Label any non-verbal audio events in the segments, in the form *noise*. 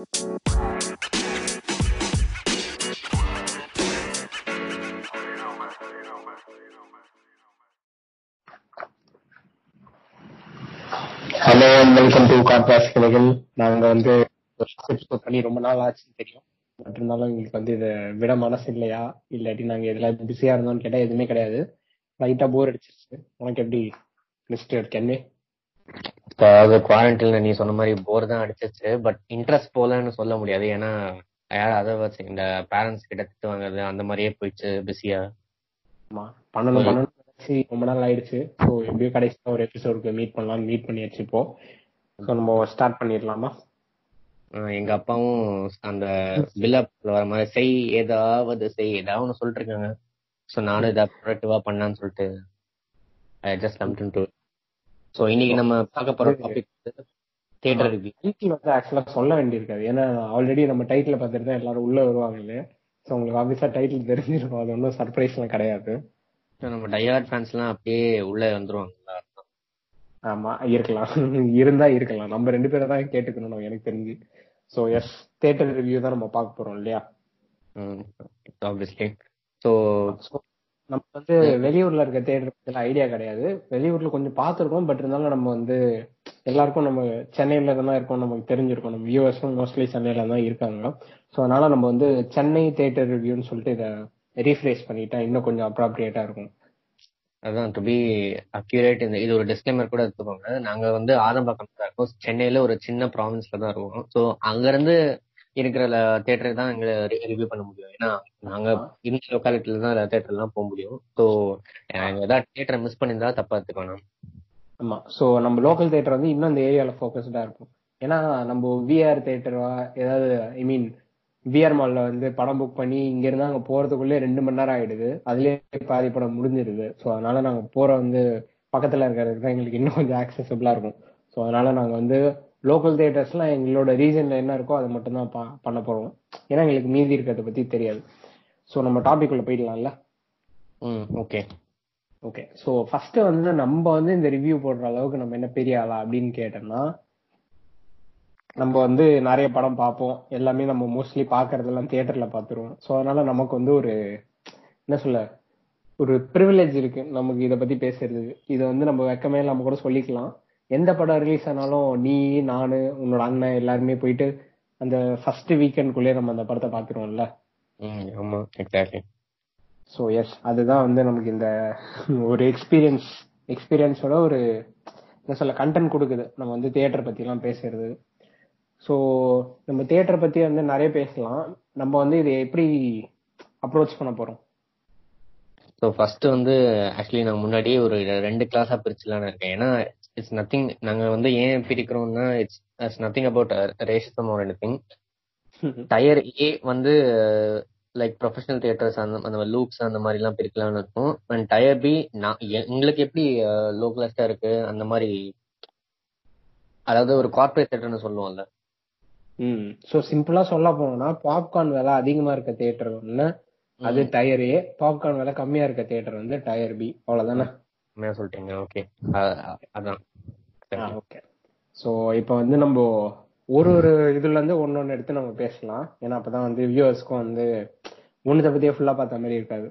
Hello welcome to contrast கிளைகள் நாங்க வந்து பண்ணி ரொம்ப நாள் ஆச்சுன்னு தெரியும். பட் இருந்தாலும் எங்களுக்கு வந்து இதை விட மனசு இல்லையா? இல்லாட்டி நாங்க இதுல பிஸியா இருந்தோம்னு கேட்டா எதுவுமே கிடையாது. லைட்டா போர் அடிச்சிருச்சு. உனக்கு எப்படி? மிஸ்டர் கென்னே அதாவது குவாரண்டைன்ல நீ சொன்ன மாதிரி போர் தான் அடிச்சிச்சு பட் இன்ட்ரெஸ்ட் போலன்னு சொல்ல முடியாது. ஏன்னா யார் அதை வச்சு இந்த பேரண்ட்ஸ் கிட்ட திட்டு வாங்குறது அந்த மாதிரியே போயிடுச்சு பிஸியா ஆமா. பண்ணணும் பண்ணணும் ரொம்ப நாள் ஆயிடுச்சு. ஸோ எப்படியும் கடைசியா ஒரு எபிசோடுக்கு மீட் பண்ணலாம் மீட் பண்ணியாச்சு இப்போ. ஸோ நம்ம ஸ்டார்ட் பண்ணிடலாமா? எங்க அப்பாவும் அந்த பில்அப்ல வர மாதிரி செய் ஏதாவது செய் ஏதாவது ஒன்று சொல்லிட்டு இருக்காங்க. ஸோ நானும் இதை ப்ரொடக்டிவா பண்ணான்னு சொல்லிட்டு I just come to so இன்னைக்கு நம்ம பார்க்க போற டாபிக் தியேட்டர் ரிவ்யூ வந்து ஆக்சுவலா சொல்ல வேண்டியிருக்காது. ஏன்னா ஆல்ரெடி நம்ம டைட்டில் பார்த்துட்டு தான் எல்லாரும் உள்ள வருவாங்க இல்லையா ஸோ உங்களுக்கு ஆஃபீஸா டைட்டில் தெரிஞ்சிருக்கும் அது ஒன்றும் சர்ப்ரைஸ்லாம் கிடையாது. நம்ம டயர்ட் ஃபேன்ஸ்லாம் அப்படியே உள்ள வந்துருவாங்க ஆமா இருக்கலாம். இருந்தா இருக்கலாம். நம்ம ரெண்டு பேரை தான் கேட்டுக்கணும் எனக்கு தெரிஞ்சு. ஸோ எஸ் தியேட்டர் ரிவ்யூ தான் நம்ம பார்க்க போறோம் இல்லையா? ஆப்வியஸ்லி ஸோ நம்ம வந்து வெளியூர்ல இருக்க தேட்டர் பத்தில ஐடியா கிடையாது. வெளியூர்ல கொஞ்சம் பார்த்துருக்கோம் பட் இருந்தாலும் நம்ம வந்து எல்லாருக்கும் நம்ம சென்னையில தான் இருக்கோம் நமக்கு தெரிஞ்சிருக்கோம். நம்ம வியூவர்ஸும் மோஸ்ட்லி சென்னையில தான் இருக்காங்க. ஸோ அதனால நம்ம வந்து சென்னை தேட்டர் ரிவ்யூன்னு சொல்லிட்டு இதை ரீஃப்ரேஸ் பண்ணிட்டா இன்னும் கொஞ்சம் அப்ராப்ரியேட்டா இருக்கும். அதான் டு பி அக்யூரேட் இந்த இது ஒரு டிஸ்கிளைமர் கூட எடுத்துக்கோங்க நாங்க வந்து ஆதம்பாக்கம் தான் இருக்கோம். சென்னையில ஒரு சின்ன ப்ராவின்ஸ்ல தான் இருக்கோம். ஸோ அங்க இருந்து இருக்கிற தியேட்டருக்கு தான் எங்களை ரிவ்யூ பண்ண முடியும். ஏன்னா நாங்க இந்த லொக்காலிட்டில தான் தியேட்டர் எல்லாம் போக முடியும். ஸோ ஏதாவது தியேட்டரை மிஸ் பண்ணியிருந்தா தப்பா எடுத்துக்கணும் ஆமா. ஸோ நம்ம லோக்கல் தியேட்டர் வந்து இன்னும் இந்த ஏரியால ஃபோக்கஸ்டா இருக்கும். ஏன்னா நம்ம விஆர் தியேட்டரா ஏதாவது ஐ மீன் விஆர் மால்ல வந்து படம் புக் பண்ணி இங்க இருந்து அங்க போறதுக்குள்ளே ரெண்டு மணி நேரம் ஆயிடுது. அதுலயே பாதி படம் முடிஞ்சிருது. ஸோ அதனால நாங்க போற வந்து பக்கத்துல இருக்கிறதுக்கு தான் எங்களுக்கு இன்னும் கொஞ்சம் ஆக்சசபிளா இருக்கும். ஸோ அதனால நாங்க வந்து லோக்கல் தியேட்டர்ஸ்லாம் எங்களோட ரீஜன்ல என்ன இருக்கோ அதை மட்டும் தான் பண்ண போறோம். ஏன்னா எங்களுக்கு மீதி இருக்கிறத பத்தி தெரியாது. ஸோ நம்ம டாபிக் உள்ள போயிடலாம்ல? ம் ஓகே ஓகே ஸோ ஃபர்ஸ்ட் வந்து நம்ம வந்து இந்த ரிவ்யூ போடுற அளவுக்கு நம்ம என்ன பெரிய ஆளா அப்படின்னு கேட்டோம்னா நம்ம வந்து நிறைய படம் பார்ப்போம். எல்லாமே நம்ம மோஸ்ட்லி பாக்குறதெல்லாம் தியேட்டர்ல பாத்துருவோம் ஸோ அதனால நமக்கு வந்து ஒரு என்ன சொல்ல ஒரு ப்ரிவிலேஜ் இருக்கு. நமக்கு இதை பத்தி பேசுறதுக்கு. இதை வந்து நம்ம வெக்கமே நம்ம கூட சொல்லிக்கலாம். எந்த படம் ரிலீஸ் ஆனாலும் நீ நானு உன்னோட அண்ணன் எல்லாருமே போயிட்டு அந்த ஃபர்ஸ்ட் வீக்கெண்ட்குள்ளே நம்ம அந்த படத்தை பாத்துருவோம்ல ஆமா எக்ஸாக்ட்லி ஸோ எஸ் அதுதான் வந்து நமக்கு இந்த ஒரு எக்ஸ்பீரியன்ஸ் எக்ஸ்பீரியன்ஸோட ஒரு என்ன சொல்ல கண்டென்ட் கொடுக்குது. நம்ம வந்து தியேட்டர் எல்லாம் பேசுறது. ஸோ நம்ம தியேட்டர் பத்தி வந்து நிறைய பேசலாம். நம்ம வந்து இதை எப்படி அப்ரோச் பண்ண போறோம்? ஸோ ஃபர்ஸ்ட் வந்து ஆக்சுவலி நான் முன்னாடியே ஒரு ரெண்டு கிளாஸா பிரிச்சுலான்னு இருக்கேன். ஏன்னா இட்ஸ் நத்திங் நாங்க வந்து ஏன் பிரிக்கிறோம்னா it's it's nothing about racism or anything tier A வந்து லைக் ப்ரொஃபஷனல் தியேட்டர்ஸ் அந்த அந்த லூப்ஸ் அந்த மாதிரி எல்லாம் பிரிக்கலாம்னு இருக்கும். அண்ட் டயர் பி நான் எங்களுக்கு எப்படி லோக்கலஸ்டா இருக்கு அந்த மாதிரி அதாவது ஒரு கார்பரேட் தியேட்டர்னு சொல்லுவோம்ல. ம். ஸோ சிம்பிளா சொல்ல போனோம்னா பாப்கார்ன் விலை அதிகமா இருக்க தியேட்டர் ஒன்று அது டயர் ஏ பாப்கார்ன் விலை கம்மியா இருக்க தியேட்டர் வந்து டயர் பி அவ்வளவுதானே? கம்மியா சொல்லிட்டீங்க. ஓகே அதான். ஓகே ஸோ இப்போ வந்து நம்ம ஒரு ஒரு இதுல இருந்து ஒன்னொன்னு எடுத்து நம்ம பேசலாம். ஏன்னா அப்பதான் வந்து வியூவர்ஸ்க்கும் வந்து ஒன்னதை பத்தியே ஃபுல்லா பார்த்த மாதிரி இருக்காது.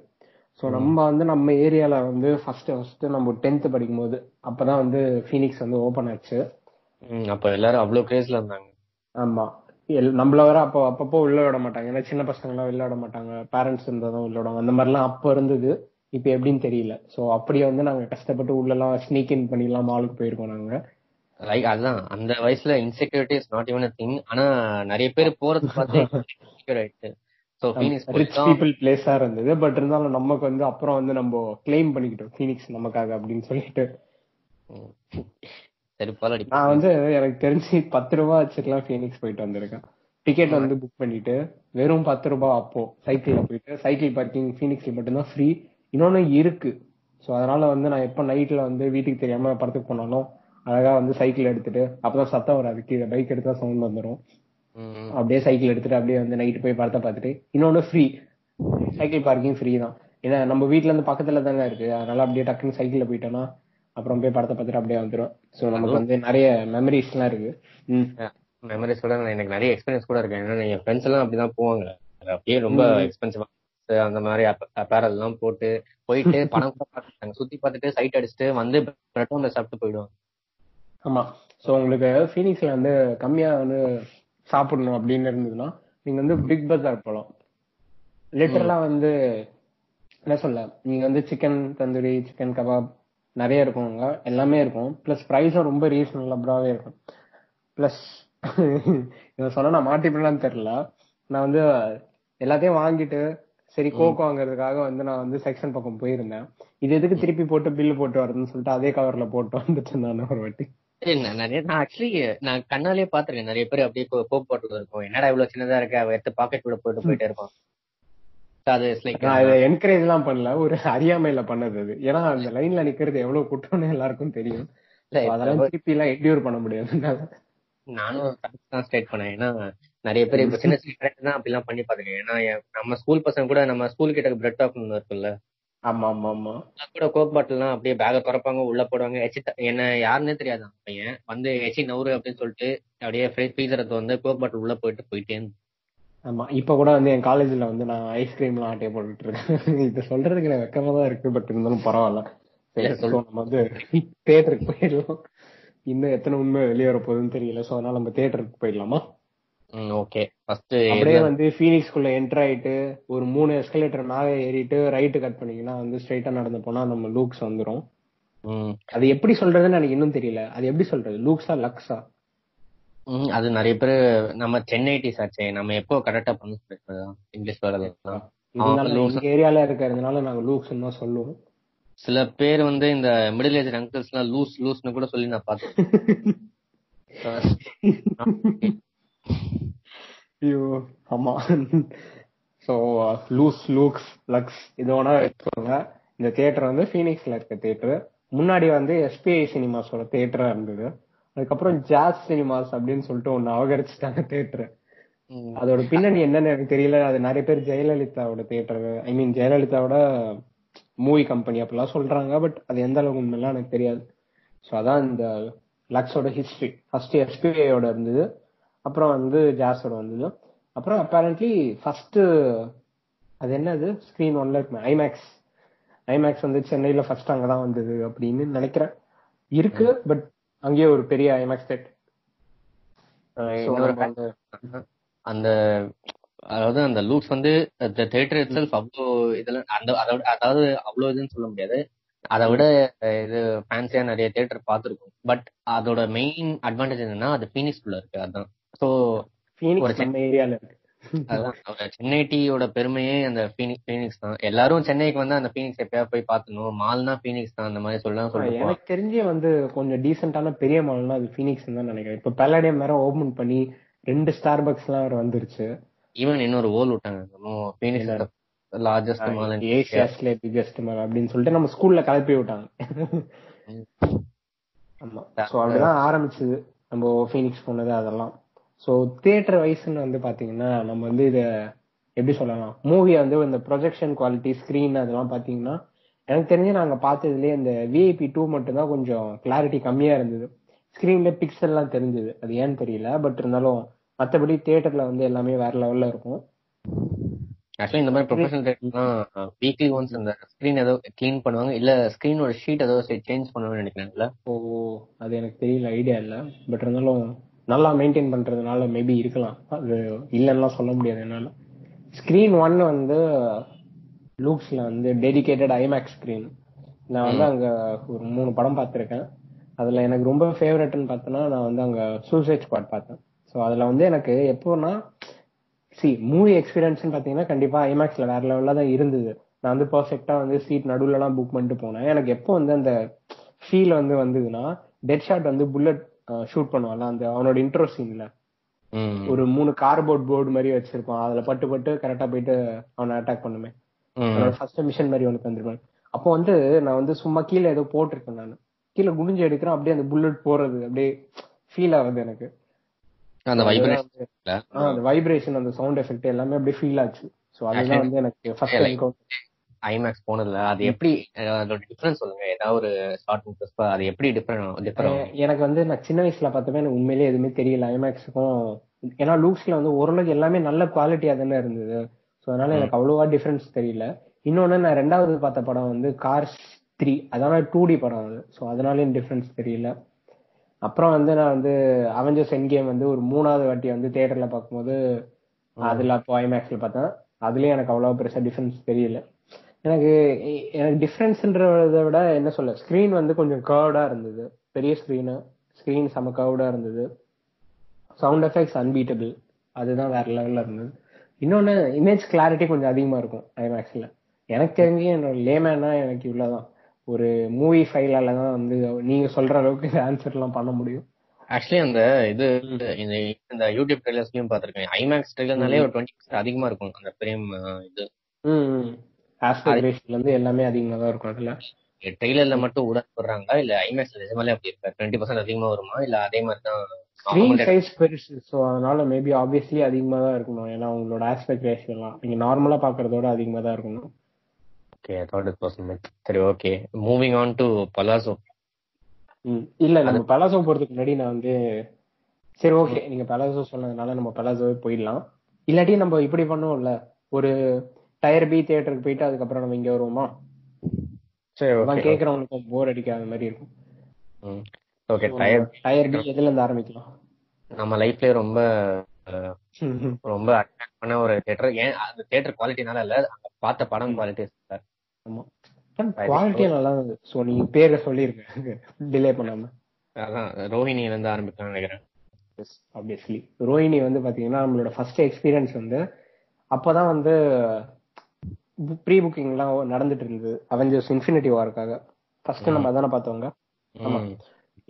ஸோ நம்ம வந்து நம்ம ஏரியால வந்து ஃபர்ஸ்ட் ஃபர்ஸ்ட் நம்ம டென்த் படிக்கும் போது அப்பதான் வந்து ஃபீனிக்ஸ் வந்து ஓபன் ஆச்சு. அப்ப எல்லாரும் அவ்வளவு கிரேஸ்ல இருந்தாங்க. ஆமா. நம்மள வர அப்போ அப்பப்போ உள்ள விட மாட்டாங்க. ஏன்னா சின்ன பசங்க எல்லாம் உள்ள விட மாட்டாங்க. பேரண்ட்ஸ் இருந்தாதான் உள்ள விடுவாங்க. அந்த மாதிரிலாம் அப்ப இருந்தது. இப்ப எப்படின்னு தெரியல. சோ அப்படியே வந்து நாங்க கஷ்டப்பட்டு உள்ள எல்லாம் ஸ்னீக் இன் பண்ணிலாம் மாலுக்கு போயிருக்கோம் நாங்க. லைக் அதான். அந்த வயசுல insecurity is not even thing ஆனா நிறைய பேர் போறது பார்த்து இன்செக்யூர் ஆயிடுச்சு சோ ஃபீனிக்ஸ் ரிச் பீப்புள் பிளேஸா இருந்தது. பட் இருந்தாலும் நமக்கு வந்து அப்புறம் வந்து நம்ம கிளைம் பண்ணிக்கிட்டோம். ஃபீனிக்ஸ் நமக்காக அப்படின்னு சொல்லிட்டு. *laughs* சரி போல நான் வந்து எனக்கு தெரிஞ்சு பத்து ரூபா வச்சுக்கலாம் ஃபீனிக்ஸ் போயிட்டு வந்திருக்கேன். டிக்கெட் வந்து புக் பண்ணிட்டு வெறும் பத்து ரூபாய் அப்போ சைக்கிள்ல போயிட்டு சைக்கிள் பார்க்கிங் ஃபீனிக்ஸ்ல மட்டும்தான் ஃப்ரீ இன்னொன்னு இருக்கு. சோ அதனால வந்து நான் எப்ப நைட்ல வந்து வீட்டுக்கு தெரியாம படத்துக்கு போனாலும் அழகா வந்து சைக்கிள் எடுத்துட்டு அப்பதான் சத்தம் வராது. கீழே பைக் எடுத்தா சவுண்ட் வந்துடும் அப்படியே சைக்கிள் எடுத்துட்டு அப்படியே வந்து நைட்டு போய் படத்தை பார்த்துட்டு இன்னொன்னு ஃப்ரீ சைக்கிள் பார்க்கிங் ஃப்ரீ தான். ஏன்னா நம்ம வீட்ல இருந்து பக்கத்துல தானே இருக்கு. அதனால அப்படியே டக்குன்னு சைக்கிள்ல போயிட்டோம்னா அப்புறம் போய் படத்தை பார்த்துட்டு அப்படியே வந்துடும் சோ நமக்கு வந்து நிறைய மெமரிஸ் எல்லாம் இருக்கு. மெமரிஸோட எனக்கு நிறைய எக்ஸ்பீரியன்ஸ் கூட இருக்கு. ஏன்னா என் ஃப்ரெண்ட்ஸ் எல்லாம் அப்படிதான் போவாங்க. அப்படியே ரொம்ப. எக்ஸ்பென்சிவ் அந்த மாதிரி அப்பேரல் எல்லாம் போட்டு போயிட்டு *laughs* பணம் கூட பார்த்துட்டாங்க சுத்தி பார்த்துட்டு சைட் அடிச்சுட்டு வந்து பிரெட் ஆம்லெட் சாப்பிட்டு போயிடுவாங்க. ஆமா. சோ உங்களுக்கு ஃபீனிக்ஸ்ல வந்து கம்மியா வந்து சாப்பிடணும் அப்படின்னு இருந்ததுன்னா நீங்க வந்து பிக் பஜார் போலாம். லிட்டரலா வந்து என்ன சொல்ல நீங்க வந்து சிக்கன் தந்தூரி சிக்கன் கபாப் நிறைய இருக்கும் அங்க. எல்லாமே இருக்கும். பிளஸ் ப்ரைஸும் ரொம்ப ரீசனபிளாவே இருக்கும். பிளஸ் *laughs* இதை சொன்னா நான் மாட்டிப்பேன்னு தெரியல. நான் வந்து எல்லாத்தையும் வாங்கிட்டு சரி கோக் வாங்குறதுக்காக வந்து நான் வந்து செக்ஷன் பக்கம் போயிருந்தேன். இது எதுக்கு திருப்பி போட்டு பில்லு போட்டு வருதுன்னு சொல்லிட்டு அதே கவர்ல போட்டு வந்துட்டு நான் ஒரு வாட்டி. நிறைய நான் ஆக்சுவலி நான் கண்ணாலே பாத்திருக்கேன் நிறைய பேர் அப்படியே கோக் பாட்டில் இருக்கும் என்னடா இவ்வளவு சின்னதா இருக்கு? அவ எடுத்து பாக்கெட் கூட போயிட்டு போயிட்டே இருப்பான். அது என்கரேஜ் எல்லாம் பண்ணல. ஒரு அறியாமையில பண்ணது அது. ஏன்னா அந்த லைன்ல நிக்கிறது எவ்வளவு குற்றம்னு எல்லாருக்கும் தெரியும். அதெல்லாம் திருப்பி எல்லாம் என்டியூர் பண்ண முடியாது. நானும் தான் ஸ்டேட் பண்ணேன். ஏன்னா நிறைய பேர் இப்ப சின்ன சின்ன friends தான் அப்படிலாம் பண்ணி பாத்துருக்கேன் ஏன்னா நம்ம ஸ்கூல் பசங்க கூட நம்ம ஸ்கூல் கிட்ட பிரெட் டாப் இருக்குல்ல ஆமா ஆமா ஆமா கூட கோக் பாட்டில்லாம் அப்படியே பேக திறப்பாங்க உள்ள போடுவாங்க. எச்சி என்ன யாருன்னே தெரியாது பையன். வந்து எச்சி நவுறு அப்படின்னு சொல்லிட்டு அப்படியே ஃப்ரீசரை வந்து கோக் பாட்டில் உள்ள போயிட்டு போயிட்டே. ஆமா இப்ப கூட வந்து என் காலேஜ்ல வந்து நான் ஐஸ்கிரீம் எல்லாம் ஆட்டைய போட்டுட்டு இருக்கேன். *laughs* இது சொல்றதுக்கு எனக்கு வெக்கமா தான் இருக்கு பட் இருந்தாலும் பரவாயில்ல. சரி, இல்ல, சொல்லு. so நம்ம வந்து தியேட்டருக்கு போயிடலாம். இன்னும் எத்தனை உண்மை வெளியே வர போகுதுன்னு தெரியல சோ அதனால நம்ம தியேட்டருக்கு போயிடலாமா? ஓகே. ஃபர்ஸ்ட் அப்படியே வந்து ஃபீனிக்ஸ்குள்ள என்டர் ஆயிட்டு ஒரு மூணு எஸ்கலேட்டர் மேலே ஏறிட்டு ரைட்டு கட் பண்ணீங்கன்னா வந்து ஸ்ட்ரைட்டா நடந்து போனா நம்ம லூக்ஸ் வந்துரும். அது எப்படி சொல்றதுன்னு எனக்கு இன்னும் தெரியல. அது எப்படி சொல்றது? லூக்ஸா லக்ஸா அது நிறைய பேர் நம்ம சென்னை டீஸ் ஆச்சே. நம்ம எப்போ கரெக்டா பண்ண இங்கிலீஷ். எங்க ஏரியால இருக்கிறதுனால நாங்க லூக்ஸ் தான் சொல்லுவோம். சில பேர் வந்து இந்த மிடில் ஏஜ் அங்கிள்ஸ் எல்லாம் லூஸ் லூஸ்னு கூட சொல்லி நான் பார்த்தேன் *laughs* ஐயோ ஆமா. சோ லூஸ் லூக்ஸ் லக்ஸ் இதோட வச்சுக்கோங்க இந்த தியேட்டர் வந்து ஃபீனிக்ஸ்ல இருக்க தியேட்டர் முன்னாடி வந்து எஸ்பிஐ சினிமாஸோட தியேட்டரா இருந்தது. அதுக்கப்புறம் ஜாஸ் சினிமாஸ் அப்படின்னு சொல்லிட்டு ஒன்னு அவகரிச்சுட்டாங்க தியேட்டர் ம், அதோட பின்னணி என்னன்னு எனக்கு தெரியல. அது நிறைய பேர் ஜெயலலிதாவோட தியேட்டர் ஐ மீன் ஜெயலலிதாவோட மூவி கம்பெனி அப்படிலாம் சொல்றாங்க பட் அது எந்த அளவுக்கு உண்மைலாம் எனக்கு தெரியாது. ஸோ அதான் இந்த லக்ஸோட ஹிஸ்டரி ஃபர்ஸ்ட் எஸ்பிஐயோட இருந்தது. அப்புறம் வந்து ஜாஸோட வந்தது. அப்புறம் அப்பேரண்ட்லி ஃபர்ஸ்ட் அது என்னது? ஸ்கிரீன் ஒன்ல இருக்குமே ஐமேக்ஸ் ஐமேக்ஸ் வந்து சென்னையில ஃபர்ஸ்ட் அங்கதான் வந்தது அப்படின்னு நினைக்கிறேன். இருக்கு பட் அங்கேயே ஒரு பெரிய ஐமேக்ஸ் தேட் அந்த அதாவது அந்த லூக்ஸ் வந்து தியேட்டர் இட் செல்ஃப் அவ்வளோ இதெல்லாம் அந்த அதோட அதாவது அவ்வளோ இதுன்னு சொல்ல முடியாது. அதை விட இது ஃபேன்சியா நிறைய தியேட்டர் பார்த்துருக்கோம். பட் அதோட மெயின் அட்வான்டேஜ் என்னன்னா அது ஃபீனிக்ஸ்குள்ள இருக்கு அதான். ஸோ ஃபீனிக்ஸ் நம்ம ஏரியால இருக்கு. அதான் சென்னை டீயோட பெருமையே அந்த ஃபீனிக்ஸ் ஃபீனிக்ஸ் தான். எல்லாரும் சென்னைக்கு வந்து அந்த ஃபீனிக்ஸ் எப்பயாவது போய் பார்க்கணும் மால்னா ஃபீனிக்ஸ் தான் அந்த மாதிரி சொல்லலாம் சொல்லிட்டு போவாங்க. எனக்கு தெரிஞ்சு வந்து கொஞ்சம் டீசென்டான பெரிய மால்னா அது ஃபீனிக்ஸ் தான் நினைக்கிறேன். இப்ப பல்லடியம் வேற ஓபன் பண்ணி ரெண்டு ஸ்டார் பக்ஸ் எல்லாம் வேற வந்துருச்சு. ஈவன் இன்னொரு ஓல் விட்டாங்க. ஃபீனிக்ஸ் லார்ஜஸ்ட் மால் ஏசியாஸ்ல பிகெஸ்ட் மால் அப்படின்னு சொல்லிட்டு நம்ம ஸ்கூல்ல கிளப்பி விட்டாங்க. ஆமா. சோ அப்படிதான் ஆரம்பிச்சது. நம்ம ஃபீனிக்ஸ் போனது அதெல்லாம். சோ தியேட்டர் வைஸ்ன்னு வந்து பாத்தீங்கன்னா நம்ம வந்து இத எப்படி சொல்லலாம்? மூவி வந்து இந்த ப்ரொஜெக்ஷன் குவாலிட்டி ஸ்கிரீன் அதெல்லாம் பாத்தீங்கன்னா எனக்கு தெரிஞ்சு நாங்க பார்த்ததுலயே இந்த விஐபி டூ மட்டும் தான் கொஞ்சம் கிளாரிட்டி கம்மியா இருந்தது. ஸ்கிரீன்ல பிக்சல் எல்லாம் தெரிஞ்சது. அது ஏன்னு தெரியல. பட் இருந்தாலும் மத்தபடி தியேட்டர்ல வந்து எல்லாமே வேற லெவல்ல இருக்கும். ஆக்சுவலி இந்த மாதிரி ப்ரொஃபஷனல் தேட்டர்லாம் வீக்லி ஒன்ஸ் அந்த ஸ்கிரீன் ஏதோ க்ளீன் பண்ணுவாங்க. இல்ல ஸ்கிரீனோட ஷீட் ஏதோ சேஞ்ச் பண்ணுவாங்கன்னு நினைக்கிறேன்ல. ஓ அது எனக்கு தெரியல. ஐடியா இல்ல. பட் இருந்தாலும் நல்லா மெயின்டைன் பண்றதுனால மேபி இருக்கலாம். அது இல்லைன்னா சொல்ல முடியாது என்னால. ஸ்கிரீன் ஒன் வந்து லூக்ஸ்ல வந்து டெடிகேட்டட் ஐமேக்ஸ் ஸ்கிரீன் நான் வந்து அங்க ஒரு மூணு படம் பார்த்திருக்கேன். அதுல எனக்கு ரொம்ப ஃபேவரட்னு பார்த்தேன்னா நான் வந்து அங்க சூசைட் ஸ்குவாட் பார்த்தேன். ஸோ அதுல வந்து எனக்கு எப்போனா சி மூவி எக்ஸ்பீரியன்ஸ் பாத்தீங்கன்னா கண்டிப்பா ஐமேக்ஸ்ல வேற லெவல்ல தான் இருந்தது. நான் வந்து பர்ஃபெக்டா வந்து சீட் நடுவுல எல்லாம் புக் பண்ணிட்டு போனேன். எனக்கு எப்போ வந்து அந்த ஃபீல் வந்து வந்ததுன்னா டெட் ஷாட் வந்து புல்லட் ஷூட் பண்ணுவான்ல அந்த அவனோட இன்ட்ரோ சீன்ல ஒரு மூணு கார்போர்ட் போர்டு மாதிரி வச்சிருப்பான். அதுல பட்டு பட்டு கரெக்டா போயிட்டு அவனை அட்டாக் பண்ணுமே. ஃபர்ஸ்ட் மிஷன் மாதிரி ஒன்று தந்துருப்பாங்க அப்போ வந்து நான் வந்து சும்மா கீழே ஏதோ போட்டிருக்கேன் நான். கீழே குனிஞ்சு எடுக்கிறேன் அப்படியே அந்த புல்லட் போறது அப்படியே ஃபீல் ஆகுது எனக்கு. அந்த வைப்ரேஷன் அந்த வைப்ரேஷன் அந்த சவுண்ட் எஃபெக்ட் எல்லாமே அப்படியே ஃபீல் ஆச்சு. சோ அதுதான் வந்து எனக்கு ஃபர்ஸ்ட் என்கவுண்டர் ஐமேக்ஸ் போனதுல அது எப்படி அதோட டிஃபரன்ஸ் சொல்லுங்க. ஏதாவது ஒரு ஷார்ட் புஸ்பா அது எப்படி டிஃபரெண்ட் டிஃபர் அஹ் எனக்கு வந்து நான் சின்ன வயசுல பார்த்தப்ப எனக்கு உண்மையிலேயே எதுவுமே தெரியல. ஐமேக்ஸுக்கும் ஏன்னா லூக்ஸ்ல வந்து ஓரளவுக்கு எல்லாமே நல்ல குவாலிட்டியா தானே இருந்தது. ஸோ அதனால எனக்கு அவ்வளோவா டிஃபரன்ஸ் தெரியல. இன்னொன்னு நான் ரெண்டாவது பார்த்த படம் வந்து கார்ஸ் த்ரீ அதனால டூ டி படம் அது. ஸோ அதனாலயும் டிஃபரன்ஸ் தெரியல. அப்புறம் வந்து நான் வந்து அவெஞ்சர்ஸ் என் கேம் வந்து ஒரு மூணாவது வாட்டி வந்து தியேட்டர்ல பார்க்கும்போது அதுல அப்போ ஐமேக்ஸ்ல பார்த்தேன். அதுலயும் எனக்கு அவ்வளவு பெருசா டிஃபரன்ஸ் தெரியல. எனக்கு எனக்கு டிஃபரன்ஸ்ன்றத விட என்ன சொல்ல ஸ்கிரீன் வந்து கொஞ்சம் கர்வ்டா இருந்தது. பெரிய ஸ்கிரீனு ஸ்கிரீன் செம கர்வ்டா இருந்தது. சவுண்ட் எஃபெக்ட்ஸ் அன்பீட்டபிள் அதுதான் வேற லெவல்ல இருந்தது. இன்னொன்னு இமேஜ் கிளாரிட்டி கொஞ்சம் அதிகமா இருக்கும் ஐமேக்ஸ்ல எனக்கு தெரிஞ்சு என்னோட லேமேனா எனக்கு இவ்வளவுதான். ஒரு மூவி ஃபைலால தான் வந்து நீங்க சொல்ற அளவுக்கு ஆன்சர் எல்லாம் பண்ண முடியும். ஆக்சுவலி அந்த இது இந்த இந்த யூடியூப் ட்ரெய்லர்ஸ்லயும் பாத்திருக்கேன் ஐமேக்ஸ் ட்ரெய்லர்னாலே ஒரு டுவெண்ட்டி அதிகமா இருக்கும் அந்த ஃப்ரேம் இது. ஆஸ்பெக்ட் இருந்து எல்லாமே அதிகமா தான் இருக்கும் அதுல. ட்ரெய்லர்ல மட்டும் உட போடுறாங்களா இல்ல ஐமேக்ஸ் நிஜமாலே அப்படி இருக்கா? டுவெண்ட்டி பர்சன்ட் அதிகமா வருமா? இல்ல அதே மாதிரி தான் ஸ்கிரீன் சைஸ் பெருசு ஸோ அதனால மேபி ஆப்வியஸ்லி அதிகமா தான் இருக்கணும். ஏன்னா உங்களோட ஆஸ்பெக்ட் ரேஷியோ எல்லாம். நீங்க நார்மலா பாக்குறதோட அதிகமா தான் இருக்கணும். ஓகே இட் வாஸ் சரி okay moving on to Palazzo. இல்ல நம்ம பலாசோ போறதுக்கு முன்னாடி நான் வந்து சரி ஓகே நீங்க பலாசோ சொன்னதுனால நம்ம பலாசோவே போயிடலாம். இல்லாட்டி நம்ம இப்படி பண்ணுவோம்ல. ஒரு டயர் பி தியேட்டருக்கு போயிட்டு அதுக்கப்புறம் நம்ம இங்க வருவோமா? சரி கேக்குறவங்களுக்கும் போர் அடிக்காத மாதிரி இருக்கும். ஓகே டயர் டயர் பி எதுல இருந்து ஆரம்பிக்கலாம்? நம்ம லைஃப்லயே ரொம்ப ரொம்ப அட்ராக்ட் பண்ண ஒரு தியேட்டர் ஏன் அந்த தியேட்டர் குவாலிட்டினால இல்ல பார்த்த படம் குவாலிட்டி சார். ஆமா. குவாலிட்டியா நல்லா இருந்தது. சோ நீங்க பேரை சொல்லிருங்க. டிலே பண்ணாம. அதான் ரோஹிணியில இருந்து ஆரம்பிக்கலாம்னு நினைக்கிறேன். ஆப்வியஸ்லி ரோஹிணி வந்து பாத்தீங்கன்னா நம்மளோட ஃபர்ஸ்ட் எக்ஸ்பீரியன்ஸ் வந்து அப்பதான் வந்து ப்ரீ புக்கிங் எல்லாம் நடந்துட்டு இருந்தது அவெஞ்சர்ஸ் இன்ஃபினிட்டி வார்க்காக ஃபர்ஸ்ட் நம்ம அதானே பார்த்தவங்க.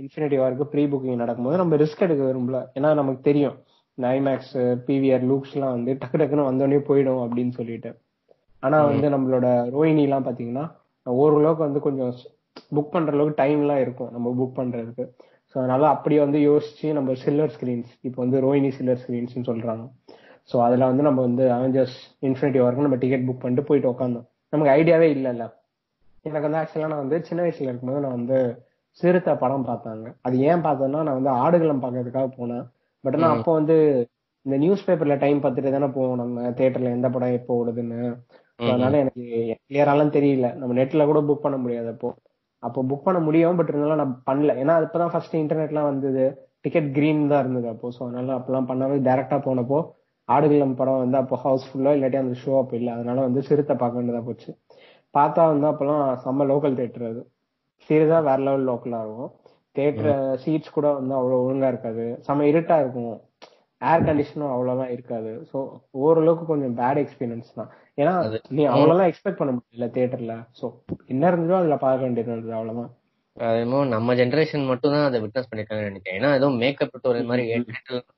இன்ஃபினிட்டி வார்க்கு ப்ரீ புக்கிங் நடக்கும்போது நம்ம ரிஸ்க் எடுக்க விரும்பல. ஏன்னா நமக்கு தெரியும். இந்த ஐமேக்ஸ் பிவிஆர் லூக்ஸ் எல்லாம் வந்து டக்கு டக்குன்னு வந்தோடனே போயிடும் அப்படின்னு சொல்லிட்டு. ஆனா வந்து நம்மளோட ரோஹிணி எல்லாம் பாத்தீங்கன்னா ஓரளவுக்கு வந்து கொஞ்சம் புக் பண்ற அளவுக்கு டைம் எல்லாம் இருக்கும் நம்ம புக் பண்றதுக்கு. ஸோ அதனால அப்படியே வந்து யோசிச்சு நம்ம சில்வர் ஸ்கிரீன்ஸ் இப்போ வந்து ரோஹிணி சில்வர் ஸ்கிரீன்ஸ் சொல்றாங்க. ஸோ அதுல வந்து நம்ம வந்து அவெஞ்சர்ஸ் இன்ஃபினிட்டி வரைக்கும் நம்ம டிக்கெட் புக் பண்ணிட்டு போயிட்டு உட்காந்தோம் நமக்கு ஐடியாவே இல்லைல்ல. எனக்கு வந்து ஆக்சுவலா நான் வந்து சின்ன வயசுல இருக்கும்போது நான் வந்து சிறுத்தை படம் பார்த்தாங்க. அது ஏன் பார்த்தேன்னா நான் வந்து ஆடுகளம் பார்க்கறதுக்காக போனேன். பட் ஆனா அப்போ வந்து இந்த நியூஸ் பேப்பர்ல டைம் பார்த்துட்டு தானே போவோம் நம்ம. தியேட்டர்ல எந்த படம் எப்போ ஓடுதுன்னு. அதனால எனக்கு கிளியராலாம் தெரியல. நம்ம நெட்ல கூட புக் பண்ண முடியாது அப்போ. அப்போ புக் பண்ண முடியும் பட் இருந்தாலும் நான் பண்ணல. ஏன்னா அப்பதான் ஃபர்ஸ்ட் இன்டர்நெட்லாம் வந்தது. டிக்கெட் கிரீன் தான் இருந்தது அப்போ. ஸோ அதனால அப்பெல்லாம் பண்ணாவே டேரக்டா போனப்போ ஆடுகளம் படம் வந்து அப்போ ஹவுஸ்ஃபுல்லா இல்லாட்டி அந்த ஷோ அப்போ இல்லை. அதனால வந்து சிறுத்தை பார்க்க வேண்டியதா போச்சு. பார்த்தா வந்து அப்பெல்லாம் செம்ம லோக்கல் தேட்டர் அது. சிறிதா வேற லெவல் லோக்கலா இருக்கும். தேட்டர் சீட்ஸ் கூட வந்து அவ்வளவு ஒழுங்கா இருக்காது. செம்ம இருட்டா இருக்கும். ஏர் கண்டிஷனும் அவ்வளவுலாம் இருக்காது. ஸோ ஓரளவுக்கு கொஞ்சம் பேட் எக்ஸ்பீரியன்ஸ் தான். ஏன்னா நீ அவ்வளவுலாம் எக்ஸ்பெக்ட் பண்ண முடியல தியேட்டர்ல ஸோ என்ன இருந்ததோ அதுல பார்க்க வேண்டியது இருந்தது என்னமோ நம்ம ஜெனரேஷன் மட்டும் தான் அதை விட்னஸ் பண்ணிருக்காங்கன்னு நினைக்கிறேன். ஏன்னா ஏதோ மேக்கப் டுட்டோரியல் மாதிரி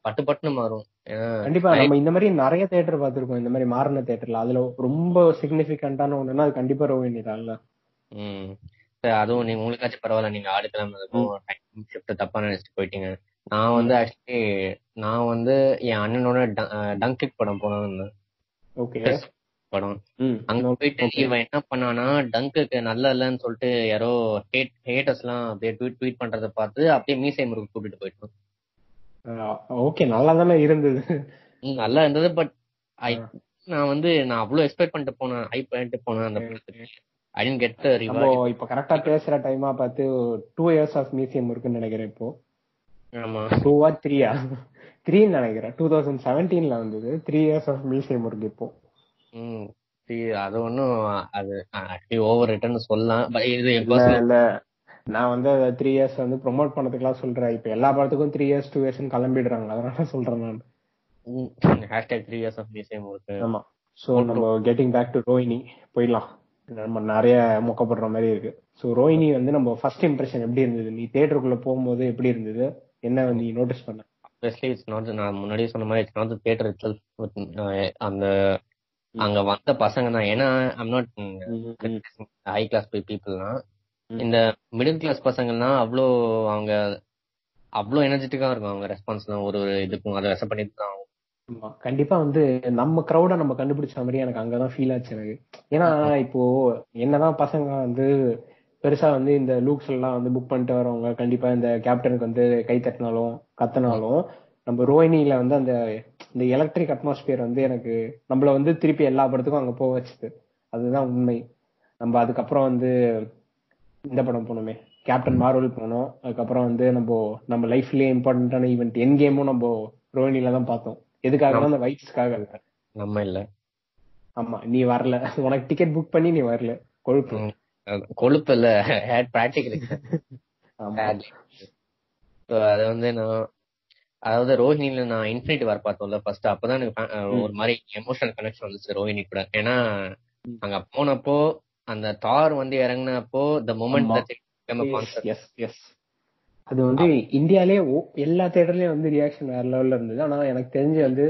பட்டு பட்டுன்னு மாறும். கண்டிப்பா நம்ம இந்த மாதிரி நிறைய தியேட்டர் பார்த்திருக்கோம். இந்த மாதிரி மாறின தியேட்டர்ல அதுல ரொம்ப சிக்னிபிகண்டான ஒண்ணுன்னா அது கண்டிப்பா ரோஹினி தான்ல ம் அதுவும் நீங்க உங்களுக்காச்சும் பரவாயில்ல. நீங்க ஆடுக்கலாம் ஷிஃப்ட் தப்பா நினைச்சிட்டு போயிட்டீங்க. நான் வந்து ஆக்சுவலி நான் வந்து என் அண்ணனோட டங்கிக் படம் போனேன் ஓகே. படம். அங்க போயிட்டு இவன் என்ன பண்ணானா டங்குக்கு நல்லா இல்லைன்னு சொல்லிட்டு யாரோ ஹேட் ஹேட்டர்ஸ் எல்லாம் அப்படியே ட்வீட் ட்வீட் பண்றத பார்த்து அப்படியே மீசை முறுக்கு கூப்பிட்டு போயிட்டோம் ஓகே. நல்லா தானே இருந்தது. நல்லா இருந்தது பட் நான் வந்து நான் அவ்வளவு எக்ஸ்பெக்ட் பண்ணிட்டு போனேன் ஹை பண்ணிட்டு போனேன் அந்த ஐ டென்ட் கெட் ரிவார்ட் இப்ப கரெக்டா பேசுற டைமா பார்த்து டூ இயர்ஸ் ஆஃப் மியூசியம் இருக்குன்னு நினைக்கிறேன் இப்போ. ஆமா. டூவா த்ரீயா த்ரீன்னு நினைக்கிறேன். டூ தௌசண்ட் செவன்டீன்ல வந்தது. த்ரீ இயர்ஸ் ஆஃப் மியூசியம் இருக்கு இப்போ. ம். அது ஒன்றும் அது ஆக்சுவலி ஓவர் ரிட்டர்ன் சொல்லலாம். இது இல்ல நான் வந்து த்ரீ இயர்ஸ் வந்து ப்ரொமோட் பண்ணதுக்குலாம் சொல்றேன். இப்ப எல்லா படத்துக்கும் த்ரீ இயர்ஸ் டூ இயர்ஸ் கிளம்பிடுறாங்க அதனால சொல்றேன் நான். Hashtag three years of museum இருக்கு ஆமா. சோ நம்ம கெட்டிங் பேக் டு ரோஹினி போயிடலாம். நம்ம நிறைய மொக்கப்படுற மாதிரி இருக்கு. சோ ரோஹினி வந்து நம்ம ஃபர்ஸ்ட் இம்ப்ரெஷன் எப்படி இருந்தது? நீ தியேட்டருக்குள்ள போகும்போது எப்படி இருந்தது? என்ன நீ நோட்டீஸ் பண்ண? ஆப்வியஸ்லி இட்ஸ் நாட் நான் முன்னாடியே சொன்ன மாதிரி இட்ஸ் நாட் தியேட்டர் இட் அந்த அங்க வந்த பசங்க தான் ஏன்னா ஐம் நாட் ஹை கிளாஸ் பீப்புள்னா இந்த மிடில் கிளாஸ் பசங்கள்லாம் அவ்வளோ அவங்க அவ்வளோ எனர்ஜெட்டிக்கா இருக்கும். அவங்க ரெஸ்பான்ஸ்லாம் ஒரு ஒரு இதுக்கும் அதை ரெசப் பண்ணிட்டு தான் கண்டிப்பா வந்து நம்ம கிரௌட நம்ம கண்டுபிடிச்ச மாதிரி எனக்கு அங்கதான் ஃபீல் ஆச்சு எனக்கு. ஏன்னா இப்போ என்னதான் பசங்க வந்து பெருசா வந்து இந்த லூக்ஸ் எல்லாம் வந்து புக் பண்ணிட்டு வரவங்க கண்டிப்பா இந்த கேப்டனுக்கு வந்து கை தட்டினாலும் கத்தினாலும் நம்ம ரோஹினியில வந்து அந்த இந்த எலக்ட்ரிக் அட்மாஸ்பியர் வந்து எனக்கு நம்மள வந்து திருப்பி எல்லா படத்துக்கும் அங்க போக வச்சுது. அதுதான் உண்மை. நம்ம அதுக்கப்புறம் வந்து இந்த படம் போனோமே. கேப்டன் மார்வல் போனோம். அதுக்கப்புறம் வந்து நம்ம நம்ம லைஃப்லயே இம்பார்ட்டன்டான ஈவெண்ட் என் கேமும் நம்ம ரோஹினில தான் பார்த்தோம். எதுக்காக அந்த வைட்ஸ்க்காக நம்ம இல்ல. ஆமா நீ வரல. உனக்கு டிக்கெட் புக் பண்ணி நீ வரல. கொழுப்பு. கொழுப்பு இல்ல. *laughs* ஹேட் பிராக்டிகல் *laughs* ஆமா. அது வந்து நான் அதாவது ரோஹினில நான் இன்ஃபினிட்டி வார் பார்த்தோம்ல ஃபர்ஸ்ட் அப்பதான் எனக்கு ஒரு மாதிரி எமோஷனல் கனெக்ஷன் வந்துச்சு ரோஹினி கூட ஏன்னா. அங்க போனப்போ அந்த தார் வந்து இறங்குனப்போ த. மொமெண்ட். அது வந்து இந்தியாலே எல்லா தியேட்டர்லயும் வந்து ரியாக்ஷன் வேற லெவல்ல இருந்தது ஆனா எனக்கு தெரிஞ்சு வந்து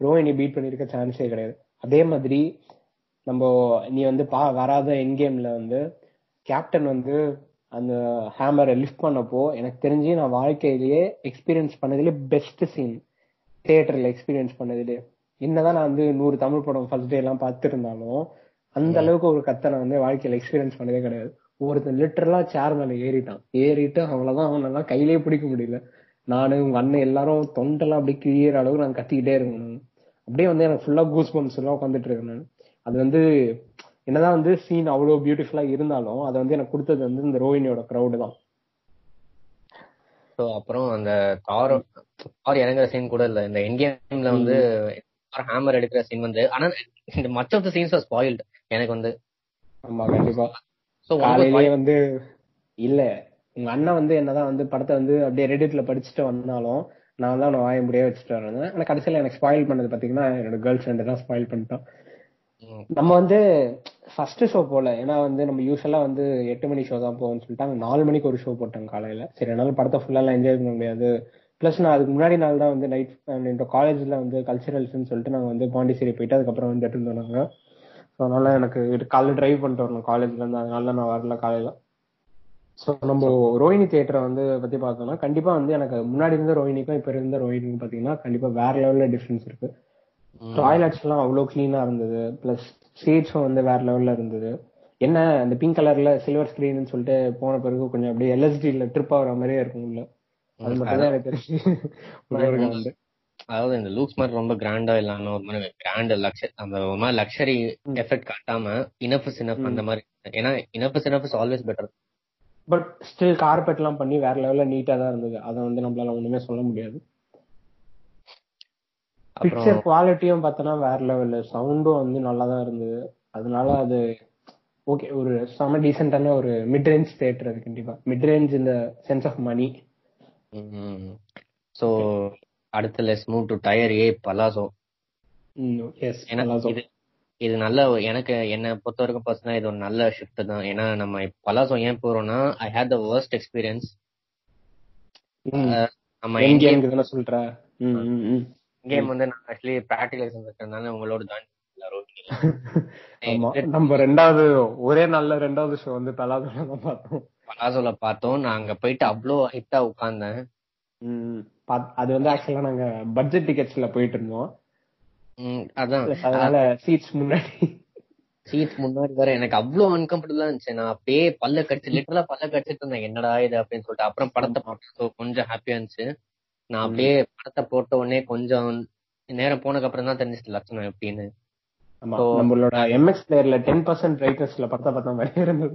ரோஹினி பீட் பண்ணிருக்க சான்ஸே கிடையாது அதே மாதிரி நம்ம நீ வந்து பா வராத என் கேம்ல வந்து கேப்டன் வந்து அந்த ஹேமரை லிஃப்ட் பண்ணப்போ எனக்கு தெரிஞ்சு நான் வாழ்க்கையிலேயே எக்ஸ்பீரியன்ஸ் பண்ணதுலேயே பெஸ்ட் சீன் தியேட்டர்ல எக்ஸ்பீரியன்ஸ் பண்ணதுலே என்னதான் நான் வந்து நூறு தமிழ் படம் ஃபர்ஸ்ட் டே எல்லாம் பார்த்திருந்தாலும் அந்த அளவுக்கு ஒரு கத்தை நான் வந்து வாழ்க்கையில எக்ஸ்பீரியன்ஸ் பண்ணதே கிடையாது. ஒருத்தன் லிட்டரலா சேர் மேல ஏறிட்டான். ஏறிட்டு அவ்வளவுதான் அவனெல்லாம் கையிலேயே பிடிக்க முடியல. நானு உங்க அண்ணன் எல்லாரும் தொண்டெல்லாம் அப்படி கிழியிற அளவுக்கு நான் கத்திக்கிட்டே இருக்கணும். அப்படியே வந்து எனக்கு ஃபுல்லா கூஸ் பம்ஸ் எல்லாம் உட்காந்துட்டு இருக்கேன் நான். அது வந்து என்னதான் வந்து சீன் அவ்வளவு பியூட்டிஃபுல்லா இருந்தாலும் அதை வந்து எனக்கு கொடுத்தது வந்து இந்த ரோஹினியோட கிரௌடு தான். ஸோ அப்புறம் அந்த தார் தார் இறங்குற சீன் கூட இல்ல. இந்த என்கேம்ல வந்து ஹேமர் எடுக்கிற சீன் வந்து ஆனா இந்த much of the scenes are spoiled எனக்கு வந்து. ஆமா கண்டிப்பா. ஸோ காலையிலேயே வந்து இல்ல. உங்க அண்ணன் வந்து என்னதான் வந்து படத்தை வந்து அப்படியே ரெடிட்ல படிச்சுட்டு வந்தாலும் நான் தான் நான் வாய முடிய வச்சுட்டு வரேன் ஆனா கடைசியில எனக்கு ஸ்பாயில் பண்ணது பாத்தீங்கன்னா என்னோட கேர்ள் ஃப்ரெண்ட் தான் ஸ்பாயில் பண்ணிட்டான். நம்ம வந்து ஃபர்ஸ்ட் ஷோ போல. ஏன்னா வந்து நம்ம யூஸ்வலா வந்து எட்டு மணி ஷோ தான் போவோம்னு சொல்லிட்டாங்க. நாலு மணிக்கு ஒரு ஷோ போட்டாங்க காலையில. சரி என்னால படத்தை ஃபுல்லா எல்லாம் என்ஜாய் பண்ண முடியாது. பிளஸ் நான் அதுக்கு முன்னாடி நாள் தான் வந்து நைட் என்னோட காலேஜ்ல வந்து கல்ச்சரல்ஸ்னு சொல்லிட்டு நாங்க வந்து பாண்டிச்சேரி போயிட்டு அதுக்கப்புறம் வந்து எடுத்து வந்தாங்க ஸோ அதனால எனக்கு இது காலைல டிரைவ் பண்ணிட்டு வரணும். காலேஜ்ல இருந்து அதனால நான் வரல காலையில. ஸோ நம்ம ரோஹினி தியேட்டரை வந்து பத்தி பார்த்தோம்னா கண்டிப்பா வந்து எனக்கு முன்னாடி இருந்த ரோஹினிக்கும் இப்ப இருந்த ரோஹிணிக்கும் பாத்தீங்கன்னா கண்டிப்பா வேற லெவல்ல டிஃபரன்ஸ் இருக்கு. டாய்லெட்ஸ் எல்லாம் அவ்வளவு கிளீனா இருந்தது. பிளஸ் சீட்ஸும் வந்து வேற லெவல்ல இருந்தது. என்ன அந்த பிங்க் கலர்ல சில்வர் ஸ்கிரீன் சொல்லிட்டு போன பிறகு கொஞ்சம் அப்படியே எல்எஸ்டில ட்ரிப் ஆகுற மாதிரியே இருக்கும் உள்ள. அது மட்டும் தான் எனக்கு வந்து *laughs* அதாவது இந்த லூக்ஸ் மாதிரி ரொம்ப கிராண்டா இல்லாம ஒரு மாதிரி கிராண்ட் லக்ஷரி அந்த ஒரு மாதிரி லக்ஸரி எஃபெக்ட் காட்டாம இனஃப் இஸ் இனஃப் அந்த மாதிரி ஏன்னா enough is enough is always better but still carpet எல்லாம் பண்ணி வேற லெவல்ல நீட்டா தான் இருந்தது. அதை வந்து நம்மளால ஒண்ணுமே சொல்ல முடியாது. பிக்சர் குவாலிட்டியும் பார்த்தோன்னா வேற லெவல் சவுண்டும் வந்து நல்லா தான் இருந்தது. அதனால அது ஓகே ஒரு செம டீசென்டான ஒரு மிட் ரேஞ்ச் தேட்டர் அது கண்டிப்பா. மிட் ரேஞ்ச் இந்த சென்ஸ் ஆஃப் மணி சோ அடுத்து let's move to tier A Palazzo yes ஏன்னா இது இது நல்ல எனக்கு என்ன பொறுத்த வரைக்கும் பர்சனலா இது ஒரு நல்ல ஷிஃப்ட் தான். ஏன்னா நம்ம பலாசோ ஏன் போறோம்னா I hate the worst experience நம்ம சொல்ற? கேம் வந்து நான் ஆக்சுவலி பிராக்டிகல் எக்ஸாம் இருக்கிறதுனால உங்களோட ஜாயின் *laughs* நம்ம ரெண்டாவது ஒரே நல்ல ரெண்டாவது ஷோ வந்து பலாசோல பார்த்தோம். பலாசோல பார்த்தோம். நான் அங்க போயிட்டு அவ்வளோ ஹிட்டா உட்கார்ந்தேன். அது வந்து ஆக்சுவலா நாங்க பட்ஜெட் டிக்கெட்ஸ்ல போயிட்டு இருந்தோம். அதான். அதனால சீட்ஸ் முன்னாடி. சீட்ஸ் முன்னாடி வர எனக்கு அவ்வளவு அன்கம்ஃபர்டபுளா இருந்துச்சு. நான் அப்படியே பல்ல கடிச்சு லிட்டரலா பல்ல கடிச்சிட்டு இருந்தேன். என்னடா இது அப்படின்னு சொல்லிட்டு. அப்புறம் படத்தை பார்த்தோம் கொஞ்சம் ஹாப்பியா இருந்துச்சு. நான் அப்படியே படத்தை போட்ட உடனே கொஞ்சம் நேரம் போனதுக்கு அப்புறம் தான் தெரிஞ்சிச்சு லட்சணம் எப்படின்னு. நம்மளோட எம்எக்ஸ் பிளேயர்ல டென் பர்சன்ட் பிரைட்னஸ்ல படத்தை பார்த்தா மாதிரி இருந்தது.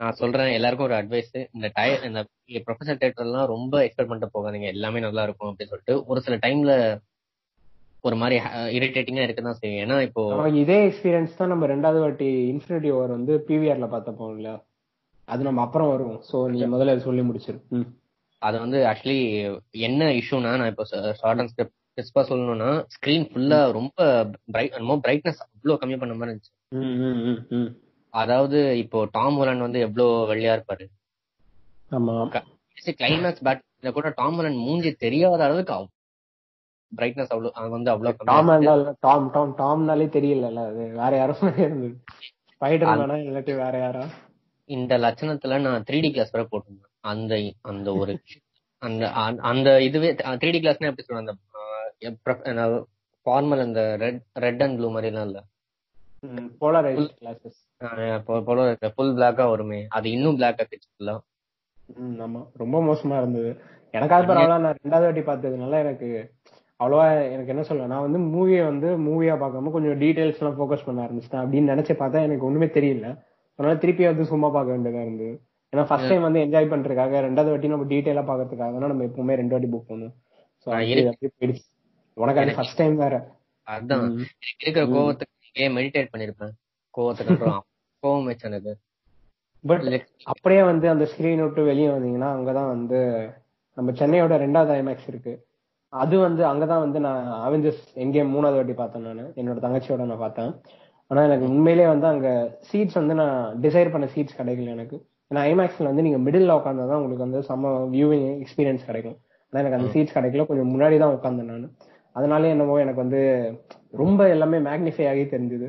நான் சொல்றேன் எல்லாருக்கும் ஒரு அட்வைஸ் இந்த டயர் இந்த ப்ரொஃபசர் தேட்டர் எல்லாம் ரொம்ப எக்ஸ்பெக்ட் பண்ணிட்டு போகாதீங்க. எல்லாமே நல்லா இருக்கும் அப்படின்னு சொல்லிட்டு ஒரு சில டைம்ல ஒரு மாதிரி இரிட்டேட்டிங்கா இருக்குதான் செய்யும். ஏன்னா இப்போ இதே எக்ஸ்பீரியன்ஸ் தான் நம்ம ரெண்டாவது வாட்டி இன்ஃபினிட்டி ஓவர் வந்து பிவிஆர்ல பார்த்தப்போம் இல்ல அது நம்ம அப்புறம் வருவோம். சோ நீங்க முதல்ல சொல்லி முடிச்சிரு. அது வந்து ஆக்சுவலி என்ன இஷ்யூனா நான் இப்போ ஷார்ட் அண்ட் கிறிஸ்பா சொல்லணும்னா ஸ்கிரீன் ஃபுல்லா ரொம்ப பிரைட் ரொம்ப பிரைட்னஸ் அவ்வளவு கம்மி பண்ண மாதிரி இருந்துச்சு. அதாவது இப்போ டாம் ஹோலண்ட் வந்து எவ்வளவு வெள்ளையா இருப்பாரு? கிளைமேக்ஸ் பேட்ல கூட டாம் ஹோலண்ட் மூஞ்சி தெரியாத அளவுக்கு பிரைட்னஸ் அவ்வளவு வந்து அவ்வளவு டாம் டாம் டாம் டாம்னாலே தெரியல அது வேற யாரும் இருந்தது. ஸ்பைடர் மேனா இல்லாட்டி வேற யாரா. இந்த லட்சணத்துல நான் த்ரீ டி கிளாஸ் வரை போட்டிருந்தேன். அந்த அந்த ஒரு அந்த அந்த இதுவே த்ரீ டி கிளாஸ்னா எப்படி சொல்றேன் அந்த ஃபார்மல் அந்த ரெட் ரெட் அண்ட் ப்ளூ மாதிரி எல்லாம் இல்ல போலரைஸ்ட் கிளாஸஸ் போல ஃபுல் பிளாக்கா வருமே. அது இன்னும் பிளாக்கா தெரிஞ்சுக்கலாம் ஆமா. ரொம்ப மோசமா இருந்தது. எனக்காவது பரவாயில்ல. நான் ரெண்டாவது வாட்டி பார்த்ததுனால எனக்கு அவ்வளவா எனக்கு என்ன சொல்ல நான் வந்து மூவியை வந்து மூவியா பார்க்காம கொஞ்சம் டீடைல்ஸ் எல்லாம் ஃபோக்கஸ் பண்ண ஆரம்பிச்சிட்டேன் அப்படின்னு நினைச்சு பார்த்தா எனக்கு ஒண்ணுமே தெரியல. அதனால திருப்பி வந்து சும்மா பார்க்க வேண்டியதா இருந்தது. ஏன்னா ஃபர்ஸ்ட் டைம் வந்து என்ஜாய் பண்றதுக்காக ரெண்டாவது வாட்டி நம்ம டீடைலா பாக்குறதுக்காக நம்ம எப்பவுமே ரெண்டு வாட்டி புக் பண்ணுவோம் போயிடுச்சு. உனக்கு அது ஃபர்ஸ்ட் டைம் வேற. அதான். இருக்கிற கோவத்துக்கு ஏன் மெடிடேட் பண்ணிருப்பேன்? கோவத்துக்கு அப்புறம். *laughs* கோவம் வச்சு எனக்கு. பட் அப்படியே வந்து அந்த ஸ்கிரீன் விட்டு வெளியே வந்தீங்கன்னா அங்கதான் வந்து நம்ம சென்னையோட ரெண்டாவது ஐமேக்ஸ் இருக்கு. அது வந்து அங்கதான் வந்து நான் அவெஞ்சர்ஸ் எங்கேயும் மூணாவது வாட்டி பார்த்தேன் நான். என்னோட தங்கச்சியோட நான் பார்த்தேன். ஆனா எனக்கு உண்மையிலேயே வந்து அங்க சீட்ஸ் வந்து நான் டிசைர் பண்ண சீட்ஸ் கிடைக்கல எனக்கு. ஏன்னா ஐமேக்ஸ்ல வந்து நீங்க மிடில் உட்காந்தாதான் உங்களுக்கு வந்து செம்ம வியூவிங் எக்ஸ்பீரியன்ஸ் கிடைக்கும். ஆனா எனக்கு அந்த சீட்ஸ் கிடைக்கல. கொஞ்சம் முன்னாடி தான் உட்காந்தேன் நான். அதனால என்னமோ எனக்கு வந்து ரொம்ப எல்லாமே மேக்னிஃபை ஆகி தெரிஞ்சது.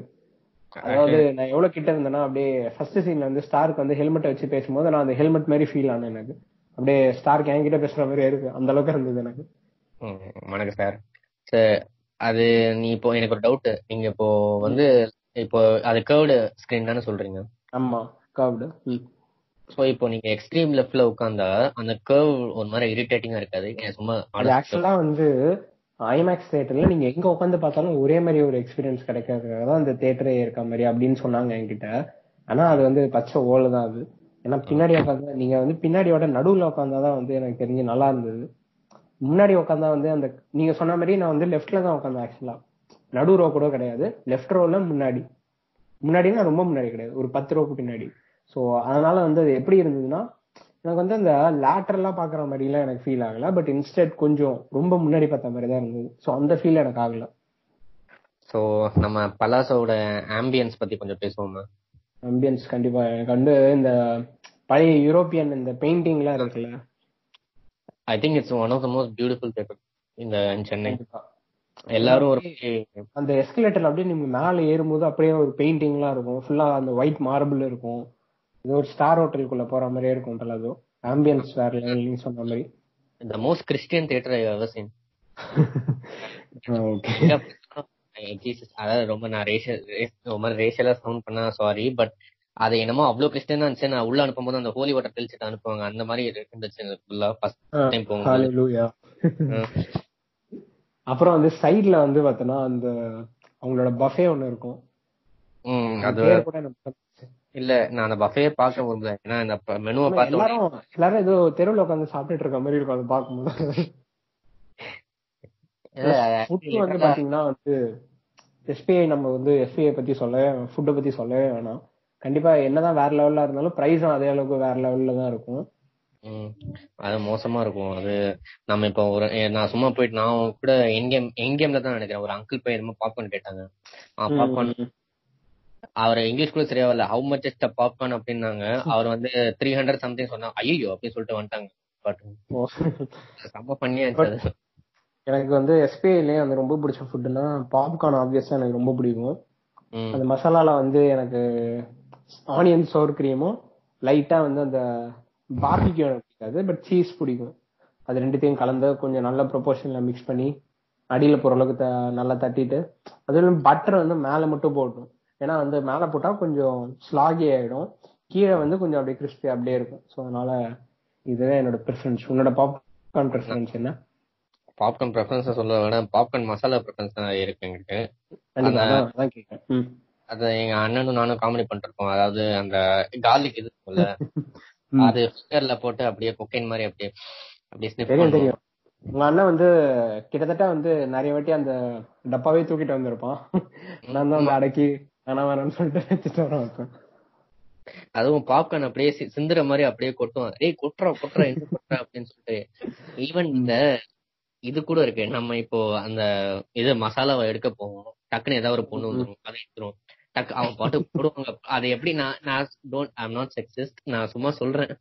அதாவது நான் எவ்வளவு கிட்ட இருந்தேன்னா அப்படியே ஃபர்ஸ்ட் சீன்ல வந்து ஸ்டாருக்கு வந்து ஹெல்மெட் வச்சு பேசும்போது நான் அந்த ஹெல்மெட் மாதிரி ஃபீல் ஆனேன் எனக்கு. அப்படியே ஸ்டார்க் என்கிட்ட பேசுற மாதிரி இருக்கு. அந்த அளவுக்கு இருந்தது எனக்கு. வணக்கம் சார் சார் அது நீ இப்போ எனக்கு ஒரு டவுட் நீங்க இப்போ வந்து இப்போ அது கேர்டு ஸ்கிரீன் தானே சொல்றீங்க? ஆமா கர்வ்டு சோ இப்போ நீங்க எக்ஸ்ட்ரீம் லெஃப்ட்ல உட்கார்ந்தா அந்த கர்வ் ஒரு மாதிரி இரிட்டேட்டிங்கா இருக்காது. சும்மா ஆக்சுவலா வந்து ஐமேக்ஸ் தியேட்டர்ல நீங்க எங்க உட்காந்து பார்த்தாலும் ஒரே மாதிரி ஒரு எக்ஸ்பீரியன்ஸ் கிடைக்கிறதுக்காக தான் அந்த தியேட்டரே இருக்க மாதிரி அப்படின்னு சொன்னாங்க என்கிட்ட. ஆனா அது வந்து பச்சை ஓலை தான் அது. ஏன்னா பின்னாடி உட்காந்து நீங்க வந்து பின்னாடியோட நடுவுல உட்காந்தாதான் வந்து எனக்கு தெரிஞ்சு நல்லா இருந்தது. முன்னாடி உட்காந்தா வந்து அந்த நீங்க சொன்ன மாதிரி நான் வந்து லெஃப்ட்ல தான் உட்காந்தேன் ஆக்சுவலா நடு ரோ கூட கிடையாது. லெஃப்ட் ரோல முன்னாடி. முன்னாடினா ரொம்ப முன்னாடி கிடையாது. ஒரு பத்து ரோக்கு பின்னாடி. சோ அதனால வந்து அது எப்படி இருந்ததுன்னா எனக்கு வந்து அந்த லேட்டரலா பாக்குற மாதிரி எல்லாம் எனக்கு ஃபீல் ஆகல. பட் இன்ஸ்டெட் கொஞ்சம் ரொம்ப முன்னாடி பார்த்த மாதிரி தான் இருந்தது. சோ அந்த ஃபீல் எனக்கு ஆகல. சோ நம்ம பலாசோட ஆம்பியன்ஸ் பத்தி கொஞ்சம் பேசுவோமா அம்பியன்ஸ் கண்டிப்பா. எனக்கு வந்து இந்த பழைய யூரோப்பியன் இந்த பெயிண்டிங் எல்லாம் இருக்குல்ல. I think it's one of the most beautiful theatre இந்த சென்னை எல்லாரும் ஒரு அந்த எஸ்கலேட்டர்ல அப்படியே நீங்க மேல ஏறும்போது அப்படியே ஒரு பெயிண்டிங் எல்லாம் இருக்கும். ஃபுல்லா அந்த ஒயிட் மார்பிள் இருக்கும். இது ஒரு ஸ்டார் ஹோட்டலுக்குள்ள போற மாதிரியே இருக்கும் அது. ஆம்பியன்ஸ் வேற நீங்க சொன்ன மாதிரி. The most Christian theatre I ever seen okay அதாவது ரொம்ப நான் ரேஷியல் ரொம்ப ரேஷியலா சவுண்ட் பண்ணா சாரி பட் அது என்னமோ அவ்வளவு கிறிஸ்டியனா இருந்துச்சு நான் உள்ள அனுப்பும்போது அந்த ஹோலி வாட்டர் தெளிச்சுட்டு அனுப்புவாங்க. அந்த மாதிரி இருந்துச்சு ஃபுல்லா ஃபர்ஸ்ட் டைம் போகும்போது. அப்புறம் வந்து சைடுல வந்து பார்த்தோன்னா அந்த அவங்களோட பஃபே ஒண்ணு இருக்கும். அது கூட எனக்கு. இல்ல நான் அந்த பஃபே பார்க்க விரும்பல ஏன்னா இந்த மெனுவை பார்த்த எல்லாரும் எல்லாரும் ஏதோ தெருவுல உட்காந்து சாப்பிட்டுட்டு இருக்க மாதிரி இருக்கும் அதை பார்க்கும்போது. *laughs* வந்து பாத்தீங்கன்னா வந்து எஸ்பிஐ நம்ம வந்து எஸ்பிஐ பத்தி சொல்லவே ஃபுட்டை பத்தி சொல்லவே வேணாம். கண்டிப்பா என்னதான் வேற லெவல்ல இருந்தாலும் பிரைஸும் அதே அளவுக்கு வேற லெவல்ல தான் இருக்கும். அது மோசமா இருக்கும். அது நம்ம இப்போ ஒரு நான் சும்மா போயிட்டு நான் கூட எங்கேம் எங்கேம்ல தான் நினைக்கிறேன். ஒரு அங்கிள் போய் என்னமோ பாப்கார்ன் கேட்டாங்க. பாப்கார்ன். அவர் இங்கிலீஷ் கூட சரியா வரல how much is the popcorn அப்படின்னாங்க. அவர் வந்து த்ரீ ஹண்ட்ரட் சம்திங் சொன்னா ஐயோ அப்படின்னு சொல்லிட்டு வந்துட்டாங்க. பட். ரொம்ப பண்ணியாச்சு எனக்கு வந்து எஸ்பிஐலயே வந்து ரொம்ப பிடிச்ச ஃபுட்னா பாப்கார்ன் ஆப்வியஸா எனக்கு ரொம்ப பிடிக்கும். அந்த மசாலால வந்து எனக்கு ஆனியன் சோர் கிரீமும் லைட்டா வந்து அந்த பார்பிக்யூ எனக்கு பிடிக்காது பட் சீஸ் பிடிக்கும். அது ரெண்டுத்தையும் கலந்து கொஞ்சம் நல்ல ப்ரொபோர்ஷன்ல மிக்ஸ் பண்ணி அடியில போற அளவுக்கு நல்லா தட்டிட்டு அதுவும் பட்டர் வந்து மேல மட்டும் போடணும். ஏன்னா வந்து மேல போட்டா கொஞ்சம் ஸ்லாகி ஆயிடும். கீழே வந்து கொஞ்சம் அப்படியே கிறிஸ்பி அப்படியே இருக்கும். ஸோ அதனால இதுதான் என்னோட ப்ரிஃபரன்ஸ் உன்னோட பாப்கார்ன் ப்ரிஃபரன்ஸ் என்ன? பாப்கார்ன் ப்ரெஃபரன்ஸ் சொல்ல விட பாப்கார்ன் மசாலா ப்ரெஃபரன்ஸ் தான் இருக்கு எங்களுக்கு. அது எங்க அண்ணனும் நானும் காமெடி பண்ணிட்டு இருக்கோம் அதாவது அந்த கார்லிக் இது *laughs* ம். அது ஃபிங்கர்ல போட்டு அப்படியே கொக்கைன் மாதிரி அப்படியே அப்படியே ஸ்னிப் தெரியும் உங்க அண்ணன் வந்து கிட்டத்தட்ட வந்து நிறைய வாட்டி அந்த டப்பாவே தூக்கிட்டு வந்திருப்பான். நான் தான் அடக்கி வேணாம் வேணாம்னு சொல்லிட்டு வச்சுட்டு வர வைப்பேன். அதுவும் பாப்கார்ன் அப்படியே சிந்துற மாதிரி அப்படியே கொட்டுவான். டேய் கொட்டுறா கொட்டுறா என்ன கொட்டுறா அப்படின்னு சொல்லிட்டு. ஈவன் இந்த இது கூட இருக்கு. நம்ம இப்போ அந்த இது மசாலாவை எடுக்க போவோம். டக்குன்னு ஏதாவது ஒரு பொண்ணு வந்துரும். அதை எடுத்துரும் டக்கு அவன் பாட்டு போடுவாங்க. அது எப்படி நான் நான் டோன்ட் ஐம் நாட் செக்ஸிஸ்ட் நான் சும்மா சொல்றேன்.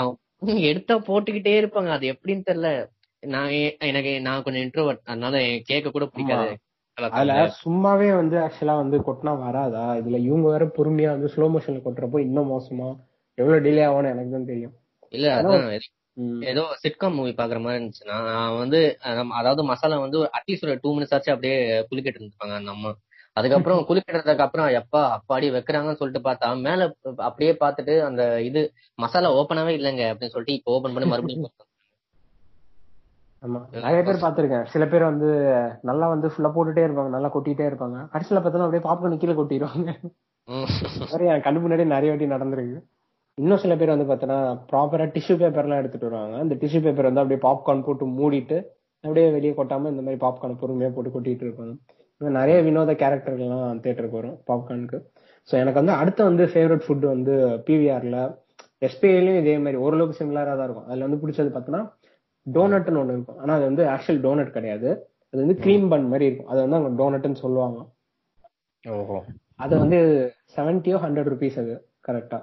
அவன் எடுத்தா போட்டுக்கிட்டே இருப்பாங்க. அது எப்படின்னு தெரியல. நான் எனக்கு நான் கொஞ்சம் இன்ட்ரோவர்ட் அதனால கேட்க கூட பிடிக்காது. அதுல சும்மாவே வந்து ஆக்சுவலா வந்து கொட்டினா வராதா இதுல இவங்க வேற பொறுமையா வந்து ஸ்லோ மோஷன்ல கொட்டுறப்போ இன்னும் மோசமா எவ்வளவு டிலே ஆகும்னு எனக்கு தான் தெரியும் இல்ல அதான். ஏதோ சிட்காம் மூவி பாக்குற மாதிரி இருந்துச்சுன்னா நான் வந்து அதாவது மசாலா வந்து அட்லீஸ்ட் ஒரு டூ மினிட்ஸ் ஆச்சு அப்படியே குளிக்கிட்டு இருந்திருப்பாங்க அந்த அம்மா அதுக்கப்புறம் *laughs* குளிக்கிறதுக்கு அப்புறம் எப்பா அப்பாடி வைக்கிறாங்கன்னு சொல்லிட்டு பார்த்தா மேல அப்படியே பார்த்துட்டு அந்த இது மசாலா ஓப்பனாவே இல்லைங்க அப்படின்னு சொல்லிட்டு இப்போ ஓபன் பண்ணி மறுபடியும். ஆமா. நிறைய பேர் பாத்திருக்கேன் சில பேர் வந்து நல்லா வந்து ஃபுல்லா போட்டுட்டே இருப்பாங்க. நல்லா கொட்டிட்டே இருப்பாங்க. கடைசியில பார்த்தா அப்படியே பாப்கார்ன் கீழே கொட்டிடுவாங்க. என் கண்ணு முன்னாடி நிறைய வாட்டி நடந்திருக்கு. இன்னும் சில பேர் வந்து பார்த்தோன்னா ப்ராப்பரா டிஷ்யூ பேப்பர் எல்லாம் எடுத்துட்டு வருவாங்க. அந்த டிஷ்யூ பேப்பர் வந்து அப்படியே பாப்கார்ன் போட்டு மூடிட்டு அப்படியே வெளியே கொட்டாம இந்த மாதிரி பாப்கார்ன் பொறுமையா போட்டு கொட்டிட்டு இருப்பாங்க. நிறைய வினோத கேரக்டர்கள்லாம் தேட்டருக்கு வரும் பாப்கார்னுக்கு ஸோ எனக்கு வந்து அடுத்த வந்து ஃபேவரட் ஃபுட் வந்து பிவிஆர்ல எஸ்பிஐலயும் இதே மாதிரி ஓரளவுக்கு சிமிலரா தான் இருக்கும். அதுல வந்து பிடிச்சது பார்த்தோன்னா டோனட்னு ஒன்று இருக்கும். ஆனா அது வந்து ஆக்சுவல் டோனட் கிடையாது. அது வந்து க்ரீம் பன் மாதிரி இருக்கும். அதை வந்து அவங்க டோனட்னு சொல்லுவாங்க. ஓஹோ. அது வந்து செவன்ட்டியோ ஹண்ட்ரட் ருபீஸ் அது கரெக்டா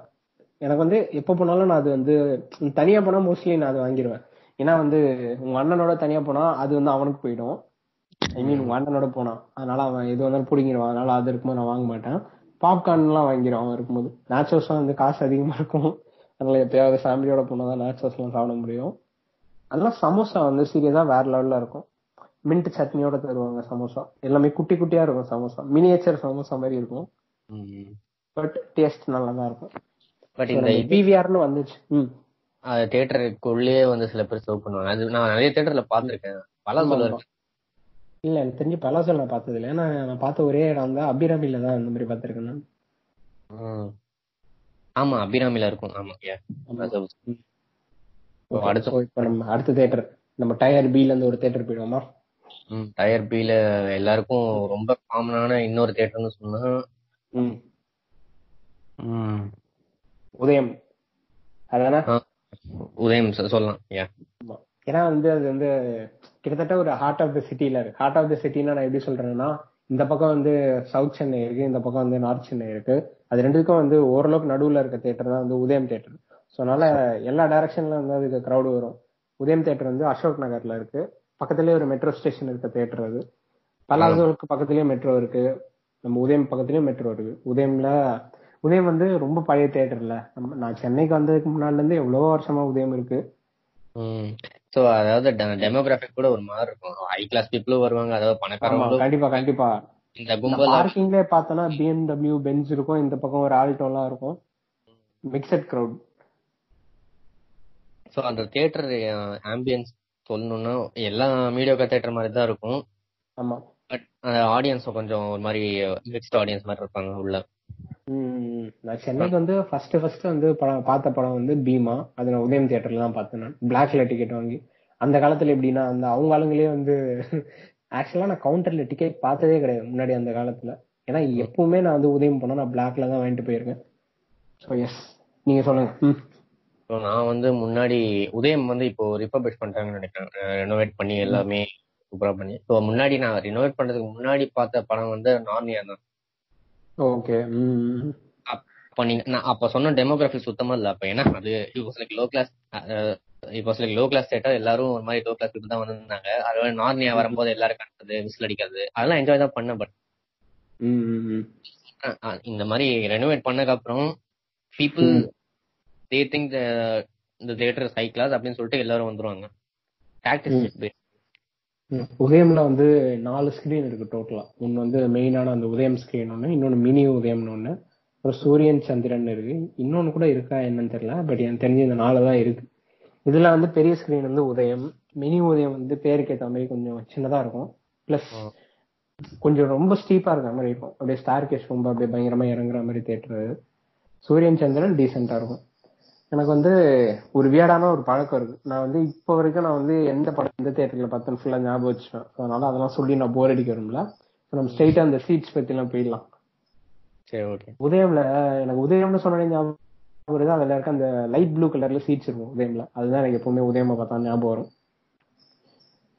எனக்கு வந்து எப்போ போனாலும் நான் அது வந்து தனியா போனா மோஸ்ட்லி நான் அது வாங்கிடுவேன் ஏன்னா வந்து உங்க அண்ணனோட தனியா போனா அது வந்து அவனுக்கு போயிடும். ஐ மீன் உங்க அண்ணனோட போனான் அதனால அவன் எது வந்தாலும் பிடிங்கிடுவான் அதனால அது இருக்கும்போது நான் வாங்க மாட்டேன். பாப்கார்ன் எல்லாம் வாங்கிடுவான் அவன் இருக்கும்போது. நேச்சோஸ் வந்து காசு அதிகமா இருக்கும். அதனால எப்பயாவது ஃபேமிலியோட போனா தான் நேச்சோஸ் எல்லாம் சாப்பிட முடியும். அதெல்லாம் சமோசா வந்து சீரியஸா வேற லெவல்ல இருக்கும். மின்ட் சட்னியோட தருவாங்க சமோசா. எல்லாமே குட்டி குட்டியா இருக்கும் சமோசா. மினியேச்சர் சமோசா மாதிரி இருக்கும். பட் டேஸ்ட் நல்லா தான் இருக்கும். பட் இந்த பிவிஆர்னு வந்துச்சு. ம். தியேட்டருக்குள்ளேயே வந்து சில பேர் சர்வ் பண்ணுவாங்க. அது நான் நிறைய தியேட்டர்ல பாத்திருக்கேன் பல சொல்ல இல்ல எனக்கு தெரிஞ்சு பலாசல் நான் பார்த்தது இல்லை ஏன்னா நான் பார்த்த ஒரே இடம் தான் அபிராமில தான் இந்த மாதிரி பார்த்திருக்கேன். ஆமா அபிராமில இருக்கும். ஆமா. அது- Okay, அடுத்து- இப்ப நம்ம அடுத்த தேட்டர் நம்ம டயர் பில இருந்து ஒரு தேட்டர் போயிடுவோமா? ம், டயர் பில எல்லாருக்கும் ரொம்ப காமனான இன்னொரு தியேட்டர்னு சொன்னா உதயம். அதானே? உதயம் சொல்லலாம். ஏன்னா வந்து அது வந்து கிட்டத்தட்ட ஒரு ஹார்ட் ஆஃப் த சிட்டில இருக்கு. ஹார்ட் ஆஃப் த சிட்டினா நான் எப்படி சொல்றேன்னா இந்த பக்கம் வந்து சவுத் சென்னை இருக்கு இந்த பக்கம் வந்து நார்த் சென்னை இருக்கு. அது ரெண்டுக்கும் வந்து ஓரளவுக்கு நடுவுல இருக்க தேட்டர் தான் வந்து உதயம் தேட்டர் ஸோ அதனால எல்லா டைரக்ஷன்ல வந்து அதுக்கு கிரௌடு வரும். உதயம் தேட்டர் வந்து அசோக் நகர்ல இருக்கு. பக்கத்துலயே ஒரு மெட்ரோ ஸ்டேஷன் இருக்க தேட்டர் அது. பலாசோலுக்கு பக்கத்துலயே மெட்ரோ இருக்கு. நம்ம உதயம் பக்கத்துலயும் மெட்ரோ இருக்கு. உதயம்ல உதயம் வந்து ரொம்ப பழைய தேட்டர்ல நம்ம நான் சென்னைக்கு வந்ததுக்கு முன்னாடில இருந்து எவ்வளவோ வருஷமா உதயம் இருக்கு. சோ அதாவது டெமோகிராபிக் கூட ஒரு மாதிரி இருக்கும். ஹை கிளாஸ் பீப்புளும் வருவாங்க. அதாவது ஆமா, பணக்காரங்களும் கண்டிப்பா கண்டிப்பா. இந்த கும்பல் பார்க்கிங்ல பார்த்தோன்னா பிஎம்டபிள்யூ பென்ஸ் இருக்கும். இந்த பக்கம் ஒரு ஆல்டோ எல்லாம் இருக்கும். மிக்சட் கிரவுட் சோ அந்த தியேட்டர் ஆம்பியன்ஸ் சொல்லணும்னா எல்லா மீடியோக்கா தியேட்டர் மாதிரி தான் இருக்கும். ஆமா. பட் ஆடியன்ஸ் கொஞ்சம் ஒரு மாதிரி மிக்ஸ்ட் ஆடியன்ஸ் மாதிரி இருப்பாங்க உள்ள. நான் சென்னைக்கு வந்து ஃபர்ஸ்ட் ஃபர்ஸ்ட் வந்து படம் பார்த்த படம் வந்து பீமா. அது நான் உதயம் தியேட்டர்ல தான் பார்த்தேன் நான். பிளாக்ல டிக்கெட் வாங்கி. அந்த காலத்துல எப்படின்னா அந்த அவங்க ஆளுங்களே வந்து ஆக்சுவலா நான் கவுண்டர்ல டிக்கெட் பார்த்ததே கிடையாது முன்னாடி அந்த காலத்துல. ஏன்னா எப்பவுமே நான் வந்து உதயம் போனா நான் பிளாக்ல தான் வாங்கிட்டு போயிருக்கேன். ஸோ எஸ் நீங்க சொல்லுங்க. ஸோ நான் வந்து முன்னாடி உதயம் வந்து இப்போ ரிப்பபிஷ் பண்றாங்கன்னு நினைக்கிறேன். ரெனோவேட் பண்ணி எல்லாமே சூப்பரா பண்ணி. ஸோ முன்னாடி நான் ரினோவேட் பண்றதுக்கு முன்னாடி பார்த்த படம் வந்து நார்னியா தான். ஓகே அப்ப நீங்க நான் அப்ப சொன்ன டெமோகிராஃபி சுத்தமா இல்ல. அப்ப ஏன்னா அது லைக் லோ கிளாஸ் இப்போ லைக் லோ கிளாஸ் தேட்டர் எல்லாரும் ஒரு மாதிரி லோ கிளாஸ் பீப்புள் தான் வந்திருந்தாங்க. அதோட நார்னியா வரும்போது எல்லாரும் கட்டுறது விசில் அடிக்கிறது அதெல்லாம் என்ஜாய் தான் பண்ணேன் பட். இந்த மாதிரி ரெனோவேட் பண்ணதுக்கு அப்புறம் பீப்புள் தே திங்க் இந்த தேட்டர் ஹை கிளாஸ் அப்படின்னு சொல்லிட்டு எல்லாரும் வந்துருவாங்க. டாக்டிஸ் ம். உதயம்ல வந்து நாலு ஸ்கிரீன் இருக்கு டோட்டலா ஒன்னு வந்து மெயினான அந்த உதயம் ஸ்கிரீன் ஒன்னு இன்னொன்னு மினி உதயம்னு ஒன்னு ஒரு சூரியன் சந்திரன் இருக்கு. இன்னொன்னு கூட இருக்கா என்னன்னு தெரியல பட் எனக்கு தெரிஞ்சு இந்த நாலு தான் இருக்கு. இதுல வந்து பெரிய ஸ்கிரீன் வந்து உதயம். மினி உதயம் வந்து பேருக்கு ஏத்த மாதிரி கொஞ்சம் சின்னதா இருக்கும். பிளஸ் கொஞ்சம் ரொம்ப ஸ்டீப்பா இருக்கிற மாதிரி இருக்கும். அப்படியே ஸ்டார் கேஸ் ரொம்ப அப்படியே பயங்கரமா இறங்குற மாதிரி தேட்டர் சூரியன் சந்திரன் டீசெண்டா இருக்கும். எனக்கு வந்து ஒரு வியடான ஒரு பழக்கம் இருக்கு. நான் வந்து இப்போ வரைக்கும் நான் வந்து எந்த படம் எந்த தேட்டர்ல பார்த்தேன் ஃபுல்லா ஞாபகம் வச்சுப்பேன். அதனால அதெல்லாம் சொல்லி நான் போர் அடிக்க வரும்ல நம்ம ஸ்ட்ரைட்டா அந்த சீட்ஸ் பத்தி எல்லாம் போயிடலாம். சரி ஓகே உதயம்ல எனக்கு உதயம்னு சொன்ன ஞாபகம் வருது. அதுல இருக்க அந்த லைட் ப்ளூ கலர்ல சீட்ஸ் இருக்கும் உதயம்ல. அதுதான் எனக்கு எப்பவுமே உதயமா பார்த்தா ஞாபகம் வரும்.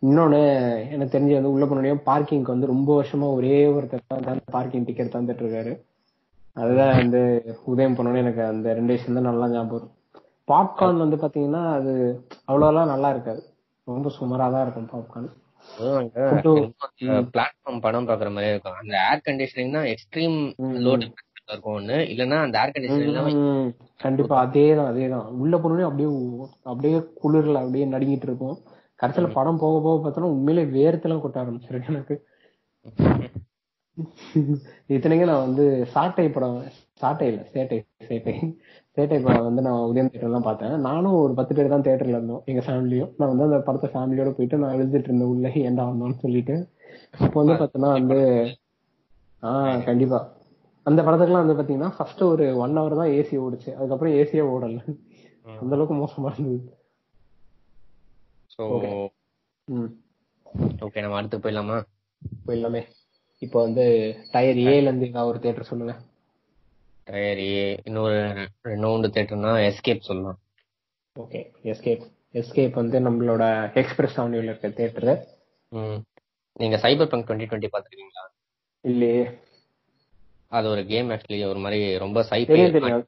இன்னொன்னு எனக்கு தெரிஞ்சு வந்து உள்ள போனோடனே பார்க்கிங்க்கு வந்து ரொம்ப வருஷமா ஒரே ஒருத்தர் தான் பார்க்கிங் டிக்கெட் தந்துட்டு இருக்காரு. அதுதான் வந்து உதயம் போனோடனே எனக்கு அந்த ரெண்டு விஷயம் தான் நல்லா ஞாபகம் வரும். பாப்கார்ன் வந்து பாத்தீங்கன்னா அது அவ்வளோலாம் நல்லா இருக்காது. ரொம்ப சுமாரா தான் இருக்கும் பாப்கார்ன் பிளாட்ஃபார்ம் படம் பாக்குற மாதிரி இருக்கும். அந்த ஏர் கண்டிஷனிங் தான் எக்ஸ்ட்ரீம் லோ இருக்கும் ஒண்ணு. இல்லன்னா அந்த ஏர் கண்டிஷனிங் கண்டிப்பா. அதேதான் அதேதான் உள்ள போனோடனே அப்படியே அப்படியே குளிர்ல அப்படியே நடுங்கிட்டு இருக்கும் கடைசியில படம் போக போக பார்த்தோன்னா உண்மையிலே வேர்த்தெல்லாம் கொட்ட ஆரம்பிச்சிருக்கு எனக்கு. *laughs* இத்தனைக்கும் நான் வந்து சாட்டை படம் சாட்டை இல்ல சேட்டை சேட்டை. சேட்டை படம் வந்து நான் உதயம் தேட்டர் தான் பார்த்தேன். நானும் ஒரு பத்து பேர் தான் தேட்டர்ல இருந்தோம். எங்க ஃபேமிலியும் நான் வந்து அந்த படத்தை ஃபேமிலியோட போயிட்டு நான் எழுதிட்டு இருந்தேன் உள்ள ஏன்டா வந்தோம்னு சொல்லிட்டு. அப்போ வந்து பார்த்தோன்னா வந்து ஆஹ் கண்டிப்பா. அந்த படத்துக்குலாம் வந்து பாத்தீங்கன்னா ஃபர்ஸ்ட் ஒரு ஒன் ஹவர் தான் ஏசி ஓடுச்சு. அதுக்கப்புறம் ஏசியே ஓடல. அந்த அளவுக்கு மோசமா இருந்தது. ஓகே. நம்ம அடுத்து போயிடலாமா? போயிடலாமே. இப்போ வந்து டயர் ஏல இருந்து ஏதாவது ஒரு தேட்டர் சொல்லுங்க. சரி இன்னொரு ரெண்டு தேட்டர்னா எஸ்கேப் சொல்லலாம். ஓகே எஸ்கேப் எஸ்கேப் வந்து நம்மளோட எக்ஸ்பிரஸ் அவென்யூல இருக்க தேட்டர். நீங்க சைபர் பங்க் டுவெண்ட்டி டுவெண்ட்டி பாத்துருக்கீங்களா இல்லையே. அது ஒரு கேம் ஆக்சுவலி ஒரு மாதிரி ரொம்ப தெரியும்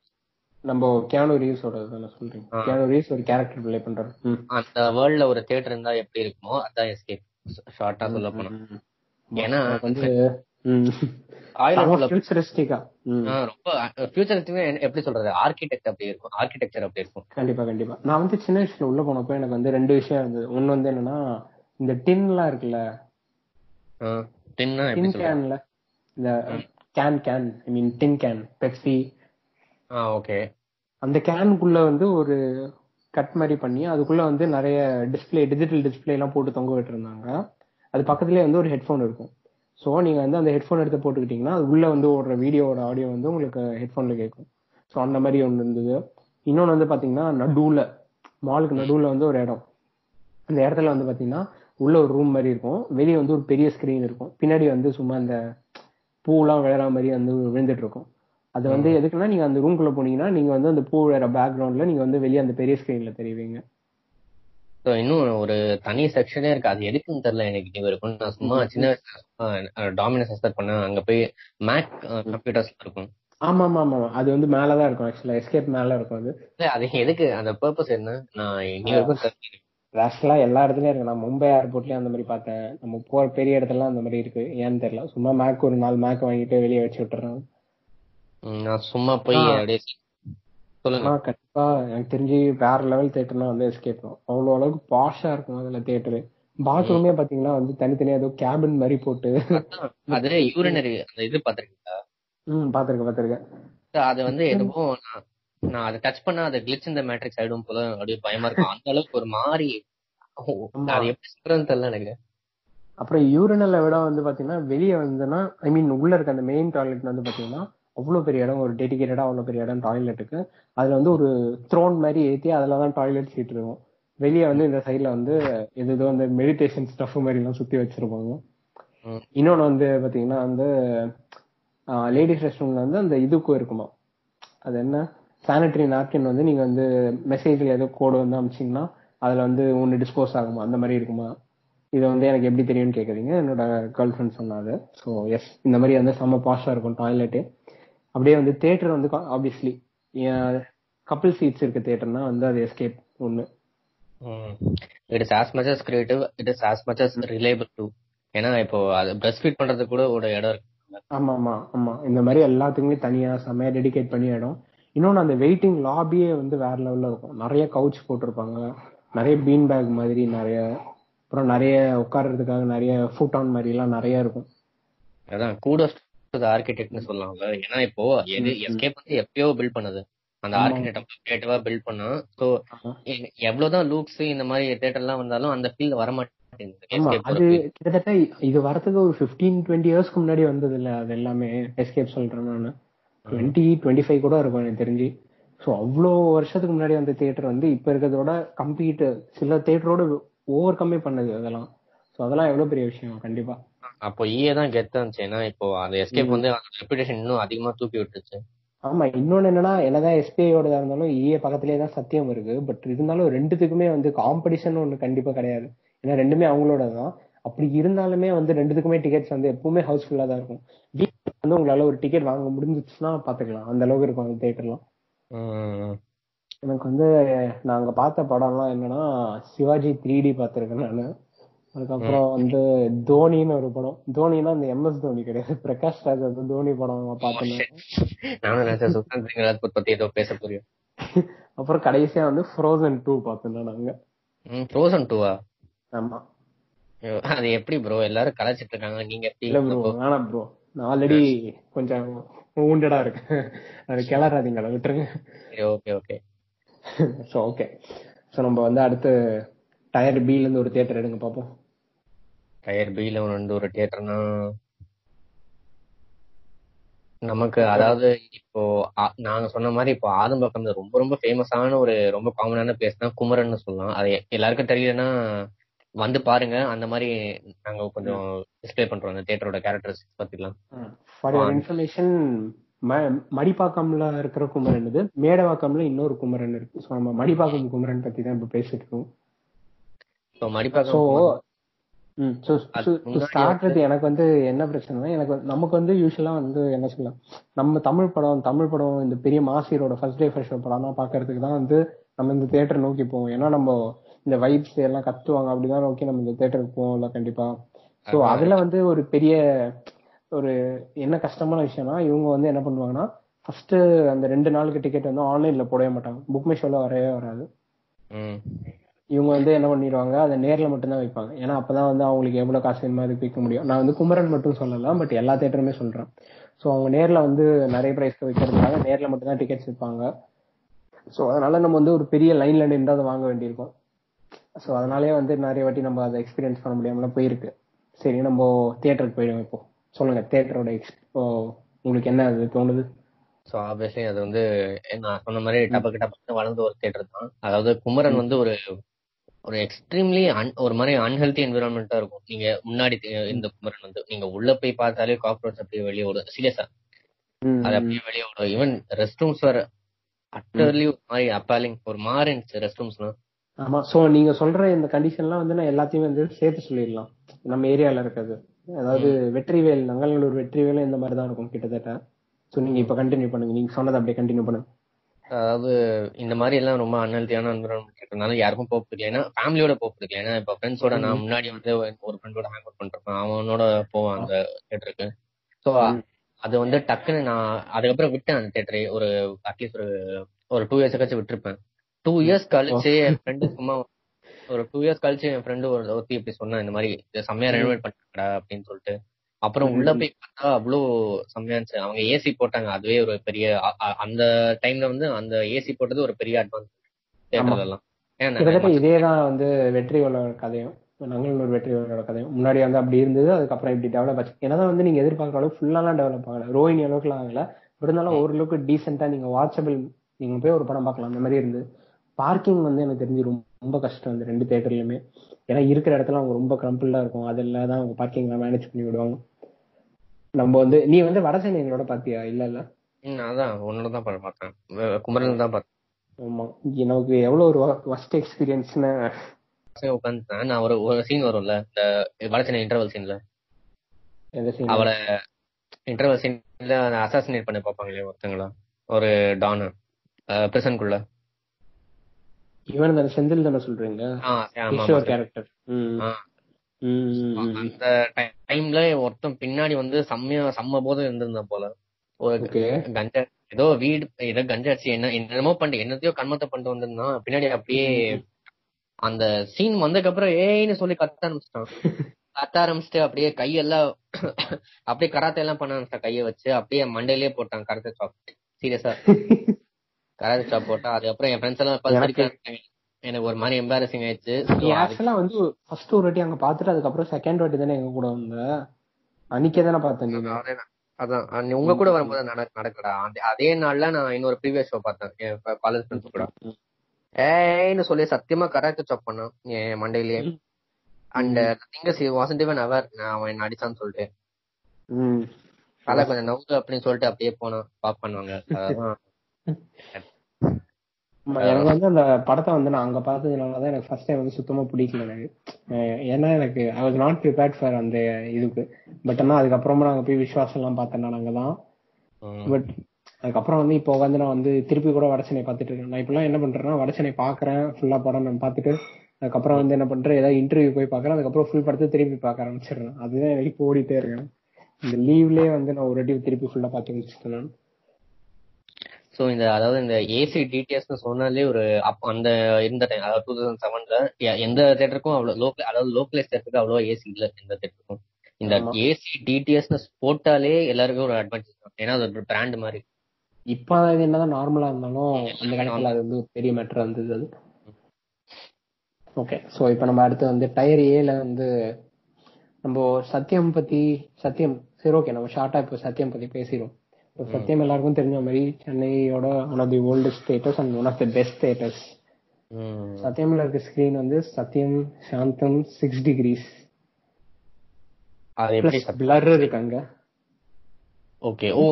நம்ம கியானோ ரீவ்ஸோட சொல்றீங்க. ஆ. கியானோ ரீவ்ஸ் ஒரு கேரக்டர் ப்ளே பண்றாரு. அந்த வேர்ல்ட்ல ஒரு தேட்டர் இருந்தா எப்படி இருக்குமோ அதான் எஸ்கேப் ஷார்ட்டா சொல்ல போனா. ஏன்னா வந்து ரொம்ப எப்படி சொல்றது ஆர்கிடெக்ட் அப்படி இருக்கும் ஆர்கிடெக்சர் அப்படி இருக்கும். கண்டிப்பா கண்டிப்பா. நான் வந்து சின்ன வயசுல உள்ள போனப்போ எனக்கு வந்து ரெண்டு விஷயம் இருந்தது. ஒண்ணு வந்து என்னன்னா இந்த டின்லாம் இருக்குல்ல? டின்னா டின் கேன்ல. இந்த can can. I mean tin can. Pepsi. Ah okay. அந்த கேனுக்குள்ள வந்து ஒரு கட் மாதிரி பண்ணி அதுக்குள்ள வந்து நிறைய டிஸ்ப்ளே டிஜிட்டல் டிஸ்ப்ளே எல்லாம் போட்டு தொங்க விட்டுருந்தாங்க. அது பக்கத்துலயே வந்து ஒரு ஹெட்ஃபோன் இருக்கும். ஸோ நீங்க வந்து அந்த ஹெட்ஃபோன் எடுத்து போட்டுக்கிட்டீங்கன்னா அது உள்ள வந்து ஓடுற வீடியோவோட ஆடியோ வந்து உங்களுக்கு ஹெட்ஃபோன்ல கேட்கும். ஸோ அந்த மாதிரி ஒன்று இருந்தது. இன்னொன்று வந்து பாத்தீங்கன்னா நடுவுல மாலுக்கு நடுவுல வந்து ஒரு இடம். அந்த இடத்துல வந்து பாத்தீங்கன்னா உள்ள ஒரு ரூம் மாதிரி இருக்கும். வெளியே வந்து ஒரு பெரிய ஸ்கிரீன் இருக்கும். பின்னாடி வந்து சும்மா அந்த பூலாம் விழற மாதிரி வந்து விழுந்துட்டு இருக்கும். அது வந்து எதுக்குன்னா நீங்க அந்த ரூம்குள்ள போனீங்கன்னா நீங்க வந்து அந்த பூ விழற பேக்ரவுண்ட்ல நீங்க வந்து வெளியே அந்த பெரிய ஸ்கிரீன்ல தெரியுவீங்க ஸோ இன்னும் ஒரு தனி செக்ஷனே இருக்கு. அது எதுக்குன்னு தெரியல எனக்கு இது இருக்கும் நான் சும்மா சின்ன வயசுல டாமினஸ் எக்ஸ்பெக்ட் பண்ணேன். அங்க போய் மேக் கம்ப்யூட்டர்ஸ் இருக்கும் ஆமா ஆமா ஆமா அது வந்து மேலதான் இருக்கும் ஆக்சுவலா எஸ்கேப் மேல இருக்கும் அது. இல்ல அது எதுக்கு? அந்த பர்பஸ் என்ன? நான் இனி வரைக்கும். ஆக்சுவலா எல்லா இடத்துலயும் இருக்கு. நான் மும்பை ஏர்போர்ட்லயும் அந்த மாதிரி பார்த்தேன். நம்ம போற பெரிய இடத்துல அந்த மாதிரி இருக்கு. ஏன்னு தெரியல. சும்மா மேக் ஒரு நாலு மேக் வாங்கிட்டு வெளியே வச்சு விட்டுறாங்க ம், நான் சும்மா போய். அப்படியே சொல்லுங்க. கண்டிப்பா. எனக்கு தெரிஞ்சு வேற லெவல் தேட்டர்னா வந்து எஸ்கேப் தான் அவ்வளவு அளவுக்கு பாஷா இருக்கும் அதுல தேட்டரு பாத்ரூமே பாத்தீங்கன்னா வந்து தனித்தனியா ஏதோ கேபின் மாதிரி போட்டு அது யூரினரி அந்த இது பாத்திருக்கீங்களா? ம் பாத்திருக்கேன் பாத்திருக்கேன். அது வந்து எதுவோ நான் அதை டச் பண்ணா அது கிளிச் இந்த மேட்ரிக்ஸ் ஆயிடும் போல அப்படியே பயமா இருக்கும். அந்த அளவுக்கு ஒரு மாதிரி. அது எப்படி சொல்றதுன்னு தெரியல எனக்கு. அப்புறம் யூரினலை விட வந்து பாத்தீங்கன்னா வெளியே வந்துன்னா ஐ மீன் உள்ள இருக்க அந்த மெயின் டாய்லெட் வந்து பாத்தீங்கன்னா அவ்வளவு பெரிய இடம் ஒரு டெடிகேட்டடா அவ்வளவு பெரிய இடம் டாய்லெட்டுக்கு அதுல வந்து ஒரு த்ரோன் மாதிரி ஏத்தி அதுலதான் டாய்லெட் சீட் இருக்கும். வெளியே வந்து இந்த சைடுல வந்து எது ஏதோ அந்த மெடிடேஷன் ஸ்டஃப் மாதிரி எல்லாம் சுத்தி வச்சிருப்பாங்க. இன்னொன்னு வந்து பாத்தீங்கன்னா வந்து லேடிஸ் ரெஸ்ட் ரூம்ல வந்து அந்த இதுக்கும் இருக்குமா? அது என்ன? சானிட்டரி நாப்கின் வந்து நீங்க வந்து மெசேஜ்ல ஏதோ கோடு வந்து அமிச்சீங்கன்னா அதுல வந்து ஒன்னு டிஸ்போஸ் ஆகுமா? அந்த மாதிரி இருக்குமா? இது வந்து எனக்கு எப்படி தெரியும்னு கேக்குறீங்க. என்னோட கேர்ள் ஃப்ரெண்ட் சொன்னாது ஸோ எஸ் இந்த மாதிரி வந்து செம்ம பாஷா இருக்கும் டாய்லெட்டு அப்படியே வந்து தேட்டர் வந்து ஆப்வியஸ்லி கப்பிள் சீட்ஸ் இருக்க தேட்டர்னா வந்து அது எஸ்கேப் ஒண்ணு. It is as much as creative it is as much as reliable to ஏன்னா இப்போ அது பிரஸ்ட் ஃபீட் பண்றதுக்கு கூட ஒரு இடம் இருக்கு. ஆமா ஆமா ஆமா. இந்த மாதிரி எல்லாத்துக்குமே தனியா செம்மையா டெடிகேட் பண்ணி இடம். இன்னொன்னு அந்த வெயிட்டிங் லாபியே வந்து வேற லெவல்ல இருக்கும். நிறைய கவுச் போட்டிருப்பாங்க. நிறைய பீன் பேக் மாதிரி நிறைய அப்புறம் நிறைய உட்கார்றதுக்காக நிறைய ஃபுட் ஆன் மாதிரி எல்லாம் நிறைய இருக்கும். அதான் கூடோஸ் ஆர்கிடெக்ட்னு சொல்லலாம்ல ஏன்னா இப்போ எது எஸ்கேப் வந்து எப்பயோ பில்ட் பண்ணது. அந்த. ஆர்கிடெக்ட் கிரியேட்டிவா பில்ட் பண்ணா சோ. எவ்வளவுதான் லூக்ஸ் இந்த மாதிரி தேட்டர் எல்லாம் வந்தாலும் அந்த ஃபீல் வர மாட்டேங்குது அது. கிட்டத்தட்ட இது வரதுக்கு ஒரு 15 டுவெண்ட்டி இயர்ஸ்க்கு முன்னாடி வந்தது இல்ல அது எல்லாமே. எஸ்கேப் சொல்றேன் நான். டுவெண்ட்டி டுவெண்ட்டி ஃபைவ் கூட இருக்கும் எனக்கு தெரிஞ்சு. ஸோ அவ்வளோ வருஷத்துக்கு முன்னாடி அந்த தியேட்டர் வந்து இப்ப இருக்கிறதோட கம்ப்ளீட் சில தியேட்டரோட ஓவர் கம்மி பண்ணது அதெல்லாம். ஸோ அதெல்லாம் எவ்வளவு பெரிய விஷயம் கண்டிப்பா. அப்போ ஈயே தான் கெத்தா இருந்துச்சு. ஏன்னா இப்போ அந்த எஸ்கேப் வந்து ரெப்புடேஷன் இன்னும் அதிகமா தூக்கி விட்டுருச்சு. ஆமா இன்னொன்னு என்னன்னா என்னதான் எஸ்பிஐயோட இருந்தாலும் ஈஏ பக்கத்துலயே தான் சத்தியம் இருக்கு பட் இருந்தாலும் ரெண்டுத்துக்குமே வந்து காம்படிஷன் ஒண்ணு கண்டிப்பா கிடையாது. ஏன்னா ரெண்டுமே அவங்களோட தான் அப்படி இருந்தாலுமே வந்து ரெண்டுத்துக்குமே டிக்கெட்ஸ் வந்து எப்பவுமே ஹவுஸ்ஃபுல்லா தான் இருக்கும். வந்து உங்களால ஒரு டிக்கெட் வாங்க முடிஞ்சிச்சுன்னா பாத்துக்கலாம். அந்த அளவுக்கு இருக்கும் அந்த தேட்டர்லாம். எனக்கு வந்து நாங்க பார்த்த படம்லாம் என்னன்னா சிவாஜி த்ரீ டி பார்த்திருக்கேன் நானு. அதுக்கப்புறம் வந்து தோனின்னு ஒரு படம். தோனினா இந்த எம்எஸ் தோனி கிடையாது. பிரகாஷ் ராஜ் அந்த தோனி படம் பார்த்தேன் ஏதோ பேச புரியும் அப்புறம் கடைசியா வந்து ஃப்ரோசன் டூ பார்த்தோம் நாங்க. ஃப்ரோசன் டூவா ஆமா. அது எப்படி ப்ரோ எல்லாரும் கலாச்சிட்டு இருக்காங்க. நீங்க எப்படி இல்ல ப்ரோ வேணாம் ப்ரோ நான் ஆல்ரெடி கொஞ்சம் ஊண்டடா இருக்கேன். அது கிளறாதீங்க விட்டுருங்க. Okay okay so okay so நம்ம வந்து அடுத்து டயர் பில இருந்து ஒரு தியேட்டர் எடுங்க பார்ப்போம் டயர் பில வந்து ஒரு தியேட்டர்னா நமக்கு அதாவது இப்போ நாங்க சொன்ன மாதிரி இப்போ ஆதம்பக்கம் ரொம்ப ரொம்ப ஃபேமஸான ஒரு ரொம்ப காமனான பிளேஸ் தான் குமரன்னு சொல்லலாம். அது எல்லாருக்கும் தெரியலன்னா வந்து பாருங்க. அந்த மாதிரி நாங்க கொஞ்சம் டிஸ்ப்ளே பண்றோம் அந்த தியேட்டரோட கேரக்டர்ஸ் பத்திலாம். ஃபார் யுவர் இன்ஃபர்மேஷன் மடிப்பாக்கம்ல இருக்கிற குமரன் இது மேடவாக்கம்ல இன்னொரு குமரன் இருக்கு. ஸோ நம்ம மடிப்பாக்கம் குமரன் பத்தி தான் இப்ப பேசிட்டு இருக்கோம். மடிப்பாக்கம் ஸ்டார்ட் எனக்கு வந்து என்ன பிரச்சனைனா எனக்கு நமக்கு வந்து யூஸ்வலா வந்து என்ன சொல்லலாம் நம்ம தமிழ் படம் தமிழ் படம் இந்த பெரிய மாசியரோட ஃபர்ஸ்ட் டே ஃபர்ஸ்ட் ஷோ படம்லாம் பாக்குறதுக்கு தான் வந்து நம்ம இந்த தியேட்டர் நோக்கி போவோம். ஏன்னா நம்ம இந்த வைப்ஸ் எல்லாம் கத்துவாங்க அப்படிதான் நோக்கி நம்ம இந்த தியேட்டருக்கு போவோம்ல கண்டிப்பா. ஸோ அதான். அதுல வந்து ஒரு பெரிய ஒரு என்ன கஷ்டமான விஷயம்னா இவங்க வந்து என்ன பண்ணுவாங்கன்னா ஃபர்ஸ்ட் அந்த ரெண்டு நாளுக்கு டிக்கெட் வந்து ஆன்லைன்ல போடவே மாட்டாங்க. புக் மை ஷோல வரவே வராது. இவங்க வந்து என்ன பண்ணிடுவாங்க அதை நேர்ல மட்டும்தான் வைப்பாங்க. ஏன்னா அப்பதான் வந்து அவங்களுக்கு எவ்வளவு காசு வேணுமோ அதுக்கு விற்க முடியும். நான் வந்து குமரன் மட்டும் சொல்லலாம் பட் எல்லா தேட்டருமே சொல்றேன். ஸோ அவங்க நேர்ல வந்து நிறைய பிரைஸ்க்கு வைக்கிறதுக்காக நேர்ல மட்டும்தான் டிக்கெட்ஸ் விற்பாங்க. ஸோ அதனால நம்ம வந்து ஒரு பெரிய லைன்ல நின்று அதை வாங்க வேண்டியிருக்கும். ஸோ அதனாலே வந்து நிறைய வாட்டி நம்ம அதை எக்ஸ்பீரியன்ஸ் பண்ண முடியாமல போயிருக்கு. சரி நம்ம தியேட்டருக்கு போயிடுவோம் இப்போ. சொல்லுங்க தியேட்டரோட எக்ஸ்போ உங்களுக்கு என்ன அது தோணுது? ஸோ ஆப்வியஸ்லி அது வந்து நான் சொன்ன மாதிரி டபக்கு டபக்கு வளர்ந்த ஒரு தியேட்டர் தான். அதாவது குமரன் வந்து ஒரு ஒரு எக்ஸ்ட்ரீம்லி ஒரு மாதிரி அன்ஹெல்தி என்விரான்மெண்டா இருக்கும். நீங்க முன்னாடி இந்த குமரன் வந்து நீங்க உள்ள போய் பார்த்தாலே காக்ரோச் அப்படியே வெளியே ஓடும். சீரியஸா? அது அப்படியே வெளியே ஓடும். ஈவன் ரெஸ்ட் ரூம்ஸ் வேற அட்டர்லி ஒரு மாதிரி அப்பாலிங் ஒரு மாதிரி இருந்துச்சு ரெஸ்ட் ரூம்ஸ்லாம் ஆமா சோ நீங்க சொல்ற இந்த கண்டிஷன்லாம் வந்து நான் எல்லாத்தையும் வந்து சேர்த்து சொல்லிடலாம். நம்ம ஏரியால இருக்கிறது. அதாவது வெற்றிவேல் நங்கநல்லூர் வெற்றிவேலும் இந்த மாதிரி தான் இருக்கும் கிட்டத்தட்ட. சோ நீங்க இப்ப கண்டினியூ பண்ணுங்க. நீங்க சொன்னதை அப்படியே கண்டினியூ பண்ணுங்க. அதாவது இந்த மாதிரி எல்லாம் ரொம்ப அன்ஹெல்தியான என்விரான்மெண்ட் இருக்கனால யாருக்கும் போக பிடிக்கல ஏன்னா ஃபேமிலியோட போக பிடிக்கல ஏன்னா இப்ப ஃப்ரெண்ட்ஸோட நான் முன்னாடி வந்து ஒரு ஃப்ரெண்டோட ஹேங் அவுட் பண்ணிருப்பேன் அவனோட போவான் அந்த தியேட்டருக்கு ஸோ அது வந்து டக்குன்னு நான் அதுக்கப்புறம் விட்டேன் அந்த தியேட்டரை ஒரு அட்லீஸ்ட் ஒரு ஒரு டூ இயர்ஸ் கழிச்சு விட்டுருப்பேன். டூ இயர்ஸ் கழிச்சு என் ஃப்ரெண்டு சும்மா ஒரு டூ இயர்ஸ் கழிச்சு என் ஃப்ரெண்டு ஒரு ஒருத்தி இப்படி சொன்னா இந்த மாதிரி செம்மையா ரெனோவேட் பண்ணிருக்கடா அப்படின்னு சொல்லிட்டு அப்புறம் உள்ள போய் பார்த்தா அவ்வளோ செம்மையா இருந்துச்சு. அவங்க ஏசி போட்டாங்க. அதுவே ஒரு பெரிய அந்த டைம்ல வந்து அந்த ஏசி போட்டது ஒரு பெரிய அட்வான்ஸ் தியேட்டர்ல எல்லாம் கிட்டத்தட்ட இதே தான் வந்து வெற்றிவேலோட கதையும். நங்கநல்லூர் வெற்றிவேலோட கதையும். முன்னாடி வந்து அப்படி இருந்தது அதுக்கப்புறம் இப்படி டெவலப் ஆச்சு. என்னதான் வந்து நீங்க எதிர்பார்க்குற அளவுக்கு ஃபுல்லாலாம் டெவலப் ஆகல. ரோஹினி அளவுக்குலாம் ஆகல. இருந்தாலும் ஓரளவுக்கு டீசெண்டா நீங்க வாட்சபிள் நீங்க போய் ஒரு படம் பார்க்கலாம். அந்த மாதிரி இருந்து பார்க்கிங் வந்து எனக்கு தெரிஞ்சு ரொம்ப கஷ்டம் இந்த ரெண்டு தேட்டர்லயுமே ஏன்னா இருக்கிற இடத்துல அவங்க ரொம்ப கிரம்பிள்டா இருக்கும். அதில் தான் அவங்க பார்க்கிங் மேனேஜ் பண்ணி விடுவாங்க. நம்ம வந்து நீ வந்து வடசென்னை எங்களோட பாத்தியா இல்ல இல்ல. அதான் உன்னோட தான் பார்த்தேன் குமரன் தான் பார்த்தேன் ஆமா. எனக்கு எவ்வளவு ஒரு ஃபர்ஸ்ட் எக்ஸ்பீரியன்ஸ்னு உட்காந்துட்டேன். நான் ஒரு ஒரு சீன் வரும்ல? இந்த வடச்சென்னை இன்டர்வல் சீன்ல? அவளை இன்டர்வல் சீன்ல அசாசினேட் பண்ணி பார்ப்பாங்களே ஒருத்தங்களா? ஒரு டான் பிரசன்குள்ள இவன் தானே செந்தில் தானே சொல்றீங்க? கேரக்டர் ஆ. அந்த டைம்ல ஒருத்தன் பின்னாடி வந்து செம்மையா செம்ம போதும் இருந்திருந்தான் போல. கஞ்சா ஏதோ வீடு ஏதோ கஞ்சா அடிச்சு என்ன என்னமோ பண்ணிட்டு என்னத்தையோ கண்மத்தை பண்ணிட்டு வந்திருந்தான். பின்னாடி அப்படியே அந்த சீன் வந்ததுக்கு அப்புறம் ஏன்னு சொல்லி கத்த ஆரம்பிச்சிட்டான். கத்த ஆரம்பிச்சுட்டு அப்படியே கையெல்லாம் அப்படியே கராத்தே எல்லாம் பண்ண ஆரம்பிச்சிட்டான். கைய வச்சு அப்படியே மண்டையிலேயே போட்டான் கராத்தே சாப் சீரியஸா *laughs* கராத்தே சாப் போட்டா அதுக்கப்புறம் என் ஃப்ரெண்ட்ஸ் எல்லாம் எனக்கு- ஒரு மாதிரி எம்பாரசிங் ஆயிடுச்சு. நீ ஆக்சுவலா வந்து ஃபர்ஸ்ட் ஒரு வாட்டி அங்க பாத்துட்டு அதுக்கப்புறம் செகண்ட் வாட்டி தானே எங்க கூட வந்த? அன்னைக்கே தானே பார்த்தேன். அதான் உங்க கூட வரும்போது நட- நடக்கடா அதே நாள்ல நான் இன்னொரு ப்ரீவியஸ் ஷோ பார்த்தேன். காலேஜ் ஃப்ரெண்ட்ஸ் கூட. ஏன்னு சொல்லி சத்தியமா கராத்தே சாப் பண்ணான். என் மண்டையிலேயே அண்ட் திங்கஸ் வாசன்ட் இவன் அவர் அவன் என்ன அடிச்சான்னு சொல்லிட்டு. தலை கொஞ்சம் நவுது அப்படின்னு சொல்லிட்டு அப்படியே போனான். பாப் பண்ணுவாங்க. அதான். *laughs* எனக்கு வந்து அந்த படத்தை வந்து நான் அங்க பார்த்ததுனாலதான் எனக்கு ஃபர்ஸ்ட் டைம் வந்து சுத்தமா பிடிக்கல எனக்கு. ஏன்னா எனக்கு I was not prepared for அந்த இதுக்கு. பட் ஆனா அதுக்கப்புறமா நாங்க போய் விஸ்வாசம் எல்லாம் பார்த்தேன் நான் அங்கதான். ம். பட் அதுக்கப்புறம் வந்து இப்போ வந்து நான் வந்து திருப்பி கூட வடச்சென்னை பார்த்துட்டு இருக்கேன். நான் இப்பெல்லாம் என்ன பண்றேன்னா வடச்சென்னை பாக்குறேன் ஃபுல்லா படம் நான் பார்த்துட்டு அதுக்கப்புறம் வந்து என்ன பண்றேன் ஏதாவது இன்டர்வியூ போய் பாக்குறேன் அதுக்கப்புறம் ஃபுல் படத்தை திருப்பி பார்க்க ஆரம்பிச்சிடுறேன். அதுதான் எனக்கு இப்போ ஓடிட்டே இருக்கேன் இந்த லீவ்லயே வந்து நான் ஒரு வாட்டி திருப்பி ஃபுல்லா பார்த்து முடிச்சிட்டேன் நான். சோ இந்த அதாவது இந்த ஏசி டிடிஎஸ் சொன்னாலே ஒரு அப்ப அந்த இந்த டைம் அதாவது டூ தௌசண்ட் செவன்ல எந்த தேட்டருக்கும் அவ்வளவு லோக்கல் அதாவது லோக்கலைஸ் தேட்டருக்கு அவ்வளவு ஏசி இல்ல எந்த தேட்டருக்கும் இந்த. ஏசி டிடிஎஸ் போட்டாலே எல்லாருக்கும் ஒரு அட்வான்டேஜ் தான். ஏன்னா அது ஒரு பிராண்ட் மாதிரி. இப்ப அது என்னதான் நார்மலா இருந்தாலும் அந்த காலத்துல அது வந்து ஒரு பெரிய மேட்டர் இருந்தது அது. ஓகே சோ இப்ப நம்ம அடுத்து வந்து டயர் ஏல வந்து நம்ம சத்தியம் பத்தி சத்தியம் சரி ஓகே நம்ம ஷார்ட்டா இப்போ சத்தியம் பத்தி பேசிடுவோம். சத்தியம் எல்லாருக்கும் தெரிஞ்ச மாதிரி சென்னையோட one of the oldest theatres and one of the best theatres. சத்தியம்ல இருக்க ஸ்கிரீன் வந்து Sathyam Santham six degrees blur இருக்காங்க ஓகே ஓ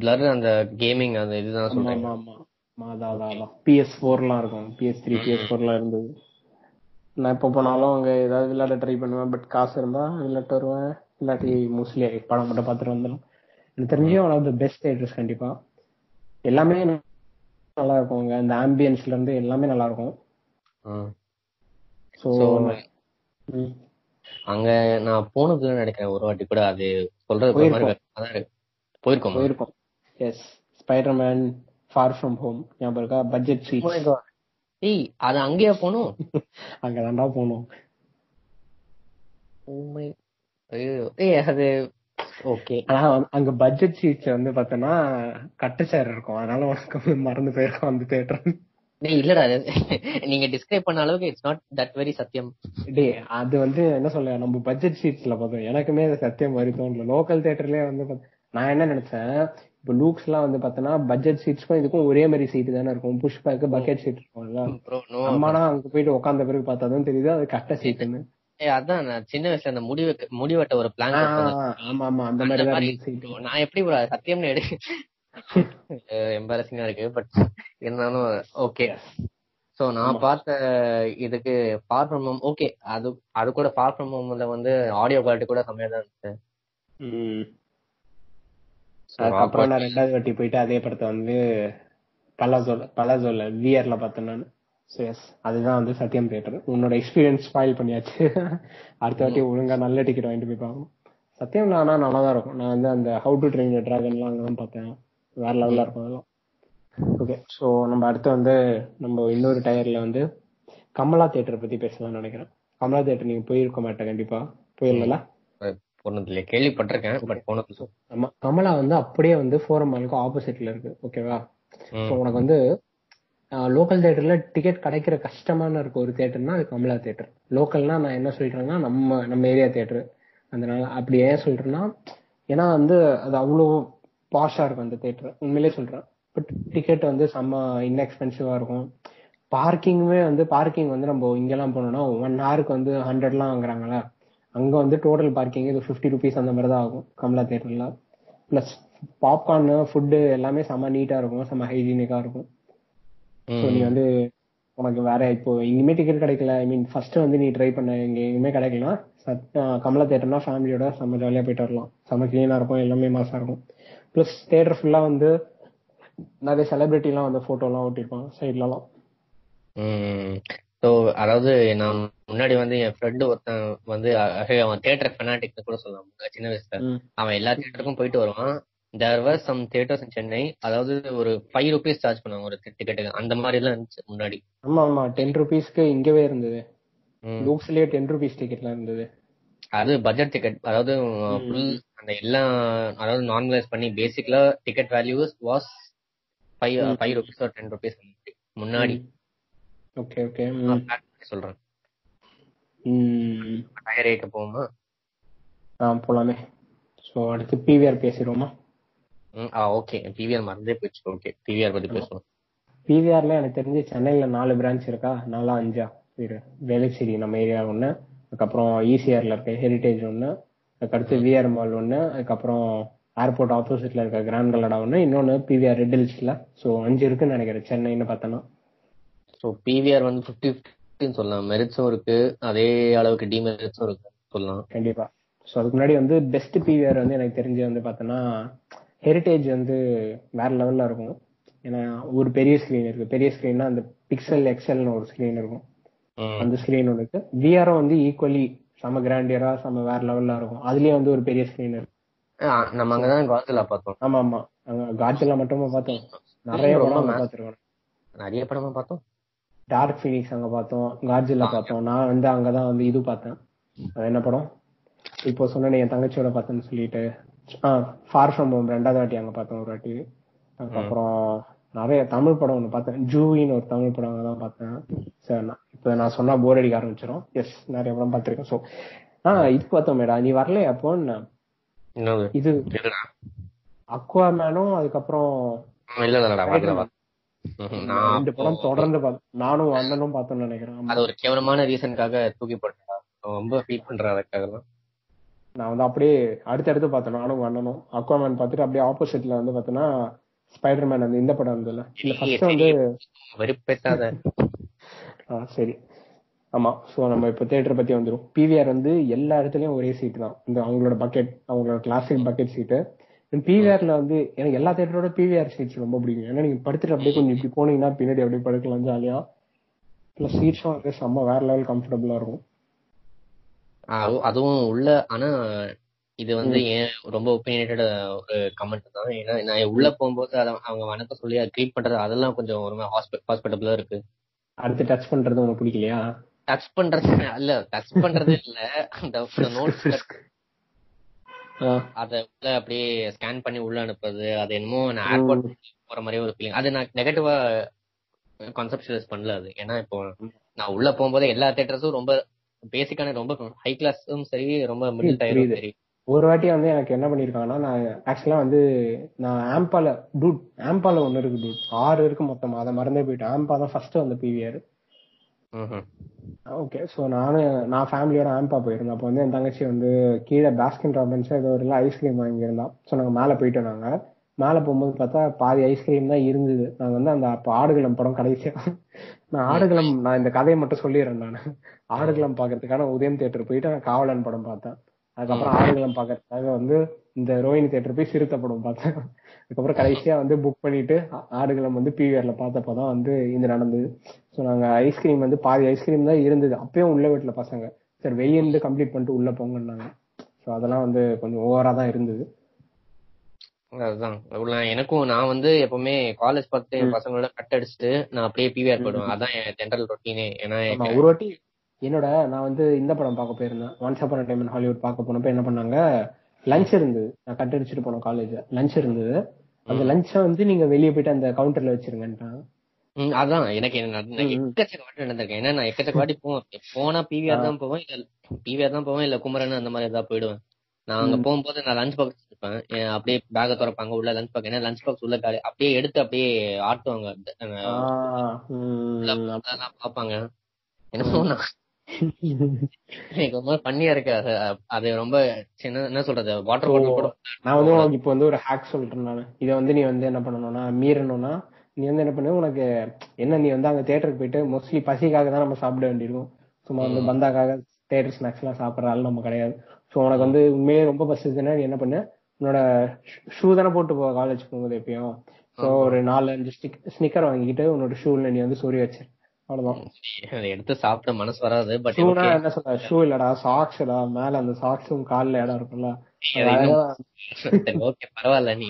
பிளர் அந்த கேமிங் அந்த இதுதான் சொல்றீங்க ஆமா ஆமா அதான் அதான் அதான் பிஎஸ் ஃபோர்லாம் இருக்கும். பிஎஸ் த்ரீ பிஎஸ் ஃபோர்லாம் இருந்தது. நான் எப்போ போனாலும் அங்க ஏதாவது விளையாட ட்ரை பண்ணுவேன் பட் காசு இருந்தா விளையாட்டு வருவேன். இல்லாட்டி மோஸ்ட்லி படம் மட்டும் பார்த்துட்டு வந்துடும் எனக்கு தெரிஞ்சு one of the best theatres கண்டிப்பா. எல்லாமே நல்லா இருக்கும் அங்க அந்த ஆம்பியன்ஸ்ல இருந்து எல்லாமே நல்லா இருக்கும் So, அங்க நான் போனதுன்னு நினைக்கிறேன். ஒரு வாட்டி கூட அது சொல்றது போயிருக்கோம். போயிருக்கோம்? Yes Spiderman far from home ஞாபகம் இருக்கா? பட்ஜெட் சீட் ஏய் அது அங்கேயா போனோம்? *laughs* அங்க தாண்டா போனோம். Oh. ஏய் அது ஓகே ஆனா அங்க பட்ஜெட் சீட்ஸ் வந்து பார்த்தோன்னா கட்டு சேர் இருக்கும். அதனால உனக்கு மறந்து போயிருக்கும் அந்த தேட்டர் டேய் இல்லடா. நீங்க டிஸ்கிரைப் பண்ண அளவுக்கு இட்ஸ் நாட் தட் வெரி சத்தியம். டே அது வந்து என்ன சொல்ல நம்ம பட்ஜெட் சீட்ஸ்ல பார்த்தோம் எனக்குமே அது சத்தியம் மாதிரி தோணல. லோக்கல் தேட்டர்லயே வந்து நான் என்ன நினைச்சேன் இப்போ லூக்ஸ் எல்லாம் வந்து பார்த்தோன்னா பட்ஜெட் சீட்ஸ்க்கும் இதுக்கும் ஒரே மாதிரி சீட் தானே இருக்கும். புஷ் பேக் பக்கெட் சீட் இருக்கும்ல. ப்ரோ நோ அம்மானா அங்க போயிட்டு உட்காந்த பிறகு பார்த்தாதான் தெரியுது அது கட்ட சீட்டுன்னு அதான் நான் சின்ன வயசுல அந்த முடி வெக்க முடி வெட்ட ஒரு பிளான் ஆமா ஆமா அந்த மாதிரி நான் எப்படி அது சத்தியம்னு எடு. எம்பாரசிங்கா இருக்கு பட் இருந்தாலும் ஓகே சோ நான் பார்த்த இதுக்கு ஃபார் ஃப்ரம் ஹோம் ஓகே அது அது கூட ஃபார் ஃப்ரம் ஹோம்ல வந்து ஆடியோ குவாலிட்டி கூட கம்மியா தான் இருந்துச்சு. So, அதுக்கப்புறம் நான் ரெண்டாவது வாட்டி போயிட்டு அதே படத்தை வந்து பலாசோல பலாசோல விஆர்ல பார்த்தேன் நான். ஸோ எஸ் அதுதான் வந்து சத்யம் தியேட்டர் உன்னோட எக்ஸ்பீரியன்ஸ் ஸ்பாயில் பண்ணியாச்சு. அடுத்த வாட்டி ஒழுங்கா நல்ல டிக்கெட் வாங்கிட்டு போய் பார்க்கணும் சத்யம்ல ஆனா நல்லா தான் இருக்கும். நான் வந்து அந்த ஹவு டு ட்ரெயின் டிராகன்லாம் அங்கதான் பார்த்தேன். வேற லெவல்ல இருக்கும் அதெல்லாம். ஓகே ஸோ நம்ம அடுத்து வந்து நம்ம இன்னொரு டயர்ல வந்து கமலா தியேட்டர் பத்தி பேசலாம்னு நினைக்கிறேன். கமலா தியேட்டர் நீங்க போயிருக்க மாட்டேன் கண்டிப்பா. போயிடல போனது இல்லையா கேள்விப்பட்டிருக்கேன் பட் போனது. ஆமா கமலா வந்து அப்படியே வந்து ஃபோரம் மாலுக்கு ஆப்போசிட்ல இருக்கு. ஓகேவா. ஸோ உனக்கு வந்து லோக்கல் தேட்டர்ல டிக்கெட் கிடைக்கிற கஷ்டமான இருக்க ஒரு தேட்டர்னா அது கமலா தேட்டர் லோக்கல்னா நான் என்ன சொல்றேன்னா நம்ம நம்ம ஏரியா தேட்டர் அதனால அப்படி ஏன் சொல்றேன்னா ஏன்னா வந்து அது அவ்வளோ பாஷா இருக்கும் அந்த தேட்டர் உண்மையிலே சொல்றேன். பட் டிக்கெட் வந்து செம்ம இன்எக்ஸ்பென்சிவா இருக்கும். பார்க்கிங்குமே வந்து பார்க்கிங் வந்து நம்ம இங்கெல்லாம் போனோம்னா ஒன் ஹவருக்கு வந்து ஹண்ட்ரட்லாம் வாங்குறாங்களா? அங்க வந்து டோட்டல் பார்க்கிங் இது ஃபிஃப்டி ருபீஸ் அந்த மாதிரி தான் ஆகும் கமலா தேட்டர்ல பிளஸ் பாப்கார்னு ஃபுட்டு எல்லாமே செம்ம நீட்டா இருக்கும் செம்ம ஹைஜீனிக்கா இருக்கும். ஸோ நீ வந்து உனக்கு வேற இப்போ எங்கேயுமே டிக்கெட் கிடைக்கல. ஐ மீன் ஃபர்ஸ்ட் வந்து நீ ட்ரை பண்ண. எங்க எங்கேயுமே கிடைக்கல சத்- ஆஹ் கமலா தேட்டர்னா ஃபேமிலியோட செம்ம ஜாலியா போயிட்டு வரலாம். செம்ம கிளீனா இருக்கும். எல்லாமே மாசா இருக்கும். ப்ளஸ் தேட்டர் ஃபுல்லா வந்து நிறைய செலிபிரிட்டி எல்லாம் வந்து போட்டோ எல்லாம் ஓட்டிருப்பாங்க சைட்லலாம் ஸோ அதாவது நான் முன்னாடி வந்து என் ஃப்ரெண்டு ஒருத்தன் வந்து அவன் தியேட்டர் ஃபெனாட்டிக் கூட சொல்லலாம். சின்ன வயசுல. அவன் எல்லா தியேட்டருக்கும் போயிட்டு வருவான். There were some theatres in Chennai அதாவது ஒரு ஃபைவ் ருபீஸ் சார்ஜ் பண்ணுவாங்க ஒரு டிக்கெட்டுக்கு அந்த மாதிரி எல்லாம் இருந்துச்சு முன்னாடி. ஆமா ஆமா. டென் ருபீஸ்க்கு இங்கவே இருந்தது. லூக்ஸ்லயே டென் ருபீஸ் டிக்கெட்லாம் இருந்தது. அது பட்ஜெட் டிக்கெட் அதாவது ஃபுல் அந்த எல்லாம் அதாவது நார்மலைஸ் பண்ணி basically ticket values was five five rupees ten rupees முன்னாடி. ஓகே ஓகே சொல்றேன். டயர் ஏக்க போகுமா ஆ போலாமே. ஸோ அடுத்து பிவிஆர் பேசிடுவோமா? ஆ ஓகே பிவிஆர் மறந்தே போயிடுச்சு ஓகே பிவிஆர் பத்தி பேசுவோம். பிவிஆர்ல எனக்கு தெரிஞ்சு சென்னையில நாலு பிரான்ச் இருக்கா? நாலா அஞ்சா? வேலைச்சேரி நம்ம ஏரியா ஒண்ணு அதுக்கப்புறம் ஈசிஆர்ல இருக்க ஹெரிட்டேஜ் ஒண்ணு அதுக்கடுத்து விஆர் மால் ஒண்ணு அதுக்கப்புறம் ஏர்போர்ட் ஆப்போசிட்ல இருக்க கிராண்ட் கல்லடா ஒண்ணு இன்னொன்னு பிவிஆர் ரெட்டில்ஸ்ல ஸோ அஞ்சு இருக்குன்னு நினைக்கிறேன் சென்னைன்னு பார்த்தோன்னா. ஸோ பிவிஆர் வந்து ஃபிஃப்டி ஃபிஃப்டின்னு சொல்லலாம். மெரிட்ஸும் இருக்கு. அதே அளவுக்கு டிமெரிட்ஸும் இருக்கு சொல்லலாம். கண்டிப்பா. ஸோ அதுக்கு முன்னாடி வந்து பெஸ்ட் பிவிஆர் வந்து எனக்கு தெரிஞ்சு வந்து பார்த்தோன்னா ஹெரிட்டேஜ் வந்து வேற லெவல்ல இருக்கும். ஏன்னா ஒரு பெரிய ஸ்கிரீன் இருக்கு. பெரிய ஸ்கிரீன்னா அந்த பிக்சல் எக்ஸல்னு ஒரு ஸ்கிரீன் இருக்கும். அந்த ஸ்கிரீன் ஒன்று இருக்கு. விஆரும் வந்து ஈக்குவலி செம கிராண்டியரா செம வேற லெவல்ல இருக்கும். அதுலயே வந்து ஒரு பெரிய ஸ்கிரீன் இருக்கு. நம்ம அங்கதான் காசிலா பார்த்தோம். ஆமா ஆமா. அங்க காட்சில மட்டுமா பார்த்தோம். நிறைய படம். பார்த்திருக்கோம் நிறைய படமா பார்த்தோம். டார்க் ஃபீனிக்ஸ் அங்க பார்த்தோம். கார்ஜில்லா பார்த்தோம். நான் வந்து அங்கதான் வந்து இது பார்த்தேன். அது என்ன படம்? இப்போ சொன்னேன் என் தங்கச்சியோட பார்த்தேன்னு சொல்லிட்டு. ஃபார் ஃப்ரம் ஹோம் ரெண்டாவது வாட்டி அங்க பார்த்தேன் ஒரு வாட்டி. அதுக்கப்புறம் நிறைய தமிழ் படம் ஒண்ணு பார்த்தேன். ஜூவின்னு ஒரு தமிழ் படம் அங்கதான் பார்த்தேன். சரி நான் இப்ப நான் சொன்னா போர் அடிக்க ஆரம்பிச்சிடும் எஸ் நிறைய படம் பார்த்திருக்கேன். ஸோ ஆஹ் இது பார்த்தோம் மேடா. நீ வரலையா அப்போ இன்னொரு இது அக்வா மேனும் அதுக்கப்புறம் வரல வரல. ரெண்டு படம் தொடர்ந்து நானும் அண்ணனும் பார்த்தோம்னு நினைக்கிறேன். அது ஒரு கேவலமான ரீசனுக்காக தூக்கி போட்டா ரொம்ப ஃபீல் பண்றேன் அதுக்காக நான் வந்து அப்படியே அடுத்தடுத்து பார்த்தேன். நானும் அண்ணனும் அக்வாமேன் பார்த்துட்டு அப்படியே ஆப்போசிட்ல வந்து பார்த்தோன்னா ஸ்பைடர்மேன் அந்த இந்த படம் வந்ததுல. இல்ல ஃபர்ஸ்ட் வந்து வெறுப்பேத்தாத. *laughs* ஆ, சரி. ஆமா சோ நம்ம இப்ப தியேட்டர் பத்தி வந்துரும். பிவிஆர் வந்து எல்லா இடத்துலயும் ஒரே சீட் தான். இந்த அவங்களோட பக்கெட் அவங்களோட கிளாசிக் பக்கெட் சீட்டு பிவிஆர்ல வந்து எனக்கு எல்லா தியேட்டரோட பிவிஆர் சீட்ஸ் ரொம்ப பிடிக்கும். ஏன்னா நீங்க படுத்துட்டு அப்படியே கொஞ்சம் இப்படி போனீங்கன்னா பின்னாடி அப்படியே படுக்கலாம் ஜாலியா பிளஸ் சீட்ஸும் வந்து செம்ம வேற லெவல் கம்ஃபர்டபுளா இருக்கும். அதுவும் உள்ள ஆனா இது வந்து ஏன் ரொம்ப ஒப்பீனியேட்டட் ஒரு கமெண்ட் தான். ஏன்னா நான் உள்ள போகும்போது அத அவங்க வணக்கம் சொல்லி க்ரீட் பண்றது அதெல்லாம் கொஞ்சம் ஒரு ஹாஸ்பிட்டபிளா இருக்கு. அடுத்து டச் பண்றது உங்களுக்கு பிடிக்கலையா? டச் பண்றது இல்ல டச் பண்றது இல்ல. அந்த நோட்ஸ் அத உள்ள அப்படியே ஸ்கேன் பண்ணி உள்ள அனுப்புறது அது என்னமோ நான் ஏர்போர்ட் போற மாதிரி ஒரு ஃபீலிங் அது நான் நெகட்டிவா கான்செப்டுவலைஸ் பண்ணல அது. ஏன்னா இப்போ நான் உள்ள போகும்போது எல்லா தியேட்டர்ஸும் ரொம்ப பேசிக்கான ரொம்ப ஹை கிளாஸும் சரி ரொம்ப மிடில் டயரும். சரி. ஒரு வாட்டி வந்து எனக்கு என்ன பண்ணிருக்காங்கன்னா நான் ஆக்சுவலா வந்து நான் ஆம்பால டூட் ஆம்பால ஒண்ணு இருக்கு டூட் ஆறு இருக்கு மொத்தமா. அதை மறந்தே போயிட்டேன். ஆம்பா தான் ஃபர்ஸ்ட் வந்த பிவிஆர். ஓகே ஸோ நானும் நான் ஃபேமிலியோட ஆம்பா போயிருந்தேன். அப்போ வந்து என் தங்கச்சி வந்து கீழே பாஸ்கின் ராபின்ஸ் ஏதோ ஒரு ஐஸ்கிரீம் வாங்கியிருந்தோம் ஸோ நாங்கள் மேலே போயிட்டோம் நாங்கள் மேலே போகும்போது பார்த்தா பாதி ஐஸ்கிரீம் தான் இருந்தது. நாங்கள் வந்து அந்த அப்போ ஆடுகளம் படம் கடைசியா. நான் ஆடுகளம் நான் இந்த கதையை மட்டும் சொல்லிடுறேன் நான். ஆடுகளம் பார்க்கறதுக்கான உதயம் தியேட்டர் போயிட்டு நான் காவலன் படம் பார்த்தேன். அதுக்கப்புறம் ஆடுகளம் பார்க்கறதுக்காக வந்து இந்த ரோஹினி தியேட்டர் போய் சிறுத்தை படம் பார்த்தேன். அதுக்கப்புறம் கடைசியா வந்து புக் பண்ணிட்டு ஆடுகளம் வந்து பிவிஆர்ல பார்த்தப்பதான் வந்து இது நடந்தது. ஸோ நாங்க ஐஸ்கிரீம் வந்து பாதி ஐஸ்கிரீம் தான் இருந்தது. அப்பயும் உள்ள வீட்டுல பசங்க. சரி வெளியிருந்து கம்ப்ளீட் பண்ணிட்டு உள்ள போங்கன்னாங்க. ஸோ அதெல்லாம் வந்து கொஞ்சம் ஓவரா தான் இருந்தது. அதுதான். எனக்கும் நான் வந்து எப்பவுமே காலேஜ் பார்த்து என் பசங்களோட கட் அடிச்சுட்டு நான் அப்படியே பிவிஆர் போயிடுவேன். அதான் என் ஜென்ரல் ரொட்டீனே ஏன்னா ஒரு வாட்டி என்னோட நான் வந்து இந்த படம் பார்க்க போயிருந்தேன். ஒன்ஸ் அப்பான் டைம் ஹாலிவுட் பார்க்க போனப்ப என்ன பண்ணாங்க? லஞ்ச் இருந்தது. நான் கட் அடிச்சுட்டு போனோம் காலேஜ் லஞ்ச் இருந்தது. அந்த லஞ்சை வந்து நீங்க வெளியே போயிட்டு அந்த கவுண்டர்ல வச்சிருங்கன்ட்டாங்க ம், அதான். எனக்கு என்ன. எக்கச்சக்க வாட்டி நடந்திருக்கேன். ஏன்னா நான் எக்கச்சக்க வாட்டி போவேன். போனா பிவிஆர் தான் போவேன் இல்ல பிவிஆர் தான் போவேன் இல்ல குமரன் அந்த மாதிரி ஏதாவது போயிடுவேன். நான் அங்க போகும்போது நான் லஞ்ச் பாக்ஸ் என் அப்படியே பேக திறப்பாங்க உள்ள லஞ்ச் பாக்ஸ் ஏன்னா லஞ்ச் பாக்ஸ் உள்ள காலி அப்படியே எடுத்து அப்படியே ஆட்டுவாங்க. பாப்பாங்க என்னமோ நான் எனக்கு ரொம்ப பண்ணியா இருக்கு. அது அது ரொம்ப சின்ன என்ன சொல்றது? வாட்டர் பாட்டில் கூட நான் வந்து உனக்கு இப்போ வந்து ஒரு ஹேக் சொல்றேன் நான். இதை வந்து நீ வந்து என்ன பண்ணணும்னா மீறணும்னா நீ வந்து என்ன பண்ணு உனக்கு என்ன நீ வந்து அங்க தியேட்டருக்கு போயிட்டு மோஸ்ட்லி பசிக்காக தான் நம்ம சாப்பிட வேண்டியிருக்கும். சும்மா வந்து பந்தாக்காக தியேட்டர் ஸ்நாக்ஸ் எல்லாம் சாப்பிடுற ஆள் நம்ம கிடையாது. ஸோ உனக்கு வந்து உண்மையிலே ரொம்ப பசிச்சுன்னா நீ என்ன பண்ணு உன்னோட ஷூ தானே போட்டு போ காலேஜ் போகும்போது எப்பயும். ஸோ ஒரு நாலு அஞ்சு ஸ்னிக்கர் வாங்கிட்டு உன்னோட ஷூல நீ வந்து சொறி வச்சிரு. அவ்வளவுதான். *laughs* எடுத்து சாப்பிட மனசு வராது பட் என்ன சொல்ற? ஷூ இல்லடா சாக்ஸ்டா மேல அந்த சாக்ஸும் கால்ல இடம் இருக்கும்ல. பரவாயில்ல நீ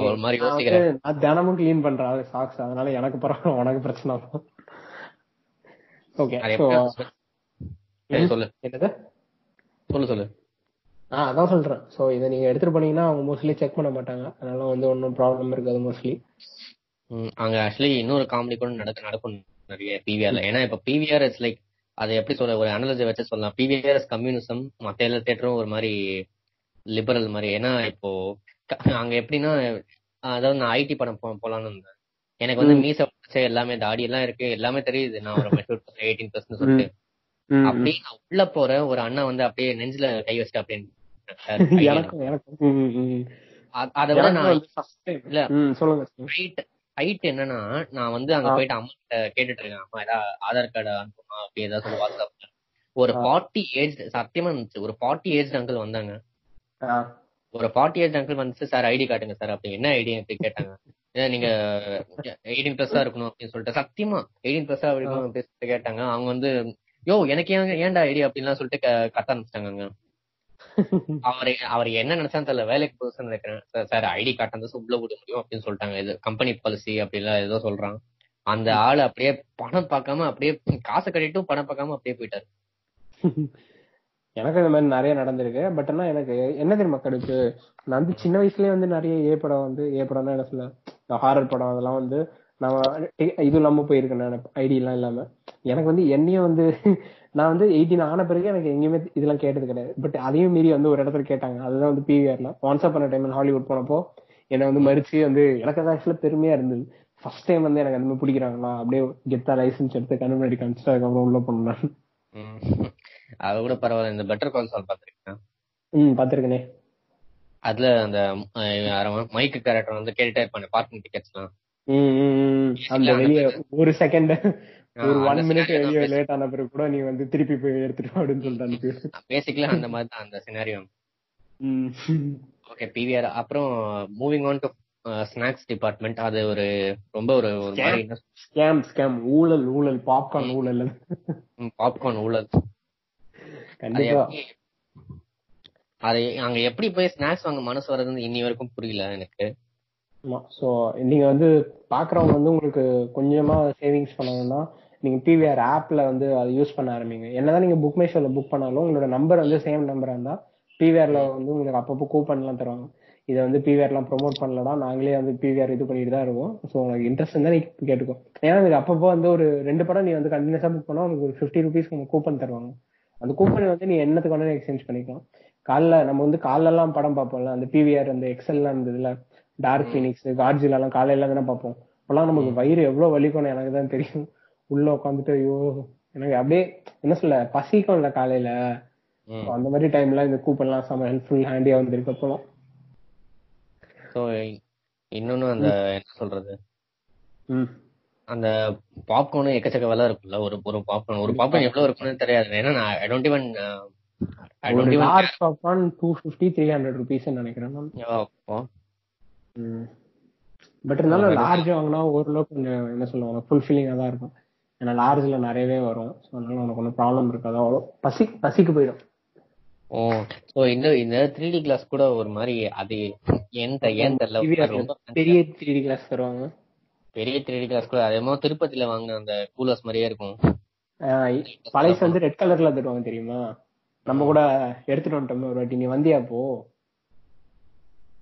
ஒரு *laughs* மாதிரி யோசிக்கிறேன். நான் தினமும் கிளீன் பண்றேன் சாக்ஸ் அதனால எனக்கு பரவாயில்ல உனக்கு பிரச்சனை ஓகே சொல்லு. என்னது? சொல்லு சொல்லு. ஆ அதான் சொல்றேன். சோ இதை நீங்க எடுத்துட்டு போனீங்கன்னா அவங்க மோஸ்ட்லி செக் பண்ண மாட்டாங்க. அதனால வந்து ஒன்றும் ப்ராப்ளம் இருக்காது மோஸ்ட்லி அங்க ஆக்சுவலி இன்னொரு காமெடி கூட நடக்க நடக்கும் நிறைய பிவிஆர்ல ஏன்னா இப்ப பிவிஆர் இட்ஸ் லைக் அதை எப்படி சொல்ற ஒரு அனாலஜி வச்சு சொல்லலாம். பிவிஆர் இஸ் கம்யூனிசம் மத்த எல்லா தேட்டரும் ஒரு மாதிரி லிபரல் மாதிரி. ஏன்னா இப்போ அங்க எப்படின்னா அதாவது நான் ஐடி படம் போலான்னு இருந்தேன். எனக்கு வந்து மீச வச்ச எல்லாமே தாடி எல்லாம் இருக்கு எல்லாமே தெரியுது. நான் ஒரு மெச்சூர் எயிட்டீன் பர்சன்ட் சொல்லிட்டு. அப்படியே நான் உள்ள போறேன். ஒரு அண்ணா வந்து அப்படியே நெஞ்சில கை வச்சுட்டு அப்படின்னு *laughs* எனக்கும் அதை விட நான் வந்து. இல்ல. சொல்லுங்க. ஹைட் என்னன்னா நான் வந்து அங்க. போயிட்டு அம்மா கிட்ட கேட்டுட்டு இருக்கேன். அம்மா ஏதாவது ஆதார் கார்டு அனுப்புமா? அப்படி ஏதாவது சொல்லி ஒரு. ஃபார்ட்டி ஏஜ் சத்தியமா இருந்துச்சு. ஒரு ஃபார்ட்டி ஏஜ் அங்கிள் வந்தாங்க. ஒரு ஃபார்ட்டி ஏஜ் அங்கிள் வந்துச்சு சார் ஐடி காட்டுங்க சார். அப்படி என்ன ஐடி அப்படி கேட்டாங்க. நீங்க எயிட்டீன் பிளஸ்ஸா இருக்கணும் அப்படின்னு சொல்லிட்டு. சத்தியமா எயிட்டீன் பிளஸ்ஸா இருக்கணும் அப்படின்னு சொல்லிட்டு கேட்டாங்க. அவங்க வந்து யோ எனக்கு ஏன் ஏன்டா ஐடி அப்படின்லாம் சொல்லிட்டு க- கத்த ஆரம்பிச்சிட்டாங்க அங்க. அவரு அவர் என்ன நினைச்சான்னு தெரியல. வேலைக்கு புதுசா நினைக்கிறேன். சார் ஐடி கார்டு வந்து உள்ள விட முடியும் அப்படின்னு சொல்லிட்டாங்க. இது கம்பெனி பாலிசி அப்படிலாம் ஏதோ சொல்றான் அந்த ஆளு அப்படியே பணம் பார்க்காம அப்படியே காசு கட்டிட்டும் பணம் பார்க்காம அப்படியே போயிட்டாரு. எனக்கு இந்த மாதிரி நிறைய நடந்திருக்கு. பட் ஆனா எனக்கு என்ன தெரியுமா கடுப்பு? நான் வந்து சின்ன வயசுலயே வந்து நிறைய ஏ படம் வந்து ஏ படம் தான் என்ன சொல்ல ஹாரர் படம் அதெல்லாம் வந்து நான் இது இல்லாம போயிருக்கேன் நான் ஐடி எல்லாம் இல்லாம. எனக்கு வந்து என்னையும் வந்து நான் வந்து எயிட்டீன் ஆன பிறகு எனக்கு எங்கேயுமே இதெல்லாம் கேட்டது கிடையாது. பட் அதையும் மீறி வந்து ஒரு இடத்துல கேட்டாங்க. அதுதான் வந்து பிவிஆர்ல ஒன்ஸ் அப் பண்ண டைம் ஹாலிவுட் போனப்போ என்னை வந்து மறிச்சு வந்து எனக்கு அது ஆக்சுவலா பெருமையா இருந்தது. ஃபர்ஸ்ட் டைம் வந்து எனக்கு அந்த மாதிரி பிடிக்கிறாங்களா? அப்படியே கெத்தா லைசன்ஸ் எடுத்து கண்ணு முன்னாடி காமிச்சிட்டு அதுக்கப்புறம் உள்ள போனேன். அது கூட பரவாயில்ல. இந்த பெட்டர் கால் சால் பாத்திருக்கேன் ம் பாத்திருக்கனே அதுல அந்த மைக்கு கேரக்டர் வந்து கேட்டுட்டே இருப்பாங்க பார்க்கிங் டிக்கெட்ஸ்லாம் ஒரு செகண்ட் ஒரு ஒன் மினிட் வெளியே லேட் ஆன பிறகு கூட நீ வந்து திருப்பி போய் எடுத்துட்டு அப்படின்னு சொல்லிட்டு அனுப்பி பேசிக்கலா அந்த மாதிரி தான் அந்த சினாரியோ ம். ஓகே பிவிஆர் அப்புறம் moving on to snacks department அது ஒரு ரொம்ப ஒரு ஸ்கேம் ஸ்கேம் ஊழல் ஊழல். பாப்கார்ன் ஊழல். பாப்கார்ன் ஊழல். கண்டிப்பா. அது அங்க எப்படி போய் ஸ்நாக்ஸ் வாங்க மனசு வர்றதுன்னு இன்னி வரைக்கும் புரியல எனக்கு. சோ நீங்க வந்து பாக்குறவங்க வந்து உங்களுக்கு கொஞ்சமா சேவிங்ஸ் பண்ணணும்னா நீங்க பிவிஆர் ஆப்ல வந்து அதை யூஸ் பண்ண ஆரம்பிங்க. என்னதான் நீங்க புக் மை ஷோல புக் பண்ணாலும் உங்களோட நம்பர் வந்து சேம் நம்பரா இருந்தா பிவிஆர்ல வந்து உங்களுக்கு அப்பப்போ கூப்பன் எல்லாம் தருவாங்க. இதை வந்து பிவிஆர் எல்லாம் ப்ரோமோட் பண்ணலடா நாங்களே வந்து பிவிஆர் இது பண்ணிட்டு தான் இருக்கோம் ஸோ உனக்கு இன்ட்ரெஸ்ட் இருந்தா நீ கேட்டுக்கோ. ஏன்னா இது அப்பப்போ வந்து ஒரு ரெண்டு படம் நீ வந்து கண்டினியூஸா புக் பண்ணா உனக்கு ஒரு ஃபிஃப்டி ருபீஸ் உங்களுக்கு கூப்பன் தருவாங்க. அந்த கூப்பனை வந்து நீ என்னத்துக்கு வேணாலும் எக்ஸ்சேஞ்ச் பண்ணிக்கலாம். காலைல நம்ம வந்து காலைல எல்லாம் படம் பார்ப்போம்ல அந்த பிவிஆர் அந்த எக்ஸல்லாம் இருந்ததுல டார்க் பினிக்ஸ் கார்ஜில் எல்லாம் காலையில தானே பார்ப்போம். அப்பெல்லாம் நமக்கு வயிறு எவ்வளவு வலிக்கும்னு எனக்கு தான் தெரியும். உள்ள உட்காந்துட்டு ஐயோ எனக்கு அப்படியே என்ன சொல்ல பசிக்கும் இல்ல காலையில. அந்த மாதிரி டைம்ல இந்த கூப்பன் எல்லாம் செம ஹெல்ப்ஃபுல் ஹேண்டியா வந்திருக்கு அப்பெல்லாம் ஸோ இன்னொன்னு அந்த என்ன சொல்றது? அந்த பாப்கார்னும் எக்கச்சக்க விலை இருக்கும்ல. ஒரு ஒரு பாப்கார்ன் ஒரு பாப்கார்ன் எவ்வளவு இருக்கும்னு தெரியாது. ஏன்னா நான் I don't even I don't even large popcorn two fifty three hundred rupees நினைக்கிறேன் நான். பட் இருந்தாலும் லார்ஜ் வாங்கினா ஓரளவுக்கு கொஞ்சம் என்ன சொல்லுவாங்க ஃபுல்ஃபில்லிங்கா தான் இருக்கும். ஏன்னா லார்ஜ்ல நிறையவே வரும். ஸோ அதனால உனக்கு ஒன்றும் ப்ராப்ளம் இருக்காது. அவ்வளோ பசி பசிக்கு போயிடும். ஓ சோ இந்த இந்த த்ரீ டி கிளாஸ் கூட ஒரு மாதிரி அது ஏன் ஏன் தெரியல. பெரிய த்ரீ டி கிளாஸ் தருவாங்க. பெரிய த்ரீ டி கிளாஸ் கூட. அதே திருப்பதியில வாங்கின அந்த கூலர்ஸ் மாதிரியே இருக்கும். பழைசு வந்து ரெட் கலர்ல தருவாங்க தெரியுமா? நம்ம கூட எடுத்துட்டு வந்துட்டோம்னு ஒரு வாட்டி. நீ வந்தியா அப்போ?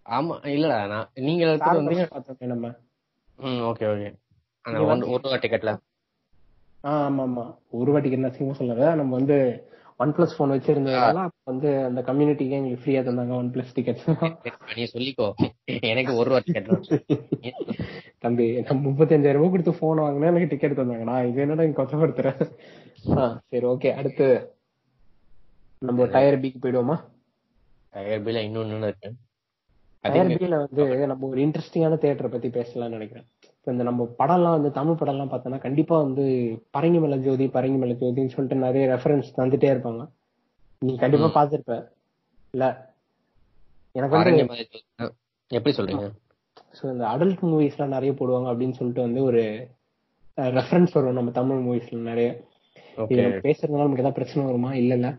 ஆமா இல்லடா. நான் நீங்க பார்த்தோமே நம்ம. ம் ஓகே ஓகே அந்த ஒரு ரூபா டிக்கெட்ல ஆ ஆமா ஆமா ஒரு வாட்டிக்கு என்ன சிங்கம் சொல்லல. நம்ம வந்து ஒன் பிளஸ் போன் வச்சிருந்ததுனால வந்து அந்த கம்யூனிட்டிக்கு எங்களுக்கு ஃப்ரீயா தந்தாங்க ஒன் பிளஸ் டிக்கெட்ஸ் நீ சொல்லிக்கோ. எனக்கு ஒரு டிக்கெட் தம்பி நான் முப்பத்தஞ்சாயிரம் ரூபாய் கொடுத்து போன் வாங்கினா எனக்கு டிக்கெட் தந்தாங்க நான் இது என்னடா இங்க கொச்சப்படுத்துறேன் ஆ சரி ஓகே அடுத்து நம்ம டயர் பிக்கு போயிடுவோமா? டயர் பில இன்னொன்னு இருக்கு. டயர் பில வந்து நம்ம ஒரு இன்ட்ரெஸ்டிங்கான தியேட்டரை பத்தி பேசலாம்னு நினைக்கிறேன். இப்ப இந்த நம்ம படம்லாம் வந்து தமிழ் படம்லாம் பார்த்தோம்னா கண்டிப்பா வந்து பரங்கி மலை ஜோதி பரங்கி மலை ஜோதின்னு சொல்லிட்டு நிறைய ரெஃபரன்ஸ் தந்துட்டே இருப்பாங்க. நீ கண்டிப்பா பாத்திருப்ப இல்ல. எனக்கு வந்து. எப்படி சொல்றீங்க? ஸோ இந்த அடல்ட் மூவிஸ்லாம் நிறைய போடுவாங்க அப்படின்னு சொல்லிட்டு வந்து ஒரு ரெஃபரன்ஸ் வரும் நம்ம தமிழ் மூவிஸ்ல நிறைய. இது பேசுறதுனால நமக்கு ஏதாவது பிரச்சனை வருமா? இல்ல இல்ல.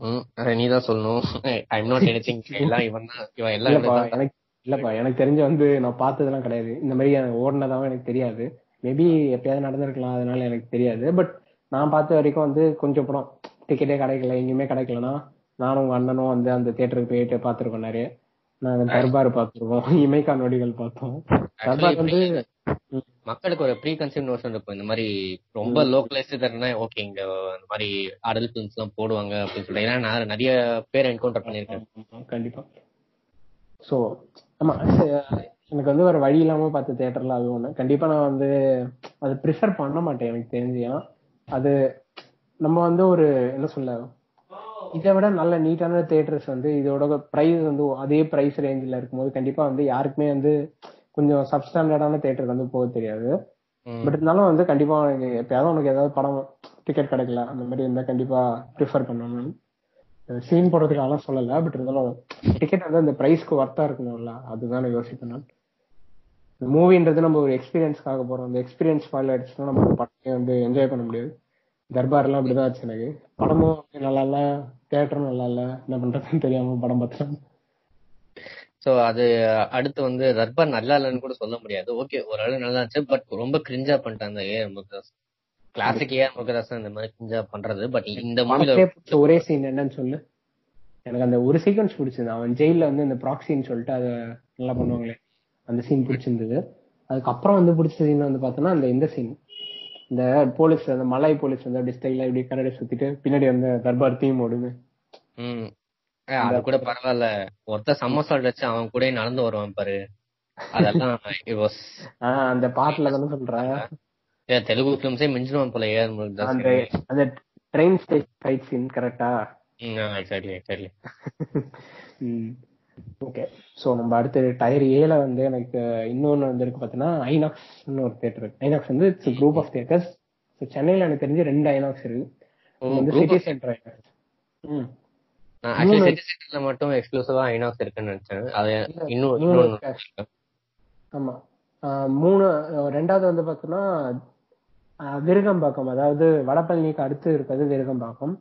ம் நீ தான் சொல்லணும். ஐ எம் நாட் எனிதிங் எல்லாம் இவன் தான் இவன் எல்லாம். எனக்கு இல்லப்பா எனக்கு தெரிஞ்ச வந்து நான் பார்த்ததெல்லாம் கிடையாது. இந்த மாதிரி எனக்கு ஓடினதாவும் எனக்கு தெரியாது. மேபி எப்பயாவது நடந்திருக்கலாம் அதனால எனக்கு தெரியாது. பட் நான் பார்த்த வரைக்கும் வந்து கொஞ்சம் படம் டிக்கெட்டே கிடைக்கல எங்கேயுமே கிடைக்கலனா நானும் உங்க அண்ணனும் வந்து அந்த தியேட்டருக்கு போயிட்டு பார்த்திருக்கோம் நிறைய. நாங்க தர்பார் பார்த்திருக்கோம் இமைக்கா நொடிகள் பார்த்தோம். தர்பார் வந்து மக்களுக்கு ஒரு ப்ரீ கன்சீவ் நோஷன் இருக்கும் இந்த மாதிரி ரொம்ப லோக்கலைஸ்டு ஓகே இங்க அந்த மாதிரி அடல்ட் ஃபிலிம்ஸ் எல்லாம் போடுவாங்க அப்படின்னு சொல்லிட்டு. ஏன்னா நான் நிறைய பேர் என்கவுண்டர் பண்ணிருக்கேன் கண்டிப்பா. சோ ஆமா எனக்கு வந்து ஒரு வழி இல்லாம பார்த்த தியேட்டர்ல அது ஒண்ணு. கண்டிப்பா நான் வந்து அது ப்ரிஃபர் பண்ண மாட்டேன் எனக்கு தெரிஞ்சு. ஏன்னா அது நம்ம வந்து ஒரு என்ன சொல்ல இதை விட நல்ல நீட்டான தியேட்டர்ஸ் வந்து இதோட பிரைஸ் வந்து அதே பிரைஸ் ரேஞ்சில் இருக்கும்போது கண்டிப்பா வந்து யாருக்குமே வந்து கொஞ்சம் சப்ஸ்டாண்டர்டான தியேட்டருக்கு வந்து போக தெரியாது. பட் இருந்தாலும் வந்து கண்டிப்பா உனக்கு எப்பயாவது உனக்கு ஏதாவது படம் டிக்கெட் கிடைக்கல அந்த மாதிரி இருந்தா கண்டிப்பா ப்ரிஃபர் பண்ணணும். சீன் போடுறதுக்காக சொல்லல பட் இருந்தாலும் டிக்கெட் வந்து அந்த பிரைஸ்க்கு ஒர்த்தா இருக்கணும்ல அதுதான் நான் யோசிப்பேன் நான். மூவின்றது நம்ம ஒரு எக்ஸ்பீரியன்ஸ்க்காக போறோம். அந்த எக்ஸ்பீரியன்ஸ் ஃபால் ஆயிடுச்சுன்னா நம்ம அந்த படத்தை வந்து என்ஜாய் பண்ண முடியாது. தர்பார்லாம் அப்படிதான் ஆச்சு எனக்கு. படமும் நல்லா இல்ல தேட்டரும் நல்லா இல்ல என்ன பண்றதுன்னு தெரியாம படம் பார்த்தேன் சோ அது அடுத்து வந்து தர்பார் நல்லா இல்லைன்னு கூட சொல்ல முடியாது. ஓகே ஓரளவு நல்லா இருந்துச்சு பட் ரொம்ப கிரிஞ்சா பண்ணிட்டாங்க A Murugadoss. Classic AR Murugadoss இந்த மாதிரி கிரிஞ்சா பண்றது பட் இந்த மூவில ஒரே சீன் என்னன்னு சொல்லு. எனக்கு அந்த ஒரு சீக்வன்ஸ் பிடிச்சிருந்தது. அவன் ஜெயில வந்து இந்த ப்ராக்சின்னு சொல்லிட்டு அதை நல்லா பண்ணுவாங்களே அந்த சீன் பிடிச்சிருந்தது. அதுக்கப்புறம் வந்து பிடிச்ச சீன் வந்து பார்த்தோன்னா அந்த இந்த சீன் இந்த போலீஸ் அந்த மலாய் போலீஸ் வந்து அப்படி ஸ்டைல இப்படி கரடி சுத்திட்டு பின்னாடி வந்து தர்பார் தீம் ஓடுது. அது கூட பரவாயில்ல. ஒருத்தர் சம்மசால்ட் வச்சு அவன் கூட நடந்து வருவான் பாரு. அதெல்லாம் அந்த பாட்டுல தானே சொல்றேன் தெலுங்கு பிலிம்ஸே மிஞ்சிடுவான் போல ஏஆர் முருகதாஸ் அந்த அந்த ட்ரெயின் ஃபைட் சீன் கரெக்டா எக்ஸாக்ட்லி எக்ஸாக்ட்லி ஓகே சோ நம்ம அடுத்து டயர் ஏல வந்து எனக்கு இன்னொன்னு வந்து இருக்கு பாத்தீங்கன்னா ஐநாக்ஸ்னு ஒரு இருக்கு. ஐநாக்ஸ் வந்து இட்ஸ் குரூப் ஆஃப் தியேட்டர்ஸ் சென்னையில எனக்கு தெரிஞ்சு ரெண்டு ஐநாக்ஸ் இருக்கு. வந்து சிட்டி சென்டர் ஐநாக்ஸ் ம். சென்டர்ல மட்டும் எக்ஸ்க்ளூசிவா ஐநாக்ஸ் இருக்குன்னு நினைச்சேன். அது இன்னும். ஆமா. மூணு ரெண்டாவது வந்து ஆஹ் விருகம்பாக்கம் அதாவது வடபழனிக்கு அடுத்து இருக்கிறது விருகம்பாக்கம்.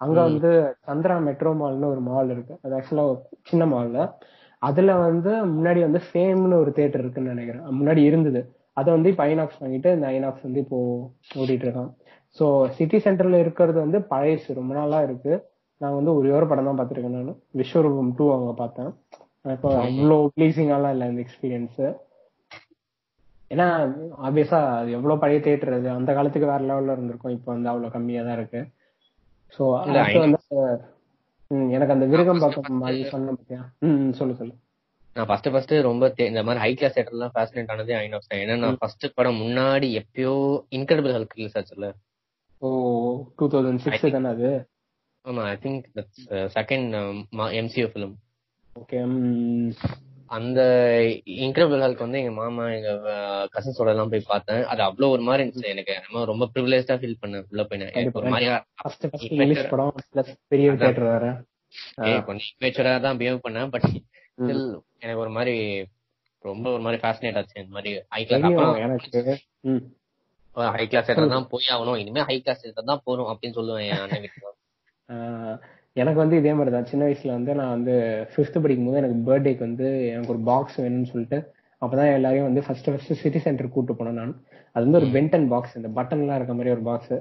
அங்க வந்து சந்திரா மெட்ரோ மால்னு ஒரு மால் இருக்கு. அது ஆக்சுவலா சின்ன மால்ல. அதுல வந்து முன்னாடி வந்து ஃபேம்னு ஒரு தியேட்டர் இருக்குன்னு நினைக்கிறேன். முன்னாடி இருந்தது. அதை வந்து இப்ப ஐநாக்ஸ் வாங்கிட்டு இந்த ஐநாக்ஸ் வந்து இப்போ ஓடிட்டு இருக்கான் சோ சிட்டி சென்டர்ல இருக்கிறது வந்து பழசு. ரொம்ப நாளா இருக்கு. நான் வந்து ஒரே ஒரு படம் தான் பார்த்திருக்கேன் நான். விஸ்வரூபம் டூ அங்க பார்த்தேன். இப்போ அவ்வளோ ப்ளீசிங்காலாம் இல்லை இந்த எக்ஸ்பீரியன்ஸ் ஏன்னா ஆப்வியஸா அது எவ்வளவு பழைய தியேட்டர் அது? அந்த காலத்துக்கு வேற லெவல்ல இருந்திருக்கும். இப்போ வந்து அவ்வளவு கம்மியா தான் இருக்கு. சோ அடுத்து வந்து எனக்கு அந்த விருகம்பாக்கம் மாதிரி சொன்ன பத்தியா? ம் சொல்லு சொல்லு. நான் ஃபர்ஸ்ட் ஃபர்ஸ்ட் ரொம்ப இந்த மாதிரி ஹை கிளாஸ் தேட்டர்லாம் ஃபேசினேட் ஆனதே ஐநாக்ஸ் தான். ஏன்னா நான் ஃபர்ஸ்ட் படம் முன்னாடி எப்பயோ இன்கிரெடிபிள் ஹல்க் ரிலீஸ் ஆச்சுல்ல? ஓ டூ தௌசண்ட் சிக்ஸ் தானே அது? ஆமா I think second MCU film okay அந்த இன்கிரெடிபிள் ஹல்க் வந்து எங்க மாமா எங்க கசின்ஸோட எல்லாம் போய் பார்த்தேன். அது அவ்வளவு ஒரு மாதிரி இருந்துச்சு. எனக்கு நம்ம ரொம்ப ப்ரிவிலேஜா ஃபீல் பண்ணேன். உள்ள போய் எனக்கு ஒரு மாதிரியா பெரிய கொஞ்சம் தான் பிஹேவ் பண்ணேன். பட் ஸ்டில் எனக்கு ஒரு மாதிரி ரொம்ப ஒரு மாதிரி ஃபேசினேட் ஆச்சு. இந்த மாதிரி ஹை கிளாஸ் எனக்கு ஹை கிளாஸ் தான் போய் ஆகணும். இனிமே ஹை கிளாஸ் தான் போறோம் அப்படின்னு சொல்லுவேன் என் அண்ணன் வீட்டுல. எனக்கு வந்து இதே மாதிரி தான் சின்ன வயசுல வந்து நான் வந்து ஃபிஃப்த் படிக்கும் போது எனக்கு பர்த்டேக்கு வந்து எனக்கு ஒரு பாக்ஸ் வேணும்னு சொல்லிட்டு அப்பதான் எல்லாரையும் வந்து ஃபர்ஸ்ட் ஃபர்ஸ்ட் சிட்டி சென்டர் கூட்டு போனேன் நான். அது வந்து ஒரு பென்டன் பாக்ஸ் இந்த பட்டன் எல்லாம் இருக்க மாதிரி ஒரு பாக்ஸ்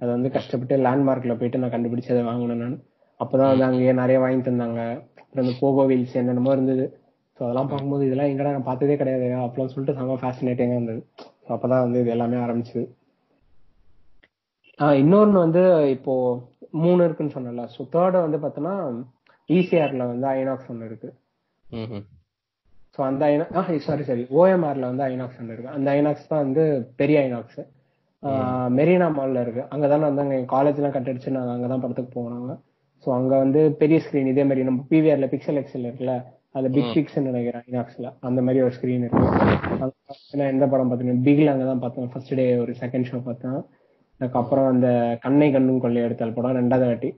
அது வந்து கஷ்டப்பட்டு லேண்ட்மார்க்ல போயிட்டு நான் கண்டுபிடிச்சு அதை வாங்கினேன் நான். அப்பதான் வந்து அங்கேயே நிறைய வாங்கி தந்தாங்க. அப்புறம் இந்த போகோ வீல்ஸ் என்னென்னமோ இருந்தது. ஸோ அதெல்லாம் பார்க்கும்போது இதெல்லாம் எங்கடா நான் பார்த்ததே கிடையாது. அப்பெல்லாம் சொல்லிட்டு செம்ம ஃபேசினேட்டிங்காக இருந்தது. ஸோ அப்பதான் வந்து இது எல்லாமே ஆரம்பிச்சது. இன்னொன்று இன்னொன்னு வந்து இப்போ மூணு இருக்குன்னு சொன்னல ஸோ தேர்ட் வந்து பார்த்தோன்னா இசிஆர்ல வந்து ஐநாக்ஸ் ஒன்று இருக்கு. ஸோ அந்த ஐநா சாரி சாரி ஓஎம்ஆர்ல வந்து ஐநாக்ஸ் ஒன்று இருக்கு. அந்த ஐநாக்ஸ் தான் வந்து பெரிய ஐநாக்ஸ் மெரினா மால்ல இருக்கு. அங்கதானே வந்து அங்க காலேஜ்லாம் கட் அடிச்சு நாங்க அங்கதான் படத்துக்கு போனாங்க. ஸோ அங்க வந்து பெரிய ஸ்கிரீன் இதே மாதிரி நம்ம பிவிஆர்ல பிக்சல் எக்ஸல் இருக்குல்ல அது பிக் பிக்ஸ் நினைக்கிறேன் ஐநாக்ஸ்ல அந்த மாதிரி ஒரு ஸ்கிரீன் இருக்கு. அங்க பார்த்தீங்கன்னா எந்த படம் பார்த்தீங்கன்னா பிகில் அங்கதான் பார்த்தேன் ஃபர்ஸ்ட் டே ஒரு செகண்ட் ஷோ பார்த்தேன். அதுக்கப்புறம் அந்த கண்ணை கண்ணும் கொள்ளை எடுத்தால் படம் ரெண்டாவது வாட்டி.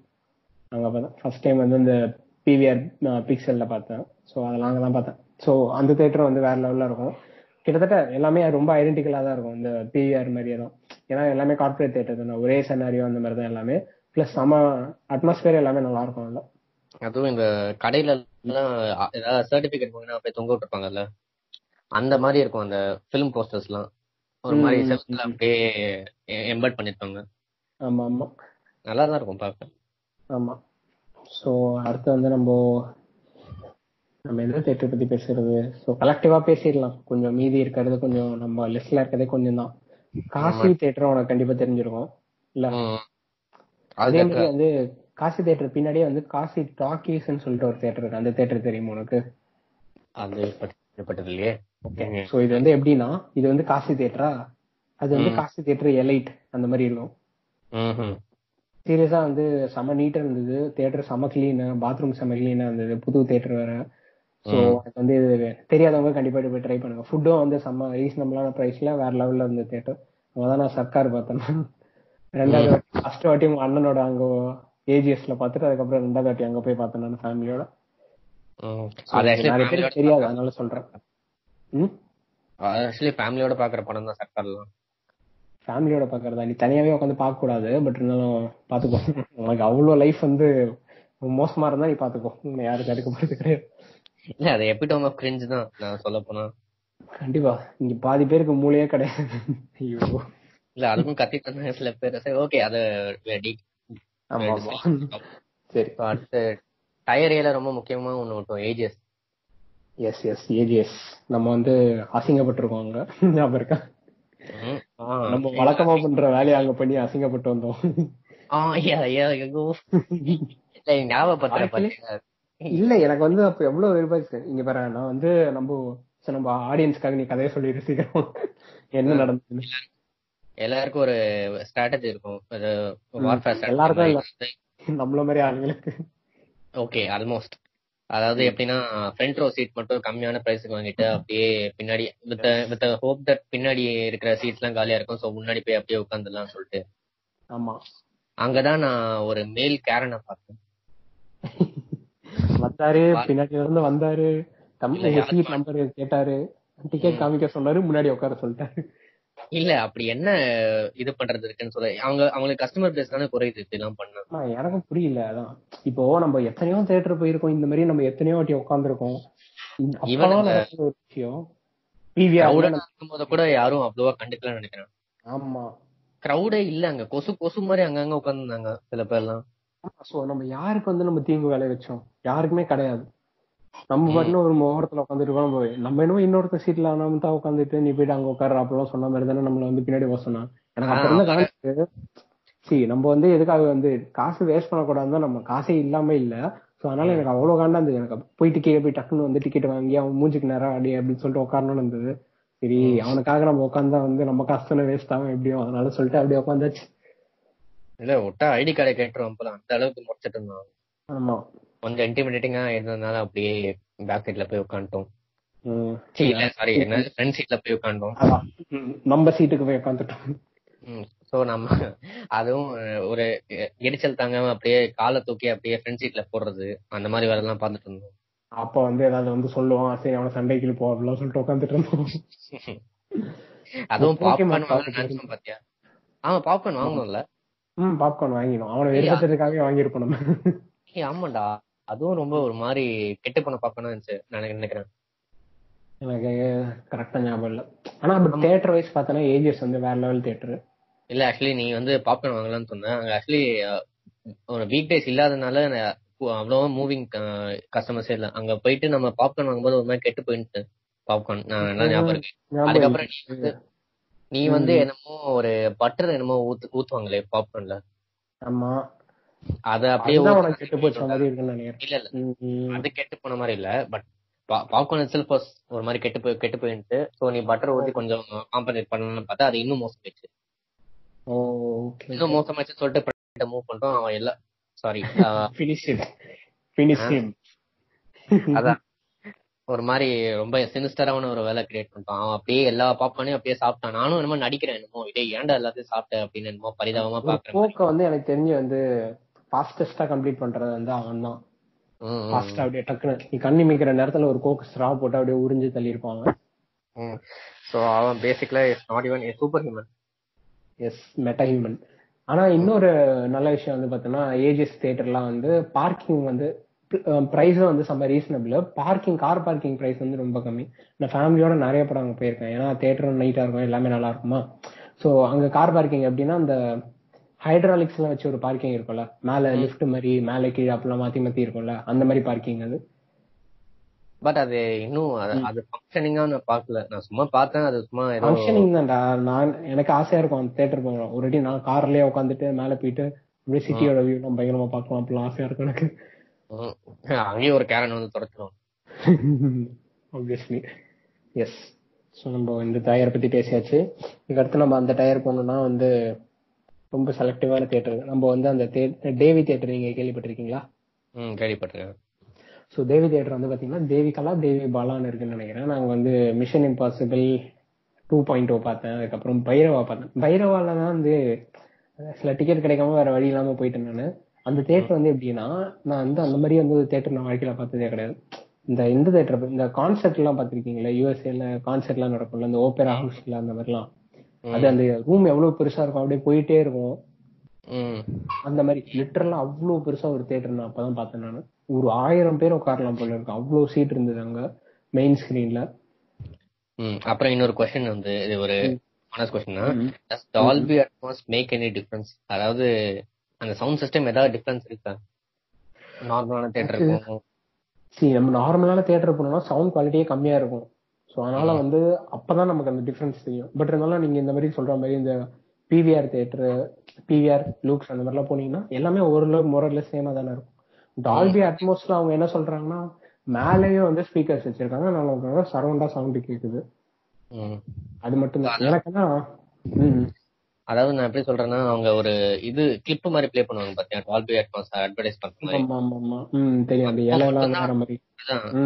அங்கே பார்த்தேன் ஃபர்ஸ்ட் டைம் வந்து இந்த பிவிஆர் பிக்சலில் பார்த்தேன். ஸோ அதெல்லாம் அங்கே தான் பார்த்தேன். ஸோ அந்த தேட்டர் வந்து வேற லெவலில் இருக்கும். கிட்டத்தட்ட எல்லாமே ரொம்ப ஐடென்டிக்கலாக தான் இருக்கும். இந்த பிவிஆர் மாதிரியே தான். ஏன்னா எல்லாமே கார்பரேட் தேட்டர் தானே. ஒரே செனாரியோ அந்த மாதிரி தான் எல்லாமே. ப்ளஸ் செம அட்மாஸ்பியர் எல்லாமே நல்லா இருக்கும் அதுல. அதுவும் இந்த கடையில எல்லாம் ஏதாவது சர்டிபிகேட் வாங்கினா போய் தொங்க விட்டுருப்பாங்கல்ல? அந்த மாதிரி இருக்கும் அந்த ஃபிலிம் போஸ்டர்ஸ் எல்லாம். ஒரு மாதிரி செல்ஃப்ல அப்படியே எம்பர்ட் பண்ணிருப்பாங்க ஆமா ஆமா. நல்லா தான் இருக்கும் பார்க்க. ஆமா. ஸோ அடுத்து வந்து நம்ம நம்ம எந்த தேட்டர் பத்தி பேசுறது? ஸோ கலெக்டிவா பேசிடலாம். கொஞ்சம் மீதி இருக்கிறது கொஞ்சம் நம்ம லிஸ்ட்ல இருக்கிறதே கொஞ்சம் தான் காசி தேட்டர் உனக்கு கண்டிப்பா தெரிஞ்சிருக்கும். இல்ல? அது மாதிரி வந்து காசி தேட்டர் பின்னாடியே வந்து காசி டாக்கீஸ்ன்னு சொல்லிட்டு ஒரு தேட்டர் இருக்கு. அந்த தேட்டர் தெரியுமா உனக்கு? அது பட்டது இல்லையே சோ இது வந்து எப்படின்னா இது வந்து காசி தேட்டரா? அது வந்து காசி தேட்டர் எலைட் அந்த மாதிரி இருக்கும். சீரியஸா வந்து செம நீட்டா இருந்தது. தேட்டர் செம கிளீன் பாத்ரூம் செம கிளீனா இருந்தது. புது தேட்டர் வேற. சோ எனக்கு வந்து இது தெரியாதவங்க கண்டிப்பா போய் ட்ரை பண்ணுங்க. ஃபுட்டும் வந்து செம்ம ரீசனபிளான பிரைஸ்ல வேற லெவல்ல இருந்த தேட்டர் அங்கதான் நான் சர்க்கார் பார்த்தேன். ரெண்டாவது வாட்டி ஃபர்ஸ்ட் வாட்டி உங்க அண்ணனோட அங்க ஏஜிஎஸ்ல பார்த்துட்டு அதுக்கப்புறம் ரெண்டாவது வாட்டி அங்க போய் பார்த்தேன் நான் ஃபேமிலியோட ம். அது நிறைய ஆக்சுவலி பேருக்கு தெரியாது அதனால சொல்றேன். ம்? ஆக்சுவலி ஃபேமிலியோட பாக்குற படம் தான் சர்க்கார்லாம் ஃபேமிலியோட பாக்குறதா? நீ தனியாவே உட்காந்து பார்க்க கூடாது பட் இருந்தாலும் பாத்துக்கோ. உனக்கு அவ்வளவு லைஃப் வந்து மோசமா இருந்தா நீ பாத்துக்கோ. யாரும் தடுக்க போறது கிடையாது. இல்ல அது எபிடோம் ஆஃப் கிரிஞ்ச் தான் நான் சொல்ல போனா? கண்டிப்பா. இங்க பாதி பேருக்கு மூளையே கிடையாது. ஐயோ. இல்ல அதுக்கும் கத்தி தந்தாங்க சில பேர். சரி ஓகே அது சரி. அடுத்து டயர் ஏல ரொம்ப முக்கியமா ஒண்ணு விட்டோம் ஏஜஸ் எஸ் எஸ் ஏஜிஎஸ் நம்ம வந்து அசிங்கப்பட்டிருக்கோம் அங்க. *laughs* ஞாபகம் இருக்கா? நம்ம வழக்கமா பண்ற வேலையை அங்க பண்ணி அசிங்கப்பட்டு வந்தோம். இல்ல எனக்கு வந்து அப்ப எவ்வளவு வெறுப்பாச்சு இங்க பாரு நான் வந்து நம்ம நம்ம ஆடியன்ஸ்க்காக நீ கதையை சொல்லி சீக்கிரம் என்ன நடந்தது எல்லாருக்கும் ஒரு ஸ்ட்ராட்டஜி இருக்கும். எல்லாருக்கும். நம்மள மாதிரி ஆளுங்களுக்கு. ஓகே ஆல்மோஸ்ட் அதாவது எப்படின்னா ஃப்ரண்ட் ரோ சீட் மட்டும் கம்மியான பிரைஸ்க்கு வாங்கிட்டு அப்படியே பின்னாடி வித் வித் ஹோப் தட் பின்னாடி இருக்கிற சீட்ஸ் எல்லாம் காலியா இருக்கும் சோ முன்னாடி போய் அப்படியே உட்காந்துடலாம் சொல்லிட்டு. ஆமா. அங்கதான் நான் ஒரு மேல் கேரனை பார்த்தேன். வந்தாரு பின்னாடி இருந்து வந்தாரு. சீட் நம்பர் கேட்டாரு. டிக்கெட் காமிக்க சொன்னாரு முன்னாடி உட்கார சொல்லிட்டாரு. இல்ல அப்படி என்ன இது பண்றது இருக்குன்னு சொல்ல அவங்க அவங்களுக்கு கஸ்டமர் பேஸ் தானே குறையுது இப்படி எல்லாம் பண்ணா எனக்கும் புரியல அதான். இப்போ நம்ம எத்தனையோ தியேட்டர் போயிருக்கோம் இந்த மாதிரி நம்ம எத்தனையோ வாட்டி உட்காந்துருக்கோம் ஒரு விஷயம் இருக்கும்போது கூட யாரும் அவ்வளவா கண்டுக்கலன்னு நினைக்கிறேன். ஆமா. கிரௌடே இல்ல அங்க கொசு கொசு மாதிரி அங்கங்க உட்காந்துருந்தாங்க சில பேர்லாம். சோ நம்ம யாருக்கு வந்து நம்ம தீங்கு வேலை வச்சோம்? யாருக்குமே கிடையாது. நம்ம பாட்டுன்னு ஒரு ஓரத்துல உட்காந்துட்டு இருக்கோம். நம்ம நம்ம என்னமோ இன்னொருத்த சீட்ல நம்ம தான் உட்காந்துட்டு நீ போயிட்டு அங்க உட்கார அப்படிலாம் சொன்ன மாதிரி தானே நம்மள வந்து பின்னாடி போக சொன்னா எனக்கு அப்ப இருந்த காலத்துக்கு சி நம்ம வந்து எதுக்காக வந்து காசு வேஸ்ட் பண்ணக்கூடாதுன்னு நம்ம காசே இல்லாம இல்ல. சோ அதனால எனக்கு அவ்வளவு காண்டா இருந்தது. எனக்கு போயிட்டு கீழே போய் டக்குன்னு வந்து டிக்கெட் வாங்கி அவன் மூஞ்சுக்கு நேரம் அடி அப்படின்னு சொல்லிட்டு உட்காரணும்னு இருந்தது. சரி அவனுக்காக நம்ம உட்காந்தா வந்து நம்ம காசு தானே வேஸ்ட் ஆகும் எப்படியும். அதனால சொல்லிட்டு அப்படியே உட்காந்தாச்சு இல்ல விட்டா ஐடி கார்டை கேட்டுருவோம் போல. அந்த அளவுக்கு முடிச்சிட்டு இருந்தான். ஆமா. கொஞ்சம் இன்டிமிடேட்டிங்கா இருந்ததுனால அப்படியே பேக் சீட்ல போய் உட்காந்துட்டோம். சாரி என்ன ஃப்ரண்ட் சீட்ல போய் உட்காந்தோம். அதான். ம், நம்ம சீட்டுக்கு போய் உட்காந்துட்டோம். சோ நம்ம அதுவும் ஒரு எரிச்சல் தாங்காம அப்படியே காலை தூக்கி அப்படியே ஃப்ரண்ட் சீட்ல போடுறது அந்த மாதிரி வேலைலாம் பார்த்துட்டு இருந்தோம். அப்ப வந்து ஏதாவது வந்து சொல்லுவான் சரி அவன சண்டைக்கு போ அப்படிலாம் சொல்லிட்டு உட்காந்துட்டு இருந்தோம். அதுவும் பாப்கார்ன் நினைச்சோம் பாத்தியா? ஆமா பாப்கார்ன் வாங்கணும்ல. ம் பாப்கார்ன் வாங்கினோம் அவனை வெறுப்பதுக்காகவே வாங்கியிருப்போம் நம்ம. ஆமாண்டா. அதுவும் ரொம்ப ஒரு மாதிரி கெட்டு போன பாப்கார்னா இருந்துச்சு நான் நினைக்கிறேன். எனக்கு கரெக்டா ஞாபகம் இல்ல. ஆனா பட் தியேட்டர் வைஸ் பார்த்தனா ஏஜிஎஸ் வந்து வேற லெவல் தியேட்டர் இல்ல ஆக்சுவலி நீ வந்து பாப்கார்ன் வாங்கலாம்னு சொன்ன. அங்க ஆக்சுவலி ஒரு வீக் டேஸ் இல்லாதனால அவ்வளவா மூவிங் கஸ்டமர்ஸே இல்ல. அங்க போயிட்டு நம்ம பாப்கார்ன் வாங்கும்போது ஒரு மாதிரி கெட்டு போயிட்டு பாப்கார்ன் நான் ஞாபகம் இருக்கு. அதுக்கப்புறம் நீ வந்து நீ வந்து என்னமோ ஒரு பட்டர் என்னமோ ஊத்து ஊத்துவாங்களே பாப்கார்ன்ல ஆமா. அத அப்படியே கெட்டு போச்ச மாதிரி இருக்குன்னு இல்ல இல்ல. அது கெட்டு போன மாதிரி இல்ல. பட் பாப்கார்ன் இட்செல்ஃப் ஒரு மாதிரி கெட்டு போய் கெட்டு போயிட்டு சோ நீ பட்டர் ஊத்தி கொஞ்சம் காம்பன்சேட் பண்ணணும்னு பார்த்தா அது இன்னும் மோசம் போயிடுச்சு இன்னும் மோசமாச்சு சொல்லிட்டு மூவ் பண்ணிட்டோம். அவன் இல்ல சாரி *laughs* அதான். ஒரு மாதிரி ரொம்ப சினிஸ்டரான ஒரு வேலை கிரியேட் பண்ணிட்டான். அவன் அப்படியே எல்லா பாப்கார்னையும் அப்படியே சாப்பிட்டான். நானும் என்னமோ நடிக்கிறேன் என்னமோ. இதே ஏன்டா எல்லாத்தையும் சாப்பிட்டேன் அப்படின்னு என்னமோ பரிதாபமா பாக்குறேன் வந்து எனக்கு தெரிஞ்சு வந்து ஃபாஸ்டஸ்டா கம்ப்ளீட் பண்றது வந்து அவன் தான் ஃபாஸ்டா அப்படியே டக்குனு நீ கண்ணி மிக்கிற நேரத்துல ஒரு கோக் ஸ்ட்ரா போட்டு அப்படியே உறிஞ்சு தள்ளி இருப்பாங்க சோ அவன் basically not even super human as meta human ஆனா இன்னொரு நல்ல விஷயம் வந்து பாத்தீங்கன்னா ஏஜிஎஸ் தியேட்டர்லாம் வந்து பார்க்கிங் வந்து பிரைஸும் வந்து செம்ம reasonable parking car parking price வந்து ரொம்ப கம்மி. நான் ஃபேமிலியோட நிறைய படம் அங்க போயிருக்கேன். ஏன்னா தியேட்டரும் நைட்டா இருக்கும். எல்லாமே நல்லா இருக்குமா? சோ அங்க கார் பார்க்கிங் எப்படின்னா அந்த ஹைட்ராலிக்ஸ் எல்லாம் வச்சு ஒரு பார்க்கிங் இருக்கும்ல. மேல லிஃப்ட் மாதிரி மேல கீழே அப்படிலாம் மாத்தி மாத்தி இருக்கும்ல. அந்த மாதிரி பார்க்கிங் அது. பட் அது இன்னும் அது- ஃபங்க்ஷனிங்கா நான் பாக்கல நான் சும்மா பார்த்தேன் அது சும்மா ஃபங்க்ஷனிங் தான்டா. நான் எனக்கு ஆசையா இருக்கும் அந்த தியேட்டர் போகணும் ஒரு வாட்டி நான் கார்லயே உட்காந்துட்டு மேல போயிட்டு அப்படியே சிட்டியோட வியூ நம்ம பயங்கரமா பார்க்கலாம் அப்படிலாம் ஆசையா இருக்கும் எனக்கு. அங்கேயும் ஒரு கேரன் வந்து தொடச்சிடும் ஆப்வியஸ்லி எஸ் ஸோ நம்ம இந்த டயர் பத்தி பேசியாச்சு. இதுக்கு அடுத்து நம்ம அந்த டயர் போகணும்னா வந்து ரொம்ப செலக்டிவான தியேட்டர் நம்ம வந்து அந்த தேவி தியேட்டர் நீங்க கேள்விப்பட்டிருக்கீங்களா? ம் கேள்விப்பட்டிருக்கேன். ஸோ தேவி தியேட்டர் வந்து பாத்தீங்கன்னா தேவி கலா தேவி பாலான்னு இருக்குன்னு நினைக்கிறேன். நாங்க வந்து mission impossible two point O பார்த்தேன். அதுக்கப்புறம் பைரவா பார்த்தேன். பைரவால தான் வந்து சில டிக்கெட் கிடைக்காம வேற வழி இல்லாம போயிட்டேன் நானு. அந்த தியேட்டர் வந்து எப்படின்னா நான் வந்து அந்த மாதிரி வந்து தியேட்டர் நான் வாழ்க்கையில பார்த்ததே கிடையாது. இந்த இந்த தியேட்டர் இந்த கான்சர்ட் எல்லாம் பார்த்திருக்கீங்களா யூஎஸ்ஏல கான்சர்ட் எல்லாம் நடக்கும்ல இந்த ஓபேரா ஹவுஸ்ல அந்த மாதிரிலாம். அது அந்த ரூம் எவ்வளவு பெருசா இருக்கும்? அப்படியே போயிட்டே இருக்கும். அந்த மாதிரி லிட்டரலா அவ்வளவு பெருசா ஒரு தேட்டர் நான் அப்பதான் பார்த்தேன் நானு. ஒரு ஆயிரம் பேர் உட்காரலாம் போல இருக்கு. அவ்வளவு சீட் இருந்தது அங்க மெயின் ஸ்கிரீன்ல அப்புறம் இன்னொரு கொஸ்டின் வந்து இது ஒரு honest question Dolby Atmos make any difference அதாவது அந்த சவுண்ட் சிஸ்டம் ஏதாவது டிஃபரன்ஸ் இருக்கா? நார்மலான தியேட்டருக்கும் சரி நம்ம நார்மலான தியேட்டர் போனோம்னா சவுண்ட் குவாலிட்டியே கம்மியா இருக்கும். ஸோ அதனால வந்து அப்பதான் நமக்கு அந்த டிஃபரன்ஸ் தெரியும். பட் இருந்தாலும் நீங்க இந்த மாதிரி சொல்ற மாதிரி இந்த பிவிஆர் தியேட்டர் பிவிஆர் லூக்ஸ் அந்த மாதிரிலாம் போனீங்கன்னா எல்லாமே ஓரளவுக்கு மொரல்ல சேமா தானே இருக்கும். டால்பி அட்மாஸ்ல அவங்க என்ன சொல்றாங்கன்னா மேலேயே வந்து ஸ்பீக்கர்ஸ் வச்சிருக்காங்க. நம்ம சரௌண்டா சவுண்ட் கேக்குது. அது மட்டும் தான் எனக்குன்னா ம். அதாவது நான் எப்படி சொல்றேன்னா அவங்க ஒரு இது கிளிப் மாதிரி ப்ளே பண்ணுவாங்க பாத்தியா? டால்பி அட்மாஸ் அட்வர்டைஸ் பண்ற மாதிரி.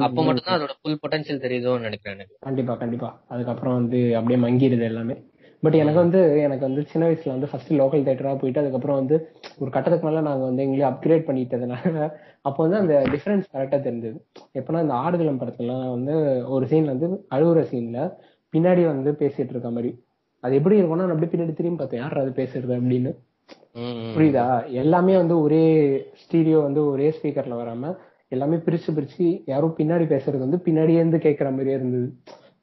அப்ப மட்டும் தான் அதோட ஃபுல் பொட்டன்ஷியல் தெரியுதோன்னு நினைக்கிறேன் கண்டிப்பா கண்டிப்பா. அதுக்கப்புறம் வந்து அப்படியே மங்கிடுது எல்லாமே. பட் எனக்கு வந்து எனக்கு வந்து சின்ன வயசுல வந்து ஃபர்ஸ்ட் லோக்கல் தேட்டரா போயிட்டு அதுக்கப்புறம் வந்து ஒரு கட்டத்துக்கு மேல நாங்க வந்து எங்களையும் அப்கிரேட் பண்ணிட்டதுனால அப்போ வந்து அந்த டிஃபரன்ஸ் கரெக்டா தெரிஞ்சது. எப்பனா இந்த ஆடுகளம் படத்துலாம் வந்து ஒரு சீன்ல வந்து அழுகுற சீன்ல பின்னாடி வந்து பேசிட்டு இருக்க மாதிரி. அது எப்படி இருக்கும்னா நான் அப்படியே பின்னாடி திரும்பி பார்த்தேன். யார் அது பேசுறது அப்படின்னு. புரியுதா? எல்லாமே வந்து ஒரே ஸ்டீரியோ வந்து ஒரே ஸ்பீக்கர்ல வராம எல்லாமே பிரிச்சு பிரிச்சு யாரோ பின்னாடி பேசுறது வந்து பின்னாடியே இருந்து கேக்குற மாதிரியே இருந்தது.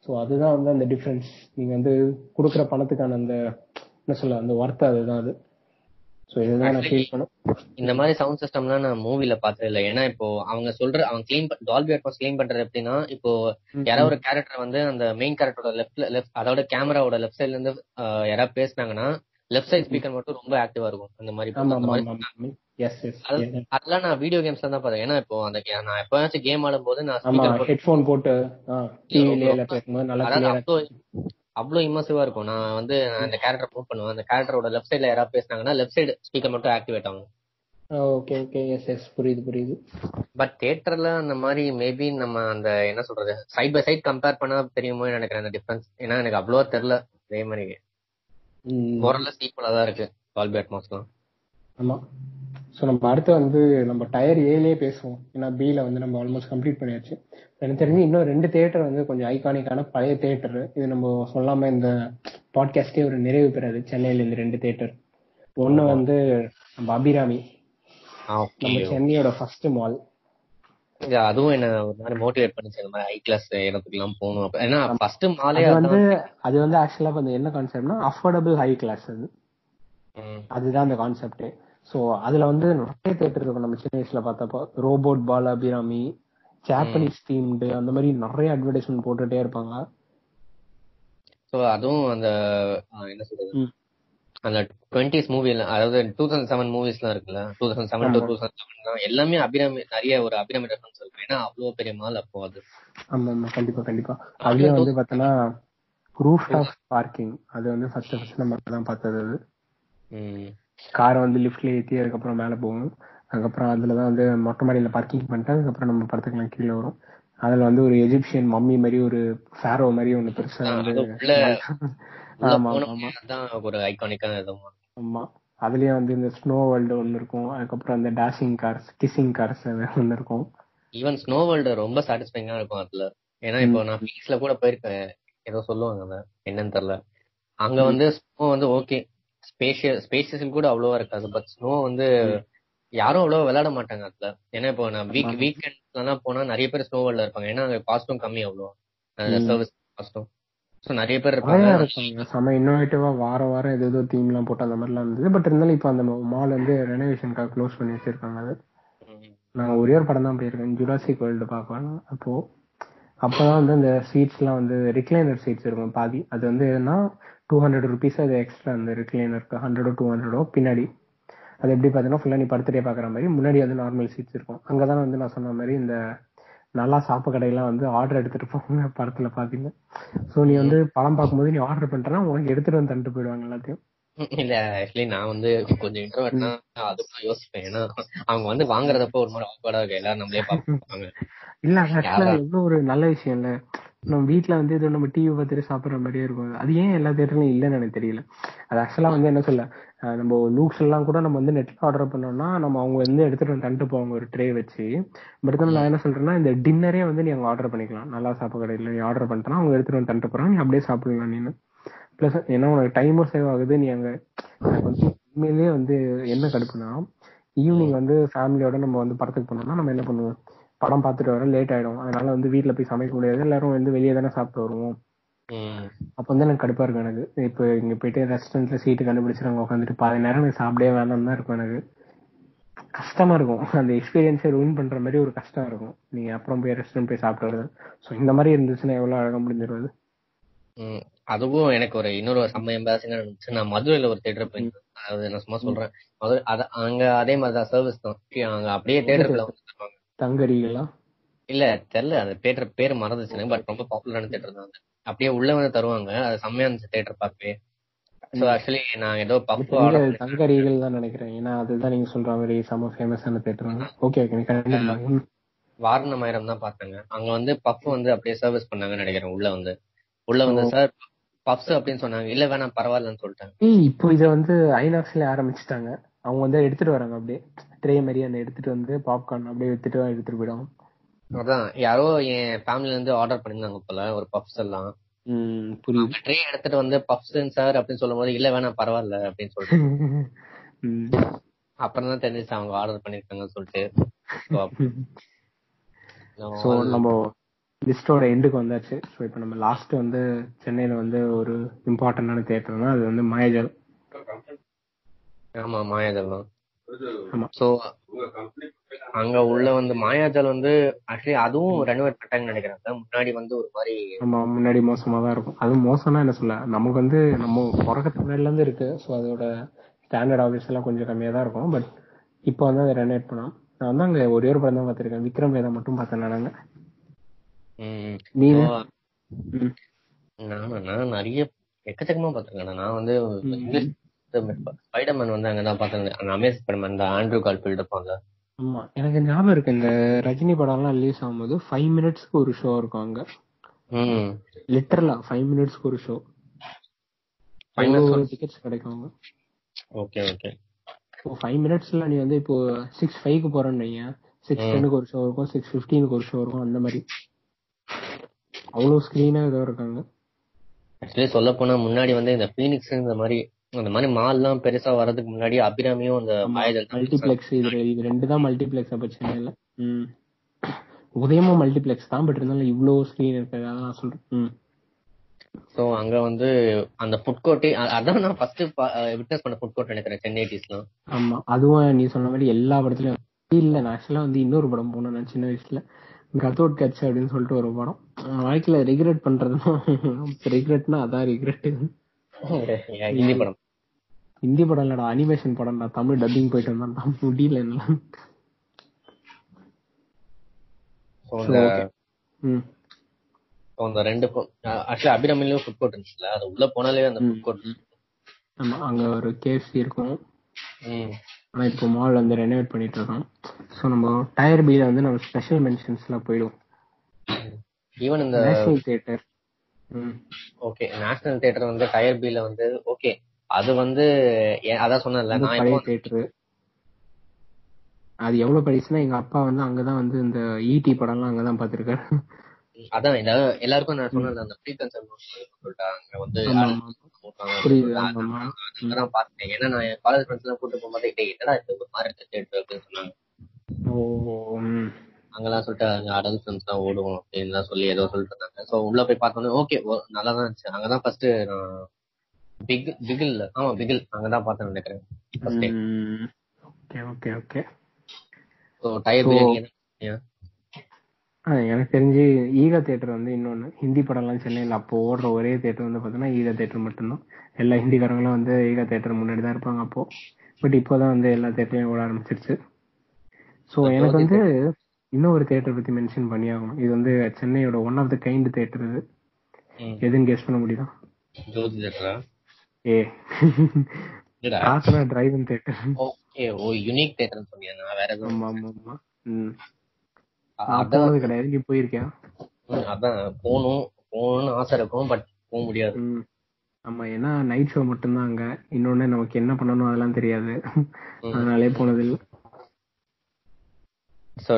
சோ அதுதான் வந்து அந்த டிஃபரன்ஸ் நீங்க வந்து குடுக்குற பணத்துக்கான அந்த என்ன சொல்ல அந்த ஒர்த் அதுதான் அது. சோ இதுதான் நான் ஃபீல் பண்ணேன் இந்த மாதிரி சவுண்ட் சிஸ்டம்லாம் நான் மூவில பார்த்தது இல்ல. ஏன்னா இப்போ அவங்க சொல்ற அவங்க கிளீன் டால்பி அட்மாஸ் கிளீன் பண்றது எப்படின்னா இப்போ யாராவது ஒரு கேரக்டர் வந்து அந்த மெயின் கேரக்டரோட லெஃப்ட் லெஃப்ட் அதோட கேமராவோட லெஃப்ட் சைடுல இருந்து யாராவது பேசுனாங்கன்னா லெஃப்ட் சைட் ஸ்பீக்கர் மட்டும் ரொம்ப ஆக்டிவா இருக்கும். அந்த மாதிரி அதெல்லாம் நான் வீடியோ கேம்ஸ்ல தான் பார்த்தேன். ஏன்னா இப்போ அந்த நான் எப்பயாச்சும் கேம் ஆடும்போது நான் ஆமா ஸ்பீக்கர் போட்டு ஹெட்போன் போட்டு டிவில நல்லா அவ்வளோ அவ்வளோ இம்மர்சிவா இருக்கும். நான் வந்து அந்த கேரக்டர் மூவ் பண்ணுவேன். அந்த கேரக்டரோட லெஃப்ட் சைடுல யாராவது பேசுனாங்கன்னா லெஃப்ட் சைடு ஸ்பீக்கர் மட்டும் ஆக்டிவேட் ஆகும். ஓகே ஓகே எஸ் எஸ் புரியுது புரியுது. பட் தியேட்டர்ல அந்த மாதிரி மேபி நம்ம அந்த என்ன சொல்றது சைட் பை சைட் கம்பேர் பண்ணா தெரியுமோ நினைக்கிறேன் அந்த டிஃபரன்ஸ் ஏன்னா எனக்கு அவ்வளவா தெரியல. அதே மாதிரி. மோரல்லஸ் ஈக்குவலா தான் இருக்கு. டால்பி அட்மாஸ்லாம் ஆமா. சோ நம்ம அடுத்து வந்து நம்ம டயர் ஏலயே பேசுவோம். ஏன்னா பில வந்து நம்ம ஆல்மோஸ்ட் கம்ப்ளீட் பண்ணியாச்சு. எனக்கு தெரிஞ்சு இன்னும் ரெண்டு தியேட்டர் வந்து கொஞ்சம் ஐகானிக்கான பழைய தியேட்டர் இது நம்ம சொல்லாம இந்த பாட்காஸ்டே ஒரு நிறைவு பெறாது. சென்னையில இந்த ரெண்டு தியேட்டர் ஒண்ணு வந்து நம்ம அபிராமி. நம்ம சென்னையோட ஃபர்ஸ்ட் மால் அதுவும் என்ன ஒரு மாதிரி மோட்டிவேட் பண்ணுச்சு. இந்த மாதிரி ஹை கிளாஸ் இடத்துக்குலாம் போகணும். அப்ப- ஏன்னா ஃபர்ஸ்ட் மாலே வந்து அது வந்து ஆக்சுவலா வந்து என்ன கான்செப்ட்னா அஃபோர்டபுள் ஹை கிளாஸ் அது. அதுதான் அந்த கான்செப்ட் சோ அதுல வந்து நிறைய தேட்டர் இருக்கும். நம்ம சின்ன வயசுல பார்த்தப்போ ரோபோட் பால் அபிராமி ஜாப்பனீஸ் தீம்டு அந்த மாதிரி நிறைய அட்வர்டைஸ்மெண்ட் போட்டுட்டே இருப்பாங்க. சோ அதுவும் அந்த என்ன சொல்றது. அந்த டுவெண்ட்டிஸ் மூவி அதாவது டூ தௌசண்ட் செவன் மூவிஸ்லாம் இருக்குல்ல? Two thousand seven two thousand seven எல்லாமே அபிராமி நிறைய ஒரு அபிராமி ரெஃபரன்ஸ் இருக்கும் ஏன்னா அவ்வளவு பெரிய மால் அப்போ அது. ஆமா ஆமா. கண்டிப்பா கண்டிப்பா. அதுலயும் வந்து பார்த்தோன்னா ரூஃப் டாப் பார்க்கிங் அது வந்து ஃபர்ஸ்ட் ஃபர்ஸ்ட் நம்ம தான் பார்த்தது அது. காரை வந்து லிஃப்ட்ல ஏத்தி அதுக்கப்புறம் மேல போகும் அதுக்கப்புறம் அதுலதான் வந்து மொட்டை மாடியில பார்க்கிங் பண்ணிட்டு அதுக்கப்புறம் நம்ம படத்துக்குலாம் கீழே வரும். அதுல வந்து ஒரு எஜிப்சியன் மம்மி மாதிரி ஒரு ஃபேரோ மாதிரி ஒண்ணு பெருசா வந்து ஒரு ஐகானிக்கான ஆமா. அதுலயே வந்து இந்த ஸ்னோ வேர்ல்டு ஒன்னு இருக்கும். அதுக்கப்புறம் அந்த டேஷிங் கார்ஸ் கிசிங் கார்ஸ் ஒன்னு இருக்கும். ஈவன் ஸ்னோ வேர்ல்டு ரொம்ப சாட்டிஸ்ஃபைங்கா இருக்கும் அதுல. ஏன்னா இப்போ நான் பீச்ல கூட போயிருக்கேன். ஏதோ சொல்லுவாங்க என்னன்னு தெரியல. அங்க வந்து ஸ்னோ வந்து ஓகே ஸ்பேஷியஸ் ஸ்பேஷியஸ் கூட அவ்வளவா இருக்காது. பட் ஸ்னோ வந்து யாரும் அவ்வளவா விளையாட மாட்டாங்க அதுல. ஏன்னா இப்போ நான் வீக் வீக்கெண்ட்லாம் போனா நிறைய பேர் ஸ்னோ வேர்ல்ட்ல இருப்பாங்க. ஏன்னா அங்க காஸ்டும் கம்மி அவ்வளோ. சர்வீஸ் காஸ்டும் ஸோ நிறைய பேர் இருப்பாங்க. செம இன்னோவேட்டிவா வாரம் வாரம் ஏதோ ஏதோ தீம் எல்லாம் போட்டு அந்த மாதிரிலாம் இருந்தது. பட் இருந்தாலும் இப்ப அந்த மால் வந்து ரெனோவேஷனுக்காக க்ளோஸ் பண்ணி வச்சிருக்காங்க அது. நான் ஒரே ஒரு படம் தான் போயிருக்கேன் ஜுராசிக் வேர்ல்டு பார்க்கலாம். அப்போ அப்பதான் வந்து அந்த சீட்ஸ் எல்லாம் வந்து ரிக்ளைனர் சீட்ஸ் இருக்கும் பாதி. அது வந்து என்ன டூ ஹண்ட்ரட் ருபீஸ் அது எக்ஸ்ட்ரா அந்த ரிக்ளைனருக்கு ஹண்ட்ரடோ டூ ஹண்ட்ரடோ பின்னாடி. அது எப்படி பார்த்தீங்கன்னா ஃபுல்லா நீ படுத்துட்டே பாக்குற மாதிரி முன்னாடி வந்து நார்மல் சீட்ஸ் இருக்கும். அங்கதான் வந்து நான் சொன்ன மாதிரி இந்த நல்லா சாப்பு கடையெல்லாம் வந்து ஆர்டர் எடுத்துட்டு போவாங்க படத்துல பாத்தீங்க சோ நீ வந்து படம் பார்க்கும்போது நீ ஆர்டர் பண்ணிட்டனா உனக்கு எடுத்துட்டு வந்து தந்துட்டு போயிடுவாங்க எல்லாத்தையும். இல்ல ஆக்சுவலி நான் வந்து கொஞ்சம் இன்ட்ரோவர்ட்னா அதுக்குள்ள யோசிப்பேன். ஏன்னா அவங்க வந்து வாங்குறதப்ப ஒரு மாதிரி ஆக்வர்டா இருக்கு. எல்லாரும் நம்மளே பார்ப்பாங்க *laughs* இல்ல அது ஆக்சுவலா எவ்வளவு ஒரு நல்ல விஷயம் இல்ல. நம்ம வீட்ல வந்து இது நம்ம டிவி பார்த்துட்டு சாப்பிடுற மாதிரியே இருக்கும். அது ஏன் எல்லா தேட்டர்லயும் இல்லைன்னு எனக்கு தெரியல. அது ஆக்சுவலா வந்து என்ன சொல்ல நம்ம லூக்ஸ் எல்லாம் கூட நம்ம வந்து நெட்ல ஆர்டர் பண்ணோம்னா நம்ம அவங்க வந்து எடுத்துட்டு வந்து தந்துட்டு போவாங்க ஒரு ட்ரே வச்சு. பட் நான் என்ன சொல்றேன்னா இந்த டின்னரே வந்து நீ அங்க ஆர்டர் பண்ணிக்கலாம். நல்லா சாப்பிட கடையில் நீ ஆர்டர் பண்ணிட்டா அவங்க எடுத்துட்டு வந்து தந்துட்டு போறாங்க. நீ அப்படியே சாப்பிடலாம் நீனு. பிளஸ் ஏன்னா உனக்கு டைமும் சேவ் ஆகுது நீ அங்க வந்து உண்மையிலேயே வந்து என்ன கடுப்புனா ஈவினிங் வந்து ஃபேமிலியோட நம்ம வந்து படத்துக்கு போனோம்னா நம்ம என்ன பண்ணுவோம்? படம் பார்த்துட்டு வர லேட் ஆயிடும். அதனால வந்து வீட்ல போய் சமைக்க முடியாது. எல்லாரும் வந்து வெளியே தானே சாப்பிட்டு வருவோம். அப்ப வந்து எனக்கு கடுப்பா இருக்கும் எனக்கு. இப்போ இங்க போயிட்டு ரெஸ்டாரண்ட்ல சீட்டு கண்டுபிடிச்சு அங்க உட்காந்துட்டு பாதி நேரம் எனக்கு சாப்பிடவே வேணாம் தான் இருக்கும் எனக்கு. கஷ்டமா இருக்கும். அந்த எக்ஸ்பீரியன்ஸை ரூன் பண்ற மாதிரி ஒரு கஷ்டம் இருக்கும். நீங்க அப்புறம் போய் ரெஸ்டாரண்ட் போய் சாப்பிட்டு வருது ஸோ இந்த மாதிரி இருந்துச்சுன்னா எவ்வளவு அழகா முடிஞ்சிருவது. அதுவும் எனக்கு ஒரு இன்னொரு செம்ம எம்பாசிங்கா இருந்துச்சு நான் மதுரையில ஒரு தேட்டர் போயிருந்தேன். அதாவது நான் சும்மா சொல்றேன். மதுரை அத அங்க அதே மாதிரிதான் சர்வீஸ் தான். அங்க அப்படியே தேட்டருக்குள்ள வந்து தங்கரிகளா இல்ல தெரியல. அந்த தேட்டர் பேர் மறந்துச்சு பட் ரொம்ப பாப்புலரான தேட்டர் தான். அப்படியே உள்ள வந்து தருவாங்க. அது செம்மையா இருந்துச்சு தேட்டர் பார்க்கவே. சோ ஆக்சுவலி நான் ஏதோ பண்ணி தங்கரிகள் தான் நினைக்கிறேன். ஏன்னா அதுதான் நீங்க சொல்ற மாதிரி செம ஃபேமஸான தேட்டர் ஓகே ஓகே. வாரணமாயிரம் தான் பார்த்தாங்க. அங்க வந்து பஃப் வந்து அப்படியே சர்வீஸ் பண்ணாங்கன்னு நினைக்கிறேன் உள்ள வந்து. உள்ள வந்து சார் பப்ஸ் அப்படின்னு சொன்னாங்க. இல்ல வேணாம் பரவாயில்லன்னு சொல்லிட்டாங்க. இப்போ இத வந்து ஐநாக்ஸ்ல ஆரம்பிச்சுட்டாங்க. அவங்க வந்து எடுத்துட்டு வராங்க அப்படியே. ட்ரே மாதிரி அந்த எடுத்துட்டு வந்து பாப்கார்ன் அப்படியே எடுத்துட்டு எடுத்துட்டு போயிடுவாங்க. அதான் யாரோ என் ஃபேமிலில இருந்து ஆர்டர் பண்ணிருந்தாங்க போல ஒரு பப்ஸ் எல்லாம். ம், புரியுது. ட்ரே எடுத்துட்டு வந்து பப்ஸ் சார் அப்படின்னு சொல்லும் போது இல்ல வேணாம் பரவாயில்ல அப்படின்னு சொல்லிட்டு. *laughs* ம். அப்புறம் தான் தெரிஞ்சிச்சு அவங்க ஆர்டர் பண்ணிருக்காங்கன்னு சொல்லிட்டு. சோ *laughs* நம்ம லிஸ்டோட எண்டுக்கு வந்தாச்சு. சோ இப்போ நம்ம லாஸ்ட் வந்து சென்னையில வந்து ஒரு இம்பார்ட்டன்டான தியேட்டர்னா அது வந்து மாயாஜல் ஆமா மாயாஜால் தான் சோ அங்க உள்ள வந்து மாயாஜால் வந்து ஆக்சுவலி அதுவும் ரெனோவேட் பண்ணிட்டாங்கன்னு நினைக்கிறேன். முன்னாடி வந்து ஒரு மாதிரி ஆமா முன்னாடி மோசமா தான் இருக்கும். அது மோசம்னா என்ன சொல்ல? நமக்கு வந்து நம்ம பிறக்கிறதுக்கு முன்னாடில இருந்து இருக்கு. சோ அதோட ஸ்டாண்டர்ட் ஆஃபீஸ் எல்லாம் கொஞ்சம் கம்மியா தான் இருக்கும். பட் இப்போ வந்து அதை ரெனோவேட் பண்ணோம். நான் வந்து அங்க ஒரே ஒரு படம் தான் பார்த்திருக்கேன். விக்ரம் வேதா மட்டும் பார்த்தேன் so, ம். நானா நான் நிறைய எக்கச்சக்கமா பாத்திருக்கேன் நான் வந்து இங்கிலீஷ் ஸ்பைடர்மேன் வந்து அங்கதான் பார்த்தேன். அந்த அமேஸ் ஸ்பைடர்மேன் இந்த ஆண்ட்ரூ கால்ஃபீல்ட் இருப்பாங்க ஆமா. எனக்கு ஞாபகம் இருக்கு இந்த ரஜினி படம்லாம் ரிலீஸ் ஆகும்போது ஃபைவ் மினிட்ஸ்க்கு ஒரு ஷோ இருக்கும் அங்க. லிட்டரலா ஃபைவ் மினிட்ஸ்க்கு ஒரு ஷோ Five minutes டிக்கெட்ஸ் கிடைக்கும் அங்க. ஓகே ஓகே இப்போ ஃபைவ் மினிட்ஸ்ல நீ வந்து இப்போ சிக்ஸ் ஃபைவ்க்கு போறேன்னு வைங்க. சிக்ஸ் டென்னுக்கு ஒரு ஷோ இருக்கும் சிக்ஸ் ஃபிஃப்டீனுக்கு ஒரு ஷோ இருக்கும் அந்த மாதிரி. அவ்வளவு ஸ்கிரீனா ஏதோ இருக்காங்க. ஆக்சுவலி சொல்ல போனா முன்னாடி வந்து இந்த பீனிக்ஸ் இந்த மாதிரி அந்த மாதிரி மால்லாம் பெருசா வர்றதுக்கு முன்னாடி அபிராமியும் அந்த மல்டிப்ளெக்ஸ் இது இது ரெண்டு தான் மல்டிப்ளெக்ஸ் அப்ப சென்னையில. ம். உதயமும் மல்டிப்ளெக்ஸ் தான் பட் இருந்தாலும் இவ்வளவு ஸ்கிரீன் இருக்கு அதான் நான் சொல்றேன். ம். சோ அங்க வந்து அந்த ஃபுட் கோர்ட்டே அதான் நான் ஃபர்ஸ்ட் விட்னஸ் பண்ண ஃபுட் கோர்ட் நினைக்கிறேன் சென்னை டீஸ்லாம் ஆமா. அதுவும் நீ சொன்ன மாதிரி எல்லா படத்துலயும். இல்ல நான் ஆக்சுவலா வந்து இன்னொரு படம் போனேன் நான் சின்ன வயசுல. கத்தோட் கட்ச் அப்படின்னு சொல்லிட்டு ஒரு படம். வாழ்க்கையில ரிக்ரெட் பண்றதுன்னா *laughs* ரிக்ரெட்னா அதான் ரிக்ரெட் ஹிந்தி படம். ஹிந்தி படம் இல்லடா அனிமேஷன் படம்டா தமிழ் டப்பிங் போயிட்டு வந்தான் முடியல அந்த ரெண்டு ஆக்சுவலி அபிராமிலையும் ஃபுட் கோர்ட் இருந்துச்சுல? அது உள்ள போனாலே அந்த ஃபுட் கோர்ட் ஆமா அங்க ஒரு கேஎஃப்சி இருக்கும். ஆனா இப்போ மால் வந்து ரெனோவேட் பண்ணிட்டு இருக்கோம் நம்ம டயர் பில வந்து நம்ம ஸ்பெஷல் மென்ஷன்ஸ்ல போயிடுவோம். ஈவன் இந்த national theatre okay national theatre வந்து டயர் பில வந்து ஓகே. அது வந்து அதான் சொன்னேன்ல ரொம்ப நான் பழைய தியேட்டர் அது எவ்வளவு பழிச்சுன்னா எங்க அப்பா வந்து அங்கதான் வந்து இந்த ஈடி படம்லாம் அங்கதான் பாத்திருக்காரு அதான் எல்லாருக்கும் நான் சொன்னது அந்த ப்ரீ சொல்லிட்டு அங்க வந்து பார்த்தேன். ஏன்னா நான் காலேஜ் ஃப்ரெண்ட்ஸ் எல்லாம் கூட்டு போகும்போது என்னடா இது ஒரு மாதிரி அப்படின்னு சொன்னாங்க. ஓ. அங்கெல்லாம் சொல்லிட்டு அங்க அடல் ஃபிலிம்ஸ் தான் ஓடுவோம் அப்படின்னு சொல்லி ஏதோ சொல்லிட்டு இருந்தாங்க. சோ உள்ள போய் பார்த்தோன்னே ஓகே நல்லா தான் இருந்துச்சு. அங்கதான் ஃபர்ஸ்ட் நான் பிக் பிகில் ஆமா பிகில் அங்கதான் பார்த்தேன் நினைக்கிறேன். Okay okay okay so tier ஆ, எனக்கு தெரிஞ்சு ஈகா தியேட்டர் வந்து இன்னொன்னு. ஹிந்தி படம்லாம் சென்னையில் அப்போ ஓடுற ஒரே தியேட்டர் வந்து பார்த்தீங்கன்னா ஈகா தியேட்டர் மட்டும்தான். எல்லா ஹிந்திக்காரங்களும் வந்து ஈகா தியேட்டர் முன்னாடி தான் இருப்பாங்க அப்போ. பட் இப்போதான் வந்து எல்லா தியேட்டர்லையும் ஓட ஆரம்பிச்சிருச்சு. ஸோ எனக்கு வந்து இன்னும் ஒரு தியேட்டர் பத்தி மென்ஷன் பண்ணி ஆகணும் இது வந்து சென்னையோட one of the kind theatre இது. எதுன்னு கெஸ் பண்ண முடியுதா? ஜோதி தேட்டரா ஏ. காசனா drive in theatre okay oh unique தேட்டர்னு சொன்னீங்க நான் வேற எதுவும் ஆமா ஆமா ம். அதான். கிடையாது. நீ போயிருக்கியா? அதான். போகணும் போகணும்னு ஆசை இருக்கும் பட் போக முடியாது. ஆமா ஏன்னா நைட் ஷோ மட்டும்தான் அங்க. இன்னொன்னு நமக்கு என்ன பண்ணணும் அதெல்லாம் தெரியாது. அதனாலே போனது இல்ல சோ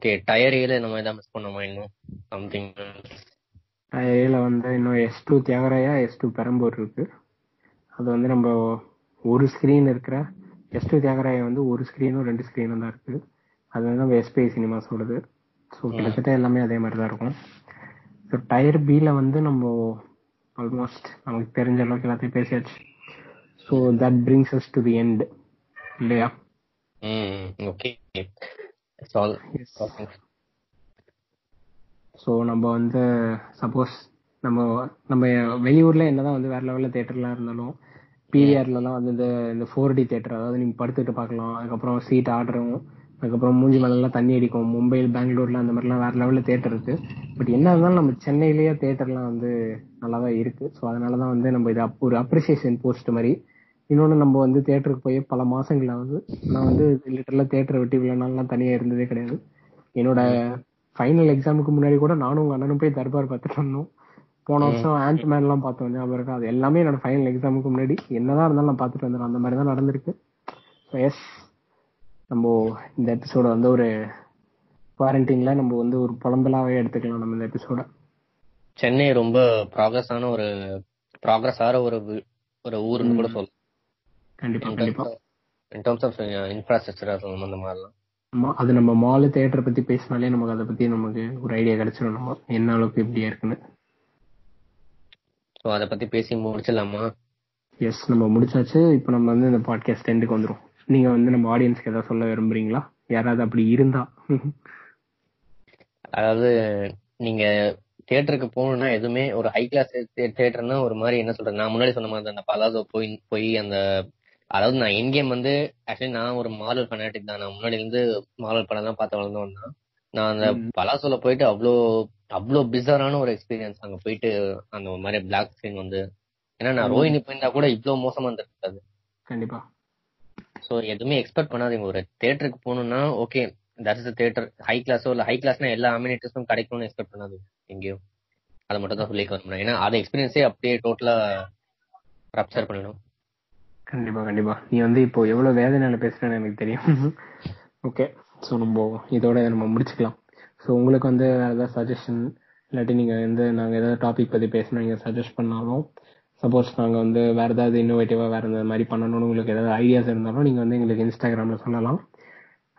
ஓகே டயர் ஏல நம்ம ஏதாவது மிஸ் பண்ணோமா இன்னும்? சம்திங் ஏல வந்து இன்னும் S two Thyagaraja S two Perambur இருக்கு. அது வந்து நம்ம ஒரு ஸ்கிரீன் இருக்கிற எஸ் டூ தியாகராயா வந்து ஒரு ஸ்கிரீனும் ரெண்டு ஸ்கிரீனும் தான் இருக்கு. அது வந்து நம்ம எஸ்பிஐ சினிமாஸோடது ஸோ கிட்டத்தட்ட எல்லாமே அதே மாதிரி தான் இருக்கும். ஸோ டயர் பியில் வந்து நம்ம ஆல்மோஸ்ட் நமக்கு தெரிஞ்ச அளவுக்கு எல்லாத்தையும் பேசியாச்சு. So that brings us to the end இல்லையா? ஓகே ஸோ நம்ம வந்து சப்போஸ் நம்ம நம்ம வெளியூர்ல என்னதான் வந்து வேற லெவலில் தேட்டர்லாம் இருந்தாலும் பிவிஆர்லலாம் வந்து இந்த இந்த ஃபோர் டி தேட்டர் அதாவது நீங்க படுத்துட்டு பார்க்கலாம். அதுக்கப்புறம் சீட் ஆர்டரும் அதுக்கப்புறம் மூஞ்சி மேலாம் தண்ணி அடிக்கும். மும்பையில் பெங்களூர்ல அந்த மாதிரிலாம் வேற லெவலில் தேட்டர் இருக்கு. பட் என்ன இருந்தாலும் நம்ம சென்னையிலேயே தேட்டர்லாம் வந்து நல்லா தான் இருக்கு. ஸோ அதனால தான் வந்து நம்ம இது ஒரு அப்ரிசியேஷன் போஸ்ட் மாதிரி இன்னொன்று நம்ம வந்து தேட்டருக்கு போய் பல மாசங்கள் ஆகுது நான் வந்து லிட்டரலாக தேட்டரை விட்டு இவ்வளோ நாள்லாம் தனியாக இருந்ததே கிடையாது. என்னோட ஃபைனல் எக்ஸாமுக்கு முன்னாடி கூட நானும் உங்க அண்ணனும் போய் தர்பார் பார்த்துட்டு வந்தோம். போன வருஷம் ஆண்ட் மேன் எல்லாம் பார்த்தோம். ஞாபகம் இருக்கா? அது எல்லாமே என்னோட ஃபைனல் எக்ஸாமுக்கு முன்னாடி. என்னதான் இருந்தாலும் நான் பார்த்துட்டு வந்துடும் அந்த மாதிரி தான் நடந்திருக்கு எஸ் நம்ம இந்த எபிசோட வந்து ஒரு குவாரண்டைன்ல நம்ம வந்து ஒரு புலம்பலாவே எடுத்துக்கலாம் நம்ம இந்த எபிசோட சென்னை ரொம்ப ப்ராக்ரஸ் ஆன ஒரு ப்ராக்ரஸ் ஆகிற ஒரு ஒரு ஊருன்னு கூட சொல்லலாம். கண்டிப்பா கண்டிப்பா. இன் டர்ம்ஸ் ஆஃப் இன்ஃப்ராஸ்ட்ரக்சர் அந்த மாதிரிலாம். அது நம்ம மாலு தேட்டரை பத்தி பேசினாலே நமக்கு அதை பத்தி நமக்கு ஒரு ஐடியா கிடைச்சிடும் நம்ம. என்ன அளவுக்கு இப்படியா இருக்குன்னு. ஸோ அதை பத்தி பேசி முடிச்சிடலாமா? எஸ் நம்ம முடிச்சாச்சு. இப்போ நம்ம வந்து இந்த பாட்காஸ்ட் எண்டுக்கு வந்துரும். நீங்க வந்து நம்ம ஆடியன்ஸ்க்கு ஏதாவது சொல்ல விரும்புறீங்களா? யாராவது அப்படி இருந்தா. *laughs* அதாவது நீங்க தியேட்டருக்கு போகணும்னா எதுவுமே ஒரு ஹை கிளாஸ் தியேட்டர்னா ஒரு மாதிரி என்ன சொல்றது? நான் முன்னாடி சொன்ன மாதிரி அந்த பலாசோ போய் போய் அந்த அதாவது நான் என் கேம் வந்து ஆக்சுவலி நான் ஒரு மாடல் ஃபனாட்டிக் தான். நான் முன்னாடி இருந்து மாடல் படம் தான் பார்த்து வளர்ந்தவன் தான் நான் அந்த. பலாசோல போயிட்டு அவ்வளோ அவ்வளோ பிஸரான ஒரு எக்ஸ்பீரியன்ஸ் அங்க போயிட்டு அந்த மாதிரி பிளாக் ஸ்கிரீன் வந்து. ஏன்னா நான். ரோஹினி போயிருந்தா கூட இவ்வளவு மோசமா இருந்திருக்காது. கண்டிப்பா. சோ எதுவுமே எக்ஸ்பெக்ட் பண்ணாதீங்க. ஒரு தியேட்டருக்கு போகணும்னா okay that is theatre high கிளாஸோ இல்ல ஹை கிளாஸ்னா எல்லா அமினிட்டிஸும் கிடைக்கும்னு எக்ஸ்பெக்ட் பண்ணாதீங்க. எங்கேயும். அதை மட்டும் தான் சொல்லிக்க வரணும் ஏன்னா அதை எக்ஸ்பீரியன்ஸே அப்படியே டோட்டலா ரப்சர் பண்ணிடும். கண்டிப்பா கண்டிப்பா. நீ வந்து இப்போ எவ்வளவு வேதனையில பேசுறேன்னு எனக்கு தெரியும். *laughs* ஓகே ஸோ நம்ம இதோட இதை நம்ம முடிச்சுக்கலாம். ஸோ உங்களுக்கு வந்து வேற ஏதாவது சஜஷன் இல்லாட்டி நீங்க வந்து நாங்க ஏதாவது டாபிக் பத்தி பேசணும் நீங்க சஜஸ்ட் பண்ணாலும் சப்போஸ் நாங்க வந்து வேற ஏதாவது இன்னோவேட்டிவா வேற இந்த மாதிரி பண்ணணும்னு உங்களுக்கு ஏதாவது ஐடியாஸ் இருந்தாலும் நீங்க வந்து எங்களுக்கு இன்ஸ்டாகிராம்ல சொல்லலாம்.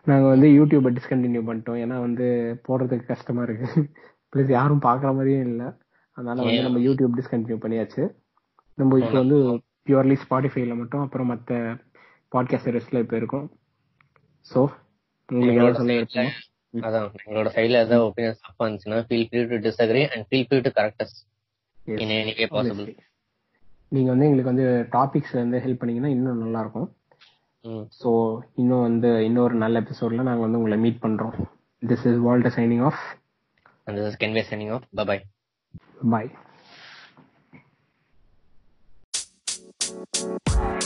நாங்க வந்து யூடியூபை டிஸ்கண்டினியூ பண்ணிட்டோம். ஏன்னா வந்து போடுறதுக்கு கஷ்டமா இருக்கு. *laughs* ப்ளஸ் யாரும் பார்க்குற மாதிரியும் இல்லை. அதனால வந்து? நம்ம யூடியூப் டிஸ்கண்டினியூ பண்ணியாச்சு. நம்ம இப்போ வந்து பியூர்லி ஸ்பாட்டிஃபைல மட்டும் அப்புறம் மற்ற பாட்காஸ்ட் சர்வீஸ்ல இப்போ இருக்கும். ஸோ உங்களுக்கு அதான் எங்களோட சைடுல ஏதாவது ஒப்பீனியன்ஸ் தப்பா இருந்துச்சுன்னா feel free to disagree and feel free to correct as in any way possible. நீங்க வந்து எங்களுக்கு வந்து டாபிக்ஸ் வந்து ஹெல்ப் பண்ணீங்கன்னா இன்னும் நல்லா இருக்கும் ஸோ இன்னும் வந்து இன்னொரு நல்ல எபிசோட்ல நாங்க வந்து உங்களை மீட் பண்றோம். This is Walter signing off and this is Kenway signing off bye bye Música